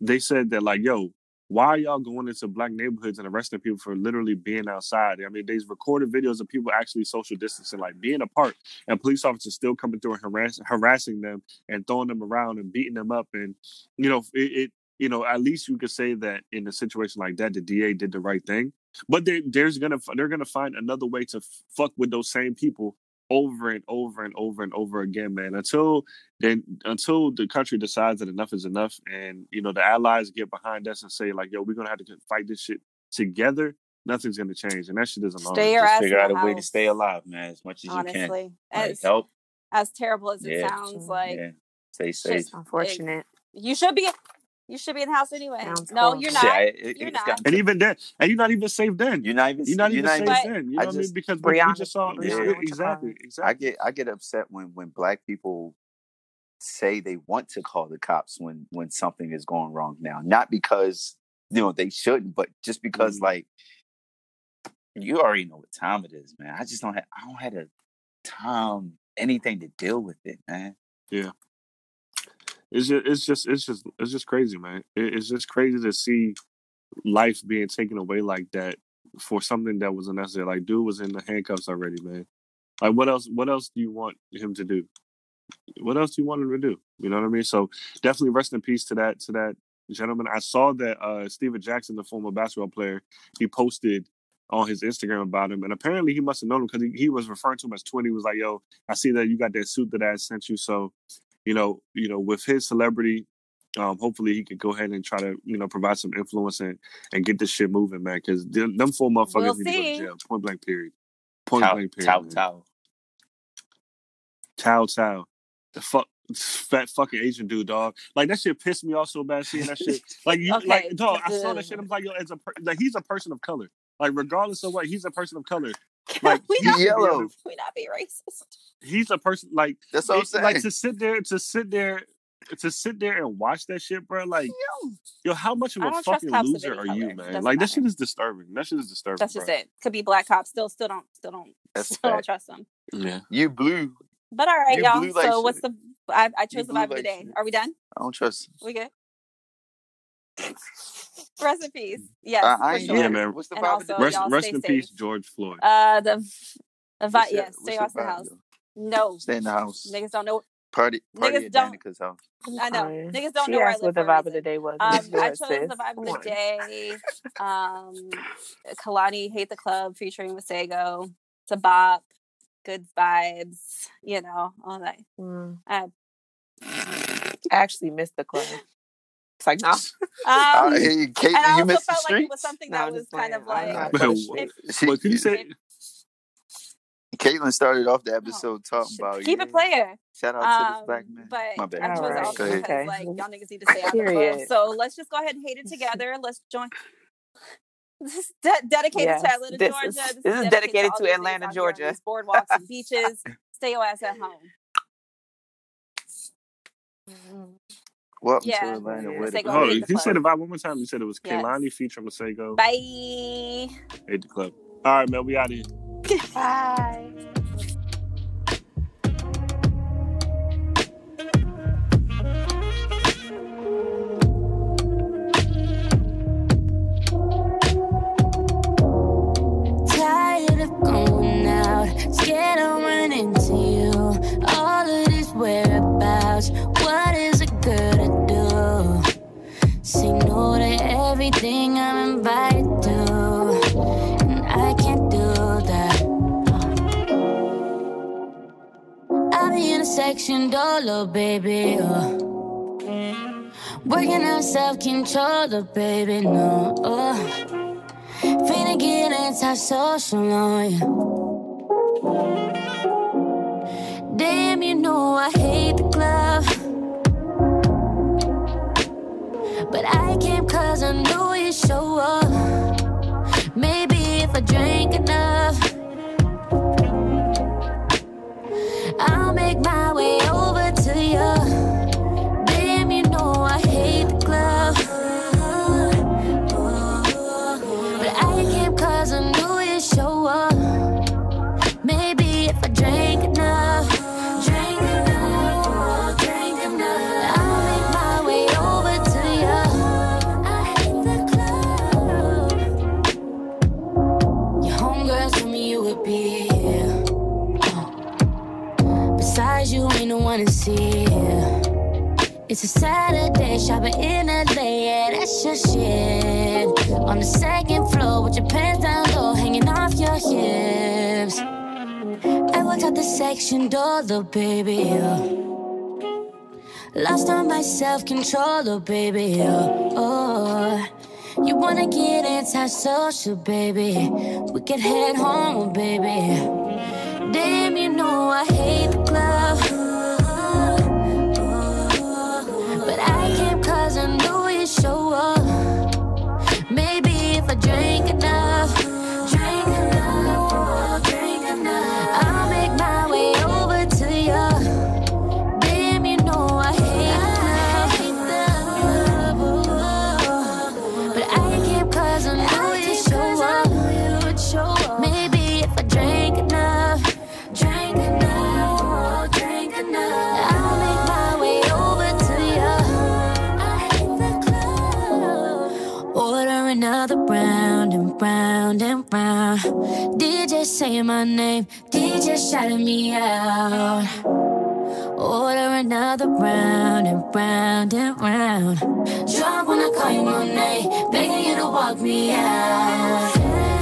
they said that like, yo, why are y'all going into black neighborhoods and arresting people for literally being outside? I mean, there's recorded videos of people actually social distancing, like being apart, and police officers still coming through and harass, harassing them and throwing them around and beating them up. And you know, it, it you know, at least you could say that in a situation like that, the DA did the right thing. But there, there's gonna they're gonna find another way to fuck with those same people over and over and over and over again, man. Until then, until the country decides that enough is enough, and you know the allies get behind us and say like, "Yo, we're gonna have to fight this shit together." Nothing's gonna change, and that shit is alarming. Stay your Just ass figure out the a way to stay alive, man, as much as you can. Honestly, Like, as help. as terrible as it Yeah. sounds, like yeah. Stay it's safe. just Unfortunate. you should be you should be in the house anyway. Sounds no, horrible. you're not. I- it- You're not. gotten And even then, and you're not even safe then. you're not even. You're not even not safe But- then. You know I what I mean? Because we, we just saw yeah, exactly, exactly. I get I get upset when when black people say they want to call the cops when when something is going wrong now. Not because you know they shouldn't, but just because Mhm. like you already know what time it is, man. I just don't have I don't have the time anything to deal with it, man. It's just, it's just, it's just, it's just crazy, man. It, it's just crazy to see life being taken away like that for something that was unnecessary. Like, dude was in the handcuffs already, man. Like, what else? What else do you want him to do? What else do you want him to do? You know what I mean? So definitely rest in peace to that to that gentleman. I saw that uh Stephen Jackson, the former basketball player, he posted on his Instagram about him, and apparently he must have known him because he, he was referring to him as twin. He was like, "Yo, I see that you got that suit that I sent you." So, you know, you know, with his celebrity, um, hopefully he could go ahead and try to, you know, provide some influence and and get this shit moving, man. Because them, them four motherfuckers We'll need to go to jail. Point blank. Period. Point Tao, blank. Period. Tao, man. Tao. Chow Chow. The fuck fat fucking Asian dude, dog. Like that shit pissed me off so bad seeing that shit. Like you Okay. like dog, I saw that shit. I'm like, yo, as a per- like he's a person of color. Like regardless of what, he's a person of color. Like we he not should be Yellow. able we not be racist. he's a person like That's what I'm saying. like to sit there to sit there to sit there and watch that shit, bro. Like yo, how much of a fucking loser any are you, man? Doesn't Like that shit is disturbing. That shit is disturbing. That's just bro. it. Could be black cops. Still, still don't, still don't, That's a still don't trust them. Yeah. You blue. But all right, You y'all. blue like so what's shit. the? I, I chose the blue vibe of the like day. shit. Are we done? I don't trust. We good? Rest in peace. Yes, I, I for sure. Yeah, man. What's the And vibe also. Rest, rest stay in peace. George Floyd. Uh, the the What's vi- your- yes, what's stay your off the house. yo? No, Stay in the house. niggas don't know. Party, party niggas at don't- Danica's house. I know Fine. niggas don't she know where I asked live what the for a vibe of the day was. Um, I it, chose sis. the vibe Come of the day. Um, Kehlani Hate the Club featuring Masego. It's a bop. Good vibes. You know, all that. Mm. Uh, I actually missed the club. It's like, no, um, Uh, hey, Kate, and I you also felt like it was something No, that was kind of like not Well, for the shit. She, What can you say? Caitlin started off the Oh, episode talking shit. about keep yeah, it player. Shout out to this Um, black man. but My bad. I chose it Alright, also Go ahead. okay. like y'all niggas need to stay out of the So let's just go ahead and hate it together. Let's join. This is de- dedicated Yes, to Atlanta, this Georgia. is- This, this is is dedicated all to Atlanta, out here on Georgia. these boardwalks and beaches. Stay your ass at home. Welcome Yeah. to Atlanta. Where Say the go Oh, you the can the vibe one more time. You said it was Yes. Kehlani featuring Masego. Bye. Hate the club. All right, man. We out here. Bye. Tired of going out, scared I'll run into you. All of this whereabouts, what everything I'm invited to, and I can't do that. I'll be in a section dolo, baby. Uh. Working on self control, oh, baby, no. Uh. Finna get anti-social on you. Damn, you know I hate the club. But I came cause I knew you'd show up. Maybe if I drank enough, Saturday shopping in LA, yeah, that's your shit. On the second floor with your pants down low, hanging off your hips. I walked out the section door, little baby. Oh. Lost on my self control, oh baby. Oh, oh. You wanna get anti-social, baby? We can head home, oh, baby. Damn, you know I hate the club. Round and round. DJ saying my name, DJ shouting me out. Order another round and round and round. Drunk when I call you name, begging you to walk me out.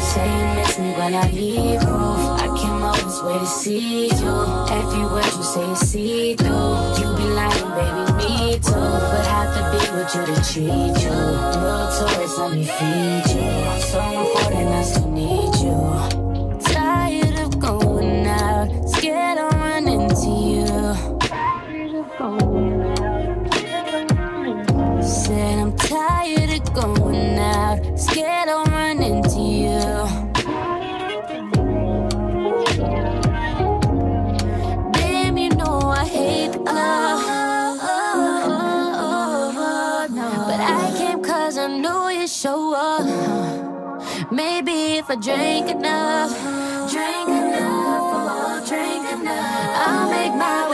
Say you miss me when I leave proof. I came all this way to see you. Every word you say is see through. You be lying, baby, me too. But have to be with you to treat you. No tourist, let me feed you. So important, I scared I'll run into you. Damn, you know I hate the club. But I came cause I knew you'd show up. Maybe if I drank enough, drank enough, drank enough, I'll make my